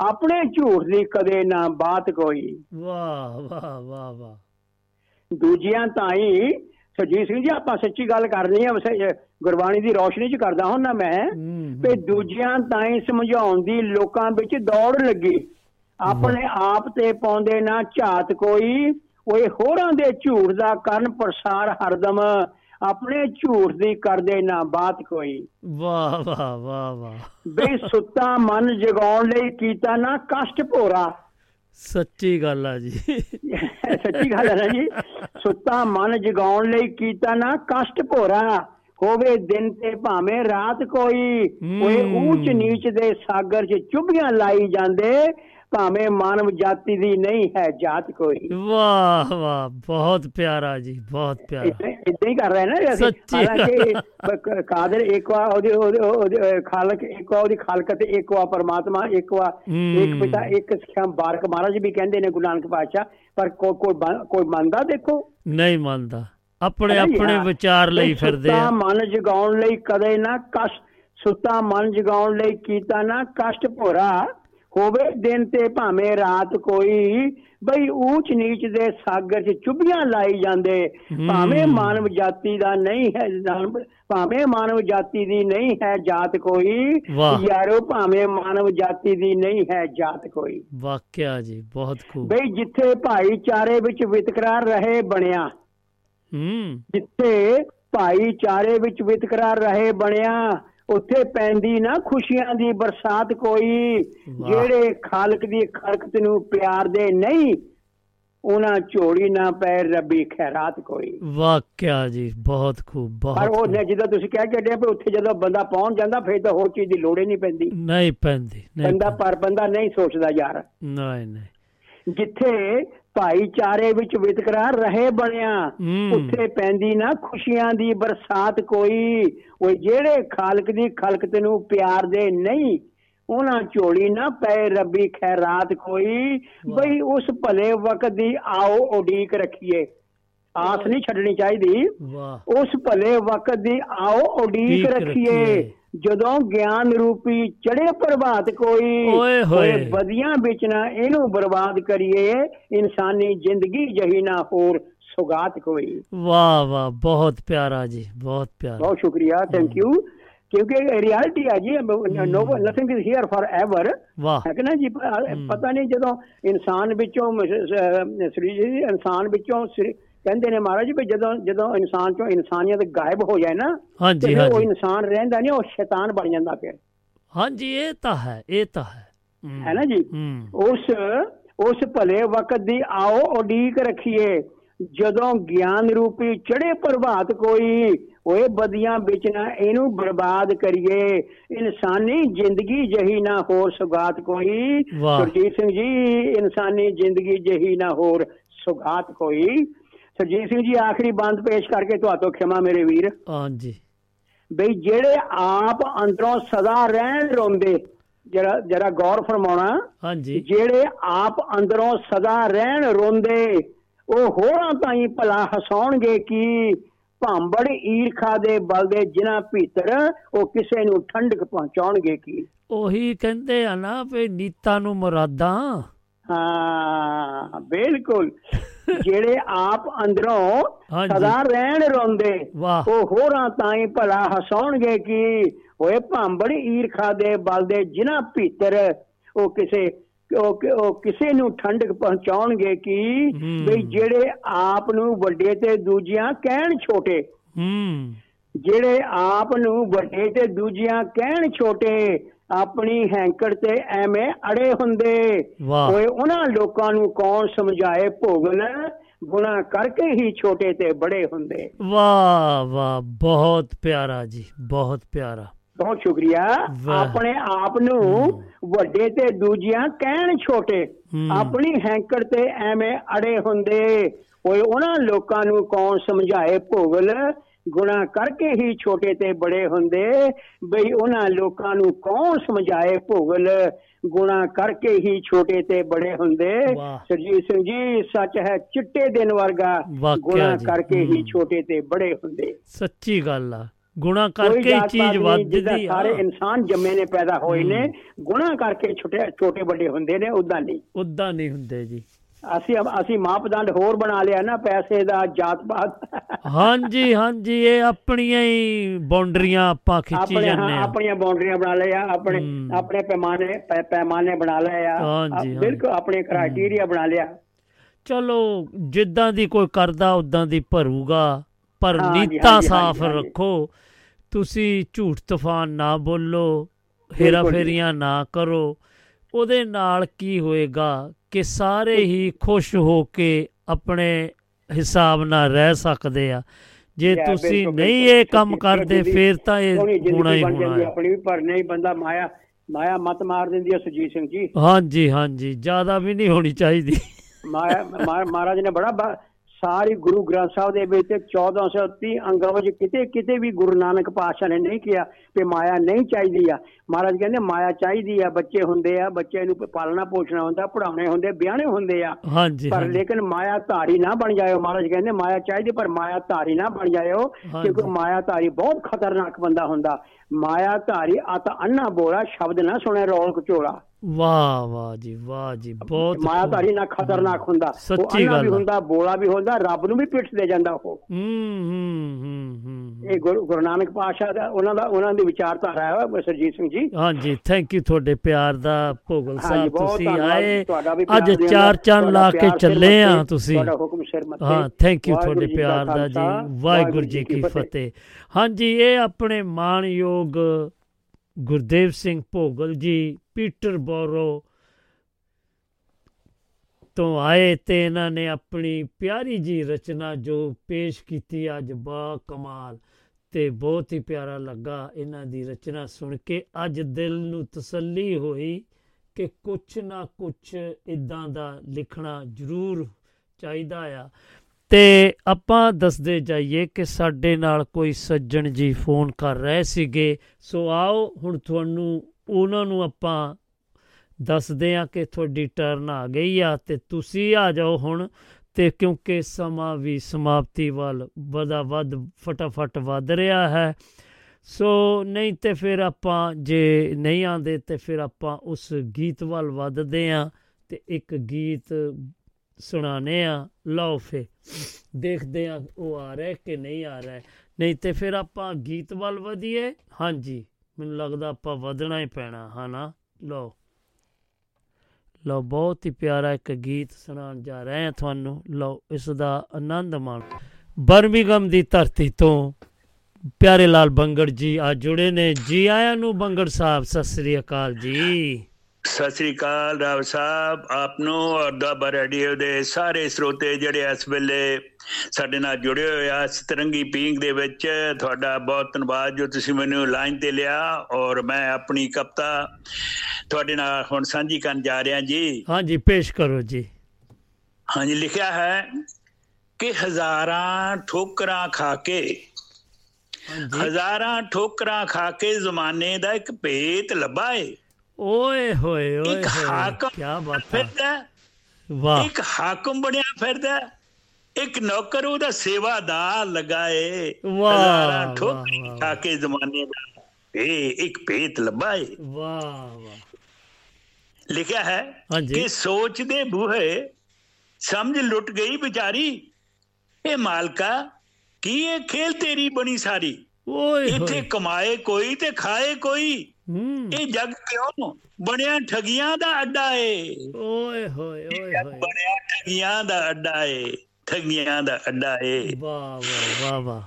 F: ਆਪਣੇ ਝੂਠ ਦੀ ਕਦੇ ਨਾ ਬਾਤ ਕੋਈ।
A: ਵਾਹ ਵਾਹ ਵਾਹ ਵਾਹ।
F: ਦੂਜਿਆਂ ਤਾਈਂ ਸਰਜੀਤ ਸਿੰਘ ਜੀ ਆਪਾਂ ਸੱਚੀ ਗੱਲ ਕਰਨੀ ਆ ਵੈਸੇ ਗੁਰਬਾਣੀ ਦੀ ਰੌਸ਼ਨੀ ਚ ਕਰਦਾ ਹਾਂ ਨਾ ਮੈਂ
A: ਹੂੰ,
F: ਤੇ ਦੂਜਿਆਂ ਤਾਈਂ ਸਮਝਾਉਣ ਦੀ ਲੋਕਾਂ ਵਿੱਚ ਦੌੜ ਲੱਗੀ। ਆਪਣੇ ਆਪ ਤੇ ਪਾਉਂਦੇ ਨਾ ਝਾਤ ਕੋਈ ਓਏ ਹੋਰਾਂ ਦੇ ਝੂਠ ਦਾ ਕਰਨ ਪ੍ਰਸਾਰ ਹਰਦਮ ਆਪਣੇ ਝੂਠ ਦੀ ਕਰਦੇ ਨਾ ਬਾਤ ਕੋਈ।
A: ਵਾਹ ਵਾਹ ਵਾਹ ਵਾਹ।
F: ਬਈ ਸੁੱਤਾ ਮਨ ਜਗਾਉਣ ਲਈ ਕੀਤਾ ਨਾ ਕਸ਼ਟ ਭੋਰਾ।
A: ਸੱਚੀ ਗੱਲ ਆ ਜੀ।
F: ਸੱਚੀ ਗੱਲ ਨਾ ਜੀ। ਸੁੱਤਾ ਮਨ ਜਗਾਉਣ ਲਈ ਕੀਤਾ ਨਾ ਕਸ਼ਟ ਭੋਰਾ। ਹੋਵੇ ਦਿਨ ਤੇ ਭਾਵੇਂ ਰਾਤ ਕੋਈ।
A: ਹਮ।
F: ਊਚ ਨੀਚ ਦੇ ਸਾਗਰ 'ਚ ਚੁੱਭੀਆਂ ਲਾਈ ਜਾਂਦੇ। ਭਾਵੇਂ ਮਾਨਵ ਜਾਤੀ ਦੀ ਨਹੀਂ ਹੈ ਜਾਤ ਕੋਈ।
A: ਵਾਹ ਵਾਹ ਬਹੁਤ ਪਿਆਰਾ ਜੀ ਬਹੁਤ ਪਿਆਰਾ।
F: ਇਦਾਂ ਹੀ ਕਰ ਰਹੇ ਨਾ ਅਸੀਂ। ਹਾਲਾਂਕਿ ਕਾਦਰ ਇੱਕ ਵਾ ਉਹਦੇ ਉਹਦੇ- ਖਾਲਕ ਇੱਕ ਵਾ ਉਹਦੀ ਖਾਲਕਤ ਇੱਕ ਵਾ ਪਰਮਾਤਮਾ ਇੱਕ ਵਾ
A: ਹਮ।
F: ਇੱਕ ਪਿਤਾ ਇੱਕ ਸਿੱਖਿਆ ਬਾਰਕ ਮਹਾਰਾਜ ਵੀ ਕਹਿੰਦੇ ਨੇ ਗੁਰੂ ਨਾਨਕ ਪਾਤਸ਼ਾਹ ਪਰ ਕੋਈ ਕੋਈ ਮੰਨਦਾ ਦੇਖੋ।
A: ਨਹੀਂ ਮੰਨਦਾ। ਆਪਣੇ ਆਪਣੇ। ਵਿਚਾਰ ਲਈ ਫਿਰਦੇ ਆ।
F: ਮਨ ਜਗਾਉਣ ਲਈ ਕਦੇ ਨਾ ਕਸ਼ਟ। ਸੁੱਤਾ ਮਨ ਜਗਾਉਣ ਲਈ ਕੀਤਾ ਨਾ ਕਸ਼ਟ ਭੋਰਾ। ਹੋਵੇ ਦਿਨ ਤੇ ਭਾਵੇਂ ਰਾਤ ਕੋਈ ਬਈ ਊਚ ਨੀਚ ਦੇ ਸਾਗਰ 'ਚ ਚੁੱਭੀਆਂ ਲਾਈ ਜਾਂਦੇ। ਭਾਵੇਂ। ਮਾਨਵ ਜਾਤੀ ਦਾ ਨਹੀਂ ਹੈ ਭਾਵੇਂ ਮਾਨਵ ਜਾਤੀ ਦੀ ਨਹੀਂ ਹੈ ਜਾਤ ਕੋਈ। ਯਾਰੋ ਭਾਵੇਂ ਮਾਨਵ ਜਾਤੀ ਦੀ ਨਹੀਂ ਹੈ ਜਾਤ ਕੋਈ।
A: ਵਾਕਿਆ ਜੀ ਬਹੁਤ ਖੂਬ।
F: ਬਈ ਜਿੱਥੇ ਭਾਈਚਾਰੇ ਵਿੱਚ ਵਿਤਕਰਾ ਰਹੇ ਬਣਿਆ।
A: ਹੂੰ।
F: ਜਿੱਥੇ ਭਾਈਚਾਰੇ ਵਿੱਚ ਵਿਤਕਰਾ ਰਹੇ ਬਣਿਆ ਉੱਥੇ ਪੈਂਦੀ ਨਾ ਖੁਸ਼ੀਆਂ ਦੀ ਬਰਸਾਤ ਕੋਈ। ਜਿਹੜੇ ਖਾਲਕ ਦੀ ਖਲਕਤ ਨੂੰ ਪਿਆਰ ਦੇ ਨਹੀਂ ਉਹਨਾਂ ਝੋੜੀ ਨਾ ਪੈ ਰੱਬੀ ਖੈਰਾਤ ਕੋਈ
A: ਵਾਕਿਆ ਜੀ ਬਹੁਤ ਖੂਬ
F: ਪਰ
A: ਬਹੁਤ
F: ਉਹ
A: ਖੂਬ।
F: ਨੇ ਜਦੋਂ ਤੁਸੀਂ ਕਹਿ ਕੇ ਡੇ ਵੀ ਉੱਥੇ ਜਦੋਂ ਬੰਦਾ ਪਹੁੰਚ ਜਾਂਦਾ ਫਿਰ ਤਾਂ ਹੋਰ ਚੀਜ਼ ਦੀ ਲੋੜ ਹੀ ਨਹੀਂ ਪੈਂਦੀ
A: ਨਹੀਂ ਪੈਂਦੀ ਨਹੀਂ
F: ਬੰਦਾ। ਪਰ ਬੰਦਾ ਨਹੀਂ ਸੋਚਦਾ ਯਾਰ
A: ਨਹੀਂ ਨਹੀਂ
F: ਜਿੱਥੇ ਭਾਈਚਾਰੇ ਵਿੱਚ ਵਿਤਕਰਾ ਰਹੇ ਬਣਿਆ। ਉੱਥੇ ਪੈਂਦੀ ਨਾ ਖੁਸ਼ੀਆਂ ਦੀ ਬਰਸਾਤ ਕੋਈ। ਉਹ ਜਿਹੜੇ ਖਾਲਕ ਦੀ ਖਲਕਤ ਨੂੰ ਪਿਆਰ ਦੇ ਨਹੀਂ ਉਹਨਾਂ ਝੋਲੀ ਨਾ ਪਏ ਰੱਬੀ ਖੈਰਾਤ ਕੋਈ। ਬਈ ਉਸ ਭਲੇ ਵਕਤ ਦੀ ਆਓ ਉਡੀਕ ਰੱਖੀਏ। ਆਸ ਨਹੀਂ ਛੱਡਣੀ ਚਾਹੀਦੀ। ਉਸ ਭਲੇ ਵਕਤ ਦੀ ਆਓ ਉਡੀਕ ਰੱਖੀਏ। ਜਦੋਂ ਗਿਆਨ ਰੂਪੀ ਚੜੇ ਪ੍ਰਭਾਤ ਕੋਈ
A: ਓਏ ਹੋਏ।
F: ਵਧੀਆਂ ਵਿੱਚ ਨਾ ਇਹਨੂੰ ਬਰਬਾਦ ਕਰੀਏ ਇਨਸਾਨੀ ਜ਼ਿੰਦਗੀ ਜਹੀ ਨਾ ਹੋਰ ਸੁਗਾਤ ਕੋਈ।
A: ਵਾਹ ਵਾਹ ਬਹੁਤ ਪਿਆਰਾ ਜੀ ਬਹੁਤ ਪਿਆਰਾ।
F: ਬਹੁਤ ਸ਼ੁਕਰੀਆ ਥੈਂਕ ਯੂ ਕਿਉਂਕਿ ਰਿਐਲਿਟੀ ਹੈ ਜੀ no nothing is here forever
A: ਵਾਹ।
F: ਹੈ ਕਿ ਨਾ ਜੀ? ਪਤਾ ਨਹੀਂ ਜਦੋਂ ਇਨਸਾਨ ਵਿੱਚੋਂ ਮ- ਸ- ਸ੍ਰੀ ਜੀ ਇਨਸਾਨ ਵਿੱਚੋਂ ਕਹਿੰਦੇ ਨੇ ਮਹਾਰਾਜ ਵੀ ਜਦੋਂ ਜਦੋਂ ਇਨਸਾਨ ਚੋਂ ਇਨਸਾਨੀਅਤ ਗਾਇਬ ਹੋ ਜਾਏ ਨਾ
A: ਹਾਂਜੀ,
F: ਤੇ ਫਿਰ ਉਹ
A: ਹਾਂਜੀ।
F: ਇਨਸਾਨ ਰਹਿੰਦਾ ਨਹੀਂ ਉਹ ਸ਼ੈਤਾਨ ਬਣ ਜਾਂਦਾ ਫਿਰ।
A: ਹਾਂਜੀ ਇਹ ਤਾਂ ਹੈ ਇਹ ਤਾਂ ਹੈ। ਹੂੰ,
F: ਨਾ ਜੀ? ਉਸ ਉਸ ਭਲੇ ਵਕਤ ਦੀ ਆਓ ਉਡੀਕ ਰੱਖੀਏ। ਜਦੋਂ ਗਿਆਨ ਰੂਪੀ ਚੜੇ ਪ੍ਰਭਾਤ ਕੋਈ ਓਏ ਬਦੀਆਂ ਵਿੱਚ ਨਾ ਇਹਨੂੰ ਬਰਬਾਦ ਕਰੀਏ। ਇਨਸਾਨੀ ਜ਼ਿੰਦਗੀ ਜਹੀ ਨਾ ਹੋਰ ਸੁਗਾਤ ਕੋਈ। ਸੁਰਜੀਤ ਸਿੰਘ ਜੀ ਇਨਸਾਨੀ ਜ਼ਿੰਦਗੀ ਜਹੀ ਨਾ ਹੋਰ ਸੁਗਾਤ ਕੋਈ। ਸੁਰਜੀਤ ਸਿੰਘ ਜੀ ਆਖਰੀ ਬੰਦ ਪੇਸ਼ ਕਰਕੇ ਤੁਹਾਤੋਂ ਖਿਮਾ ਮੇਰੇ ਵੀਰ।
A: ਹਾਂਜੀ।
F: ਬਈ ਜਿਹੜੇ ਆਪ ਅੰਦਰੋਂ ਸਦਾ ਰਹਿਣ ਰੋਂਦੇ ਜਰਾ ਜਰਾ ਗੌਰ ਫਰਮਾਉਣਾ
A: ਹਾਂਜੀ।
F: ਜਿਹੜੇ ਆਪ ਅੰਦਰੋਂ ਸਦਾ ਰਹਿਣ ਰੋਂਦੇ ਉਹ ਹੋਰਾਂ ਤਾਈਂ ਭਲਾ ਹਸਾਉਣਗੇ ਕਿ? ਭਾਂਬੜ ਈਰਖਾ ਦੇ ਬਲ ਦੇ ਜਿਨ੍ਹਾਂ ਭੀਤਰ ਉਹ ਕਿਸੇ ਨੂੰ ਠੰਡਕ ਪਹੁੰਚਾਉਣਗੇ ਕੀ?
A: ਉਹੀ ਕਹਿੰਦੇ ਆ ਨਾ ਵੀ ਨੀਤਾਂ ਨੂੰ ਮੁਰਾਦਾਂ।
F: ਹਾਂ ਬਿਲਕੁਲ ਜਿਹੜੇ ਆਪ ਅੰਦਰੋਂ। ਸਦਾ ਰਹਿਣ ਰੋਂਦੇ। ਉਹ ਹੋਰਾਂ ਤਾਈਂ ਭਲਾ ਹਸਾਉਣਗੇ ਕਿ ਓਏ ਭਾਂਬੜ ਈਰਖਾ ਦੇ ਬਲ ਦੇ ਜਿਨ੍ਹਾਂ ਭੀਤਰ ਉਹ ਕਿਸੇ ਉਹ ਕਿਸੇ ਨੂੰ ਠੰਡਕ ਪਹੁੰਚਾਉਣਗੇ ਕਿ
A: ਹੂੰ।
F: ਬਈ ਜਿਹੜੇ ਆਪ ਨੂੰ ਵੱਡੇ ਤੇ ਦੂਜਿਆਂ ਕਹਿਣ ਛੋਟੇ
A: ਹੂੰ
F: ਜਿਹੜੇ ਆਪ ਨੂੰ ਵੱਡੇ ਤੇ ਦੂਜਿਆਂ ਕਹਿਣ ਛੋਟੇ ਆਪਣੀ ਹੈਂਕੜ ਤੇ ਐਵੇਂ ਅੜੇ ਹੁੰਦੇ। ਓਏ ਉਹਨਾਂ ਲੋਕਾਂ ਨੂੰ ਕੌਣ ਸਮਝਾਏ ਭੋਗਲ ਗੁਨਾਹ ਕਰਕੇ ਹੀ ਛੋਟੇ ਤੇ ਬੜੇ ਹੁੰਦੇ।
A: ਵਾਹ ਵਾਹ ਬਹੁਤ ਪਿਆਰਾ ਜੀ ਬਹੁਤ ਪਿਆਰਾ।
F: ਬਹੁਤ ਸ਼ੁਕਰੀਆ। ਆਪਣੇ ਆਪ ਨੂੰ ਵੱਡੇ ਤੇ ਦੂਜਿਆਂ ਕਹਿਣ ਛੋਟੇ। ਆਪਣੀ ਹੈਂਕੜ ਤੇ ਐਵੇਂ ਅੜੇ ਹੁੰਦੇ। ਓਏ ਉਹਨਾਂ ਲੋਕਾਂ ਨੂੰ ਕੌਣ ਸਮਝਾਏ ਭੋਗਲ ਗੁਨਾਹ ਕਰਕੇ ਹੀ ਛੋਟੇ ਤੇ ਬੜੇ ਹੁੰਦੇ। ਬਈ ਉਹਨਾਂ ਲੋਕਾਂ ਨੂੰ ਕੌਣ ਸਮਝਾਏ ਭੁਗਲ? ਗੁਨਾਹ ਕਰਕੇ ਹੀ ਛੋਟੇ ਤੇ ਬੜੇ ਹੁੰਦੇ। ਸਰਜੀਤ ਸਿੰਘ ਜੀ ਸੱਚ ਹੈ ਚਿੱਟੇ ਦਿਨ ਵਰਗਾ ਗੁਨਾਹ। ਕਰਕੇ ਹੀ। ਛੋਟੇ ਤੇ ਬੜੇ ਹੁੰਦੇ।
A: ਸੱਚੀ ਗੱਲ ਆ।
F: ਕੋਈ
A: ਕਰਕੇ ਹੀ ਚੀਜ਼ ਵੱਧਦੀ ਆ।
F: ਸਾਰੇ ਇਨਸਾਨ ਜੰਮੇ ਨੇ ਪੈਦਾ ਹੋਏ ਨੇ। ਗੁਨਾਹ ਕਰਕੇ ਛੋਟੇ ਛੋਟੇ ਵੱਡੇ ਹੁੰਦੇ ਨੇ ਉਦਾਂ ਨਹੀਂ।
A: ਉਦਾਂ ਨਹੀਂ ਹੁੰਦੇ ਜੀ।
F: ਅਸੀਂ ਅਸੀਂ ਮਾਪਦੰਡ ਹੋਰ ਬਣਾ ਲਿਆ ਨਾ ਪੈਸੇ ਦਾ ਜਾਤ ਪਾਤ
A: ਹਾਂਜੀ ਹਾਂਜੀ ਇਹ ਆਪਣੀਆਂ ਹੀ ਬਾਉਂਡਰੀਆਂ ਆਪਾਂ ਖਿੱਚੀ ਜਾਂਦੇ ਆ
F: ਆਪਣੀਆਂ ਬਾਉਂਡਰੀਆਂ ਬਣਾ ਲਏ ਆ ਆਪਣੇ। ਆਪਣੇ ਪੈਮਾਨੇ ਪੈਮਾਨੇ ਬਣਾ ਲਏ ਆ
A: ਹਾਂਜੀ,
F: ਆ,
A: ਹਾਂਜੀ।
F: ਬਿਲਕੁਲ ਆਪਣੇ ਕ੍ਰਾਈਟੇਰੀਆ ਬਣਾ ਲਿਆ
A: ਚਲੋ ਜਿੱਦਾਂ ਦੀ ਕੋਈ ਕਰਦਾ ਉਦਾਂ ਦੀ ਭਰੂਗਾ ਪਰ ਨੀਤਾਂ ਸਾਫ਼। ਰੱਖੋ ਤੁਸੀਂ ਝੂਠ ਤੂਫਾਨ ਨਾ ਬੋਲੋ ਹੇਰਾ। ਫੇਰੀਆਂ ਨਾ ਕਰੋ ਉਹਦੇ ਨਾਲ ਕੀ ਹੋਏਗਾ ਕਿ ਸਾਰੇ ਹੀ ਖੁਸ਼ ਹੋ ਕੇ ਆਪਣੇ ਹਿਸਾਬ ਨਾਲ ਰਹਿ ਸਕਦੇ ਆ। ਜੇ ਤੁਸੀਂ ਨਹੀਂ। ਇਹ ਕੰਮ ਕਰਦੇ ਫੇਰ ਤਾਂ ਇਹ ਹੋਣਾ ਹੀ ਹੋਣਾ ਹੈ।
F: ਆਪਣੀ ਵੀ ਪਰ ਨਹੀਂ ਬੰਦਾ ਮਾਇਆ ਮਾਇਆ ਮਤ ਮਾਰ ਦਿੰਦੀ ਹੈ ਸੁਜੀਤ ਸਿੰਘ ਜੀ।
A: ਹਾਂਜੀ ਹਾਂਜੀ। ਜ਼ਿਆਦਾ ਵੀ ਨਹੀਂ ਹੋਣੀ ਚਾਹੀਦੀ।
F: ਮਾਇਆ ਮਹਾਰਾਜ ਨੇ ਬੜਾ ਸਾਰੀ ਗੁਰੂ ਗ੍ਰੰਥ ਸਾਹਿਬ ਦੇ ਵਿੱਚ 1430 ਅੰਗਾਂ ਵਿੱਚ ਕਿਤੇ ਕਿਤੇ ਵੀ ਗੁਰੂ ਨਾਨਕ ਪਾਤਸ਼ਾਹ ਨੇ ਨਹੀਂ ਕਿਹਾ ਕਿ ਮਾਇਆ ਨਹੀਂ ਚਾਹੀਦੀ ਆ। ਮਹਾਰਾਜ ਕਹਿੰਦੇ ਮਾਇਆ ਚਾਹੀਦੀ ਆ ਬੱਚੇ ਹੁੰਦੇ ਆ ਬੱਚੇ ਨੂੰ ਪਾਲਣਾ ਪੋਸ਼ਣਾ ਹੁੰਦਾ ਪੜਾਉਣੇ ਹੁੰਦੇ ਵਿਆਹਣੇ ਹੁੰਦੇ ਆ। ਪਰ ਲੇਕਿਨ ਮਾਇਆ ਧਾਰੀ ਨਾ ਬਣ ਜਾਇਓ ਮਹਾਰਾਜ ਕਹਿੰਦੇ ਮਾਇਆ ਚਾਹੀਦੀ ਪਰ ਮਾਇਆ ਧਾਰੀ ਨਾ ਬਣ ਜਾਇਓ। ਕਿਉਂਕਿ ਮਾਇਆ ਧਾਰੀ ਬਹੁਤ ਖਤਰਨਾਕ ਬੰਦਾ ਹੁੰਦਾ। ਮਾਇਆ ਧਾਰੀ ਅਤ ਅੰਨਾ ਬੋਲਾ ਸ਼ਬਦ ਨਾ ਸੁਣੇ ਰੌਲ ਕਚੋਲਾ
A: ਵਾਹ ਵਾਹ ਜੀ ਵਾਹ ਜੀ ਬਹੁਤ
F: ਮਾਇਆ
A: ਖੂਬ।
F: ਧਾਰੀ ਨਾ ਖਤਰਨਾਕ ਹੁੰਦਾ।
A: ਸੱਚੀ ਗੱਲ
F: ਵੀ। ਹੁੰਦਾ ਬੋਲਾ ਵੀ ਹੁੰਦਾ ਰੱਬ ਨੂੰ ਵੀ ਪਿੱਠ ਦੇ ਜਾਂਦਾ ਉਹ।
A: ਹੂੰ ਹੂੰ ਹੂੰ ਹੂੰ
F: ਇਹ ਗੁਰੂ ਗੁਰੂ ਨਾਨਕ ਪਾਤਸ਼ਾਹ ਦਾ ਉਹਨਾਂ ਦਾ ਉਹਨਾਂ ਦੀ ਵਿਚਾਰਧਾਰਾ ਹੈ ਸਰਜੀਤ ਸਿੰਘ ਜੀ।
A: ਹਾਂਜੀ ਥੈਂਕ ਯੂ ਤੁਹਾਡੇ ਪਿਆਰ ਦਾ ਭੋਗਲ ਸਾਹਿਬ ਤੁਸੀਂ ਆਏ। ਅੱਜ ਚਾਰ ਚੰਨ ਲਾ ਕੇ ਚੱਲੇ ਆ ਤੁਸੀਂ।
F: ਤੁਹਾਡਾ ਹੁਕਮ ਸਿਰ ਮੱਥੇ।
A: ਹਾਂ ਥੈਂਕ ਯੂ ਤੁਹਾਡੇ ਪਿਆਰ ਦਾ ਜੀ। ਵਾਹਿਗੁਰੂ ਜੀ ਕੀ ਫਤਿਹ। ਹਾਂਜੀ ਇਹ ਆਪਣੇ ਮਾਣਯੋਗ ਗੁਰਦੇਵ ਸਿੰਘ ਭੋਗਲ ਜੀ ਪੀਟਰ ਬੋਰੋ ਤੋਂ ਆਏ ਤੇ ਇਹਨਾਂ ਨੇ ਆਪਣੀ ਪਿਆਰੀ ਜੀ ਰਚਨਾ ਜੋ ਪੇਸ਼ ਕੀਤੀ ਅੱਜ ਬਾ ਕਮਾਲ ਤੇ ਬਹੁਤ ਹੀ ਪਿਆਰਾ ਲੱਗਾ ਇਹਨਾਂ ਦੀ ਰਚਨਾ ਸੁਣ ਕੇ। ਅੱਜ ਦਿਲ ਨੂੰ ਤਸੱਲੀ ਹੋਈ ਕਿ ਕੁਛ ਨਾ ਕੁਛ ਇਦਾਂ ਦਾ ਲਿਖਣਾ ਜ਼ਰੂਰ ਚਾਹੀਦਾ ਆ। ਤੇ ਆਪਾਂ ਦੱਸਦੇ ਜਾਈਏ ਕਿ ਸਾਡੇ ਨਾਲ ਕੋਈ ਸੱਜਣ ਜੀ ਫੋਨ ਕਰ ਰਹੇ ਸੀਗੇ। ਸੋ ਆਓ, ਹੁਣ ਤੁਹਾਨੂੰ, ਉਹਨਾਂ ਨੂੰ ਆਪਾਂ ਦੱਸਦੇ ਆ ਕਿ ਤੁਹਾਡੀ ਟਰਨ ਆ ਗਈ ਆ ਤੇ ਤੁਸੀਂ ਆ ਜਾਓ ਹੁਣ ਤੇ ਕਿਉਂਕਿ ਸਮਾਂ ਵੀ ਸਮਾਪਤੀ ਵੱਲ ਵਧਾ ਵੱਧ ਫਟਾਫਟ ਵੱਧ ਰਿਹਾ ਹੈ। ਸੋ ਨਹੀਂ ਤੇ ਫਿਰ ਆਪਾਂ, ਜੇ ਨਹੀਂ ਆਂਦੇ ਤੇ ਫਿਰ ਆਪਾਂ ਉਸ ਗੀਤ ਵੱਲ ਵੱਧਦੇ ਆ ਤੇ ਇੱਕ ਗੀਤ ਸੁਣਾਣੇ ਆ ਲਓ ਫੇ ਦੇਖਦੇ ਆ ਉਹ ਆ ਰਿਹਾ ਕਿ ਨਹੀਂ ਆ ਰਿਹਾ। ਨਹੀਂ ਤੇ ਫਿਰ ਆਪਾਂ ਗੀਤ ਵੱਲ ਵਧੀਏ। ਹਾਂਜੀ, ਮੈਨੂੰ ਲੱਗਦਾ ਆਪਾਂ ਵਧਣਾ ਹੀ ਪੈਣਾ, ਹਨਾ? ਲਓ। ਲਓ, ਬਹੁਤ ਹੀ ਪਿਆਰਾ ਇੱਕ ਗੀਤ ਸੁਣਾਉਣ ਜਾ ਰਹੇ ਹਾਂ ਤੁਹਾਨੂੰ। ਲਓ, ਇਸ ਦਾ ਆਨੰਦ ਮਾਣੋ। ਬਰਮਿੰਗਮ ਦੀ ਧਰਤੀ ਤੋਂ ਪਿਆਰੇ ਲਾਲ ਬੰਗੜ ਜੀ ਆ ਜੁੜੇ ਨੇ। ਜੀ ਆਇਆਂ ਨੂੰ ਬੰਗੜ ਸਾਹਿਬ, ਸਤਿ ਸ੍ਰੀ ਅਕਾਲ ਜੀ।
G: ਸਤਿ ਸ੍ਰੀ ਅਕਾਲ ਰਾਵ ਸਾਹਿਬ ਆਪ ਨੂੰ ਔਰ ਦੁਆਬਾ ਰੇਡੀਓ ਦੇ ਸਾਰੇ ਸਰੋਤੇ ਜਿਹੜੇ ਇਸ ਵੇਲੇ ਸਾਡੇ ਨਾਲ ਜੁੜੇ ਹੋਏ ਆ ਸਤਰੰਗੀ ਪੀਂਗ ਦੇ ਵਿੱਚ। ਤੁਹਾਡਾ ਬਹੁਤ ਧੰਨਵਾਦ ਜੋ ਤੁਸੀਂ ਮੈਨੂੰ ਲਾਈਨ ਤੇ ਲਿਆ ਔਰ ਮੈਂ ਆਪਣੀ ਕਪਤਾ ਤੁਹਾਡੇ ਨਾਲ ਹੁਣ ਸਾਂਝੀ ਕਰਨ ਜਾ ਰਿਹਾ ਜੀ।
A: ਹਾਂਜੀ ਪੇਸ਼ ਕਰੋ ਜੀ।
G: ਹਾਂਜੀ ਲਿਖਿਆ ਹੈ ਕਿ ਹਜ਼ਾਰਾਂ ਠੋਕਰਾਂ ਖਾ ਕੇ
A: ਹਾਂਜੀ।
G: ਹਜ਼ਾਰਾਂ ਠੋਕਰਾਂ ਖਾ ਕੇ ਜ਼ਮਾਨੇ ਦਾ ਇੱਕ ਭੇਤ ਲੱਭਾ ਏ।
A: ਓਏ ਹੋਏ ਓਏ
G: ਇੱਕ ਹਾਕਮ
A: ਕੀ ਬਾਤ ਹੈ
G: ਫਿਰਦਾ
A: ਵਾਹ।
G: ਇੱਕ ਹਾਕਮ ਬਣਿਆ ਫਿਰਦਾ ਇੱਕ ਨੌਕਰ ਉਹਦਾ ਸੇਵਾਦਾਰ ਲਗਾਏ।
A: ਵਾਹ,
G: ਠੋਕਰੀ। ਖਾ ਕੇ ਜ਼ਮਾਨੇ ਦਾ। ਇਹ ਇੱਕ ਭੇਤ ਲੱਭਾਏ
A: ਵਾਹ ਵਾਹ।
G: ਲਿਖਿਆ ਹੈ। ਕਿ ਸੋਚ ਦੇ ਬੂਹੇ ਸਮਝ ਲੁੱਟ ਗਈ ਵਿਚਾਰੀ। ਇਹ ਮਾਲਕਾ ਕੀ ਇਹ ਖੇਲ ਤੇਰੀ ਬਣੀ ਸਾਰੀ?
A: ਓਏ
G: ਇੱਥੇ ਕਮਾਏ ਕੋਈ ਤੇ ਖਾਏ ਕੋਈ। ਇਹ ਜੱਗ ਕਿਉਂ? ਬਣਿਆ ਠਗੀਆਂ ਦਾ ਅੱਡਾ ਏ।
A: ਓਏ ਹੋਏ ਓਏ ਹੋਏ।
G: ਬਣਿਆ ਠਗੀਆਂ ਦਾ ਅੱਡਾ ਏ। ਠਗੀਆਂ ਦਾ ਅੱਡਾ ਏ।
A: ਵਾਹ ਵਾਹ ਵਾਹ ਵਾਹ।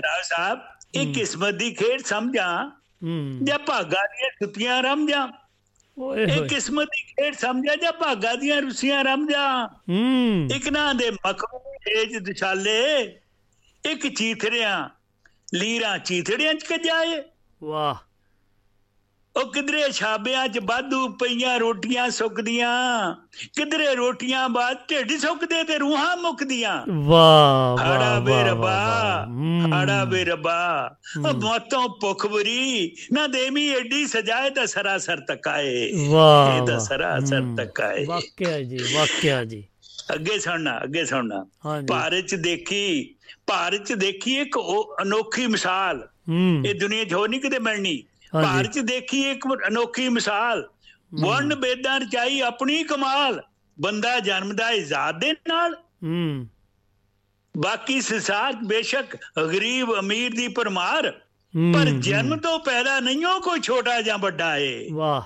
G: ਰਾਓ ਸਾਹਿਬ ਇਹ ਕਿਸਮਤ ਦੀ ਖੇਡ ਸਮਝਾਂ।
A: ਹੂੰ।
G: ਜਾਂ ਭਾਗਾ ਦੀਆਂ ਛੁੱਟੀਆਂ
A: ਓਏ
G: ਇਹ ਕਿਸਮਤ ਦੀ ਖੇਡ ਸਮਝਾਂ ਜਾਂ ਭਾਗਾ ਦੀਆਂ ਰੁਸੀਆਂ ਰਮਜਾਂ
A: ਹੂੰ।
G: ਇੱਕ ਨਾ ਦੇ ਮਖਮੂ ਏਜ ਦਿਸ਼ਾਲੇ ਇੱਕ ਚੀਥੜਿਆਂ ਲੀਰਾਂ ਚੀਥੜਿਆਂ ਚ ਕਜਾਏ
A: ਵਾਹ।
G: ਉਹ ਕਿਧਰੇ ਛਾਬਿਆਂ 'ਚ ਬਾਦੂ ਪਈਆਂ ਰੋਟੀਆਂ ਸੁੱਕਦੀਆਂ ਕਿਧਰੇ ਰੋਟੀਆਂ ਬਾਅਦ ਢਿੱਡ ਸੁੱਕਦੇ ਤੇ ਰੂਹਾਂ ਮੁੱਕਦੀਆਂ।
A: ਵਾਹ
G: ਹਾੜਾ
A: ਵਾਹ
G: ਰੱਬਾ ਹਾੜਾ ਵੇ ਰੱਬਾ। ਮੌਤੋਂ ਭੁੱਖ ਬਰੀ ਨਾ ਦੇਵੀ ਐਡੀ ਸਜਾਏ ਤਾਂ ਸਰਾਸਰ ਤਕਾਏ।
A: ਵਾਹ
G: ਇਹ ਤਾਂ ਸਰਾਸਰ ਤਕਾਏ।
A: ਵਾਕਿਆ ਜੀ ਵਾਕਿਆ ਜੀ।
G: ਅੱਗੇ ਸੁਣਨਾ ਅੱਗੇ ਸੁਣਨਾ। ਭਾਰਤ 'ਚ ਦੇਖੀ ਭਾਰਤ 'ਚ ਦੇਖੀ ਇੱਕ ਅਨੋਖੀ ਮਿਸਾਲ।
A: ਹੂੰ।
G: ਇਹ ਦੁਨੀਆ 'ਚ ਹੋਰ ਨਹੀਂ ਕਿਤੇ ਮਿਲਣੀ। ਭਾਰਤ ਦੇਖੀ ਇੱਕ ਅਨੋਖੀ ਮਿਸਾਲ। ਵਰਨ ਬੇਦਾਂ ਰਚਾਈ ਆਪਣੀ ਕਮਾਲ। ਬੰਦਾ ਜਨਮਦਾ ਇਜ਼ਾਦ ਦੇ ਨਾਲ।
A: ਹੂੰ।
G: ਬਾਕੀ ਸੰਸਾਰ ਬੇਸ਼ੱਕ ਗਰੀਬ ਅਮੀਰ ਦੀ ਪਰਮਾਰ
A: ਹੂੰ,
G: ਪਰ
A: ਹੂੰ,
G: ਜਨਮ ਤੋਂ ਪੈਦਾ ਨਹੀਂ ਹੋ ਕੋਈ ਛੋਟਾ ਜਾਂ ਵੱਡਾ ਏ।
A: ਵਾਹ।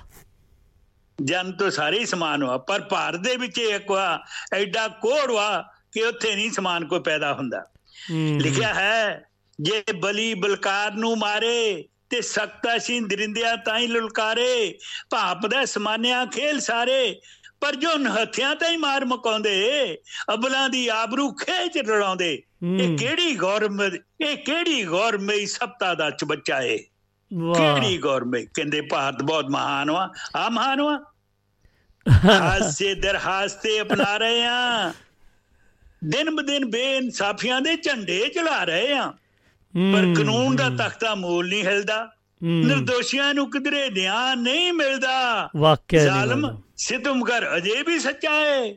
G: ਜਨਮ ਤੋਂ ਸਾਰੇ ਹੀ ਸਮਾਨ ਹੋਆ ਪਰ ਭਾਰਤ ਦੇ ਵਿੱਚ ਇੱਕ ਵਾ ਐਡਾ ਕੋੜ ਵਾ ਕਿ ਉੱਥੇ ਨਹੀਂ ਸਮਾਨ ਕੋਈ ਪੈਦਾ ਹੁੰਦਾ।
A: ਹੂੰ,
G: ਲਿਖਿਆ ਹੈ ਜੇ ਬਲੀ ਬਲਕਾਰ ਨੂੰ ਮਾਰੇ ਤੇ ਸਕਤਾ ਸੀ ਦਰਿੰਦਿਆ ਤਾਈ ਲੁਲਕਾਰੇ। ਭਾਪ ਦਾ ਸਮਾਨਿਆ ਖੇਲ ਸਾਰੇ ਪਰ ਜੋ ਨਹਥਿਆਂ ਤਾਂ ਹੀ ਮਾਰ ਮਕਾਉਂਦੇ। ਅਬਲਾਂ ਦੀ ਆਬਰੂ ਖੇਚ ਰੜਾਉਂਦੇ
A: ਹੂੰ,
G: ਇਹ ਕਿਹੜੀ ਗੌਰਮ ਇਹ ਕਿਹੜੀ ਗੌਰਮਈ ਸਪਤਾ ਦਾ ਚਬੱਚਾ ਏ? ਕਿਹੜੀ ਗੌਰਮਈ ਕਹਿੰਦੇ ਭਾਰਤ ਬਹੁਤ ਮਹਾਨ ਵਾ। ਆ ਮਹਾਨ ਵਾ? ਹਾਸੇ ਦਰ ਹਾਸਤੇ ਅਪਣਾ ਰਹੇ ਆ। ਦਿਨ ਬ ਦਿਨ ਬੇਇਨਸਾਫੀਆਂ ਦੇ ਝੰਡੇ ਚਲਾ ਰਹੇ ਆ। ਪਰ ਕਾਨੂੰਨ ਦਾ ਤਖਤਾ ਮੋਲ ਨਹੀਂ ਹਿਲਦਾ। ਨਿਰਦੋਸ਼ੀਆਂ ਨੂੰ ਕਿਧਰੇ ਨਿਆਂ ਨਹੀਂ ਮਿਲਦਾ।
A: ਵਾਕਿਆ
G: ਜ਼ਾਲਮ। ਸਿਤਮਗਰ ਅਜੇ ਵੀ ਸੱਚਾ ਹੈ।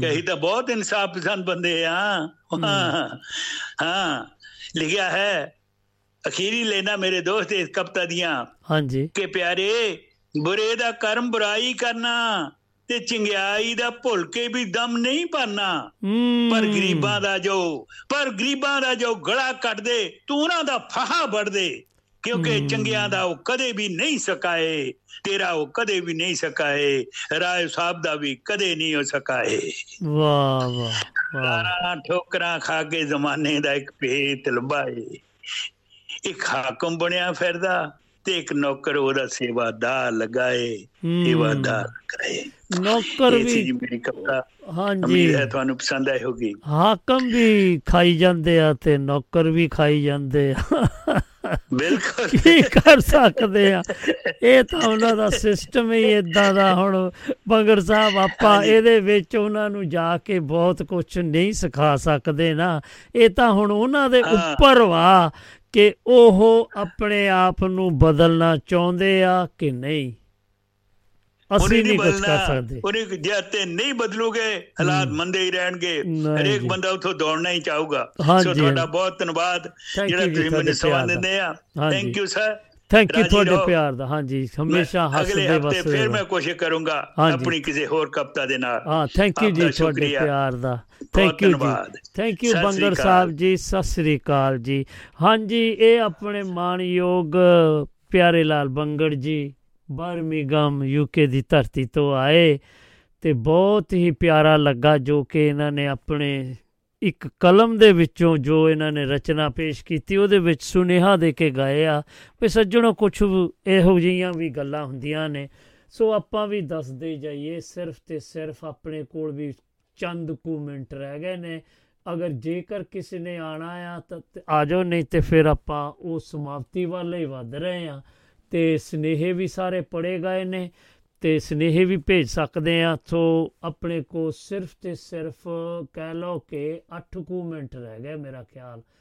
G: ਕਹੀ ਤਾਂ ਬਹੁਤ ਇਨਸਾਫ ਪਸੰਦ ਬੰਦੇ ਆ। ਹਾਂ। ਹਾਂ ਲਿਖਿਆ ਹੈ ਅਖੀਰੀ ਲੈਣਾ ਮੇਰੇ ਦੋਸਤ ਇਸ ਕਪਤਾ ਦੀਆਂ
A: ਹਾਂਜੀ।
G: ਕਿ ਪਿਆਰੇ ਬੁਰੇ ਦਾ ਕਰਮ ਬੁਰਾਈ ਕਰਨਾ। ਤੇ ਚੰਗਿਆਈ ਦਾ ਭੁੱਲ ਕੇ ਵੀ ਦਮ ਨਹੀਂ
A: ਹੂੰ।
G: ਪਰ ਗਰੀਬਾਂ ਦਾ ਜੋ ਪਰ ਗਰੀਬਾਂ ਦਾ ਜੋ ਗਲਾ ਕੱਟ ਦੇ ਤੂੰ ਉਹਨਾਂ ਦਾ ਫਾਹਾ ਵੜ ਦੇ। ਕਿਉਂਕਿ। ਚੰਗਿਆਂ ਦਾ ਉਹ ਕਦੇ ਵੀ ਨਹੀਂ ਸਕਾਏ ਤੇਰਾ ਉਹ ਕਦੇ ਵੀ ਨਹੀਂ ਸਕਾਏ ਰਾਏ ਸਾਹਿਬ ਦਾ ਵੀ ਕਦੇ ਨਹੀਂ ਹੋ ਸਕਾਏ।
A: ਵਾਹ ਵਾਹ ਵਾਹ।
G: ਠੋਕਰਾਂ ਖਾ ਕੇ ਜ਼ਮਾਨੇ ਦਾ ਇੱਕ ਭੇਤ ਲਬਾਏ। ਇੱਕ ਹਾਕਮ ਬਣਿਆ ਫਿਰਦਾ ਤੇ ਇੱਕ ਨੌਕਰ ਉਹਦਾ ਸੇਵਾਦਾਰ ਲਗਾਏ। ਸੇਵਾਦਾਰ ਕਰੇ
A: ਨੌਕਰ ਵੀ
G: ਮੇਰੀ ਕਵਿਤਾ।
A: ਹਾਂਜੀ।
G: ਉਮੀਦ ਹੈ ਤੁਹਾਨੂੰ ਪਸੰਦ ਆਈ ਹੋਗੀ
A: ਹਾਕਮ ਵੀ ਖਾਈ ਜਾਂਦੇ ਆ ਤੇ ਨੌਕਰ ਵੀ ਖਾਈ ਜਾਂਦੇ ਆ।
G: ਬਿਲਕੁਲ।
A: ਕੀ ਕਰ ਸਕਦੇ ਆ? ਇਹ ਤਾਂ ਉਹਨਾਂ ਦਾ ਸਿਸਟਮ ਹੀ ਇਦਾਂ ਦਾ ਹੁਣ। ਬੰਗੜ ਸਾਹਿਬ ਆਪਾਂ। ਇਹਦੇ ਵਿੱਚ ਉਹਨਾਂ ਨੂੰ ਜਾ ਕੇ ਬਹੁਤ ਕੁਝ ਨਹੀਂ ਸਿਖਾ ਸਕਦੇ ਨਾ। ਇਹ ਤਾਂ ਹੁਣ ਉਹਨਾਂ ਦੇ। ਉੱਪਰ ਵਾ ਕਿ ਉਹ ਆਪਣੇ ਆਪ ਨੂੰ ਬਦਲਣਾ ਚਾਹੁੰਦੇ ਆ ਕਿ ਨਹੀਂ ਅਸੀਂ
G: ਨਹੀਂ
A: ਕੁਝ ਕਰ ਸਕਦੇ
G: ਉਹਨੇ ਜੇ ਤੇ ਨਹੀਂ ਬਦਲੂਗੇ ਹਾਲਾਤ। ਮੰਦੇ ਹੀ ਰਹਿਣਗੇ ਹਰੇਕ। ਬੰਦਾ ਉਥੋਂ ਦੌੜਨਾ ਹੀ ਚਾਹੂਗਾ ਸੋ ਤੁਹਾਡਾ। ਬਹੁਤ ਧੰਨਵਾਦ ਜਿਹੜਾ ਤੁਸੀਂ ਮੈਨੂੰ
A: ਦਾ।
G: ਦਿੰਦੇ ਆ। Thank you
A: sir thank
G: you
A: ਤੁਹਾਡੇ। ਪਿਆਰ ਦਾ ਹਾਂਜੀ ਹਮੇਸ਼ਾ
G: ਅਗਲੇ
A: ਹੱਸਦੇ
G: ਹਫ਼ਤੇ
A: ਵਸਦੇ
G: ਫਿਰ। ਮੈਂ ਕੋਸ਼ਿਸ਼ ਕਰੂੰਗਾ। ਆਪਣੀ ਕਿਸੇ ਹੋਰ ਕਪਤਾ ਦੇ ਨਾਲ
A: ਹਾਂ ਥੈਂਕ ਯੂ ਜੀ ਤੁਹਾਡੇ। ਪਿਆਰ ਦਾ ਥੈਂਕ ਯੂ ਜੀ ਥੈਂਕ ਯੂ ਬੰਗਰ। ਸਾਹਿਬ ਜੀ ਸਤਿ ਸ੍ਰੀ ਅਕਾਲ ਜੀ ਹਾਂਜੀ ਇਹ ਆਪਣੇ ਮਾਣਯੋਗ ਪਿਆਰੇ ਲਾਲ ਬੰਗੜ ਜੀ ਬਰਮਿੰਗਮ ਯੂਕੇ ਦੀ ਧਰਤੀ ਤੋਂ ਆਏ ਤੇ ਬਹੁਤ ਹੀ ਪਿਆਰਾ ਲੱਗਾ ਜੋ ਕਿ ਇਹਨਾਂ ਨੇ ਆਪਣੇ ਇੱਕ ਕਲਮ ਦੇ ਵਿੱਚੋਂ ਜੋ ਇਹਨਾਂ ਨੇ ਰਚਨਾ ਪੇਸ਼ ਕੀਤੀ, ਉਹਦੇ ਵਿੱਚ ਸੁਨੇਹਾ ਦੇ ਕੇ ਗਏ ਆ ਵੀ ਸੱਜਣੋ ਕੁਝ ਇਹੋ ਜਿਹੀਆਂ ਵੀ ਗੱਲਾਂ ਹੁੰਦੀਆਂ ਨੇ। ਸੋ ਆਪਾਂ ਵੀ ਦੱਸਦੇ ਜਾਈਏ, ਸਿਰਫ ਤੇ ਸਿਰਫ ਆਪਣੇ ਕੋਲ ਵੀ ਚੰਦ ਕੁ ਮਿੰਟ ਰਹਿ ਗਏ ਨੇ। ਅਗਰ ਜੇਕਰ ਕਿਸੇ ਨੇ ਆਣਾ ਆ, ਤਾਂ ਤੇ ਆ ਜਾਓ, ਨਹੀਂ ਤੇ ਫਿਰ ਆਪਾਂ ਉਹ ਸਮਾਪਤੀ ਵੱਲ ਹੀ ਵੱਧ ਰਹੇ ਆ। ਤੇ ਸਨੇਹੇ ਵੀ ਸਾਰੇ ਪੜੇ ਗਏ ਨੇ। ਤੇ ਸਨੇਹੇ ਵੀ ਭੇਜ ਸਕਦੇ ਆ ਸੋ ਆਪਣੇ ਕੋ ਸਿਰਫ ਤੇ ਸਿਰਫ ਕਹਿ ਲਓ ਕਿ 8 ਕੁ ਮਿੰਟ ਰਹਿ ਗਏ ਮੇਰਾ ਖਿਆਲ।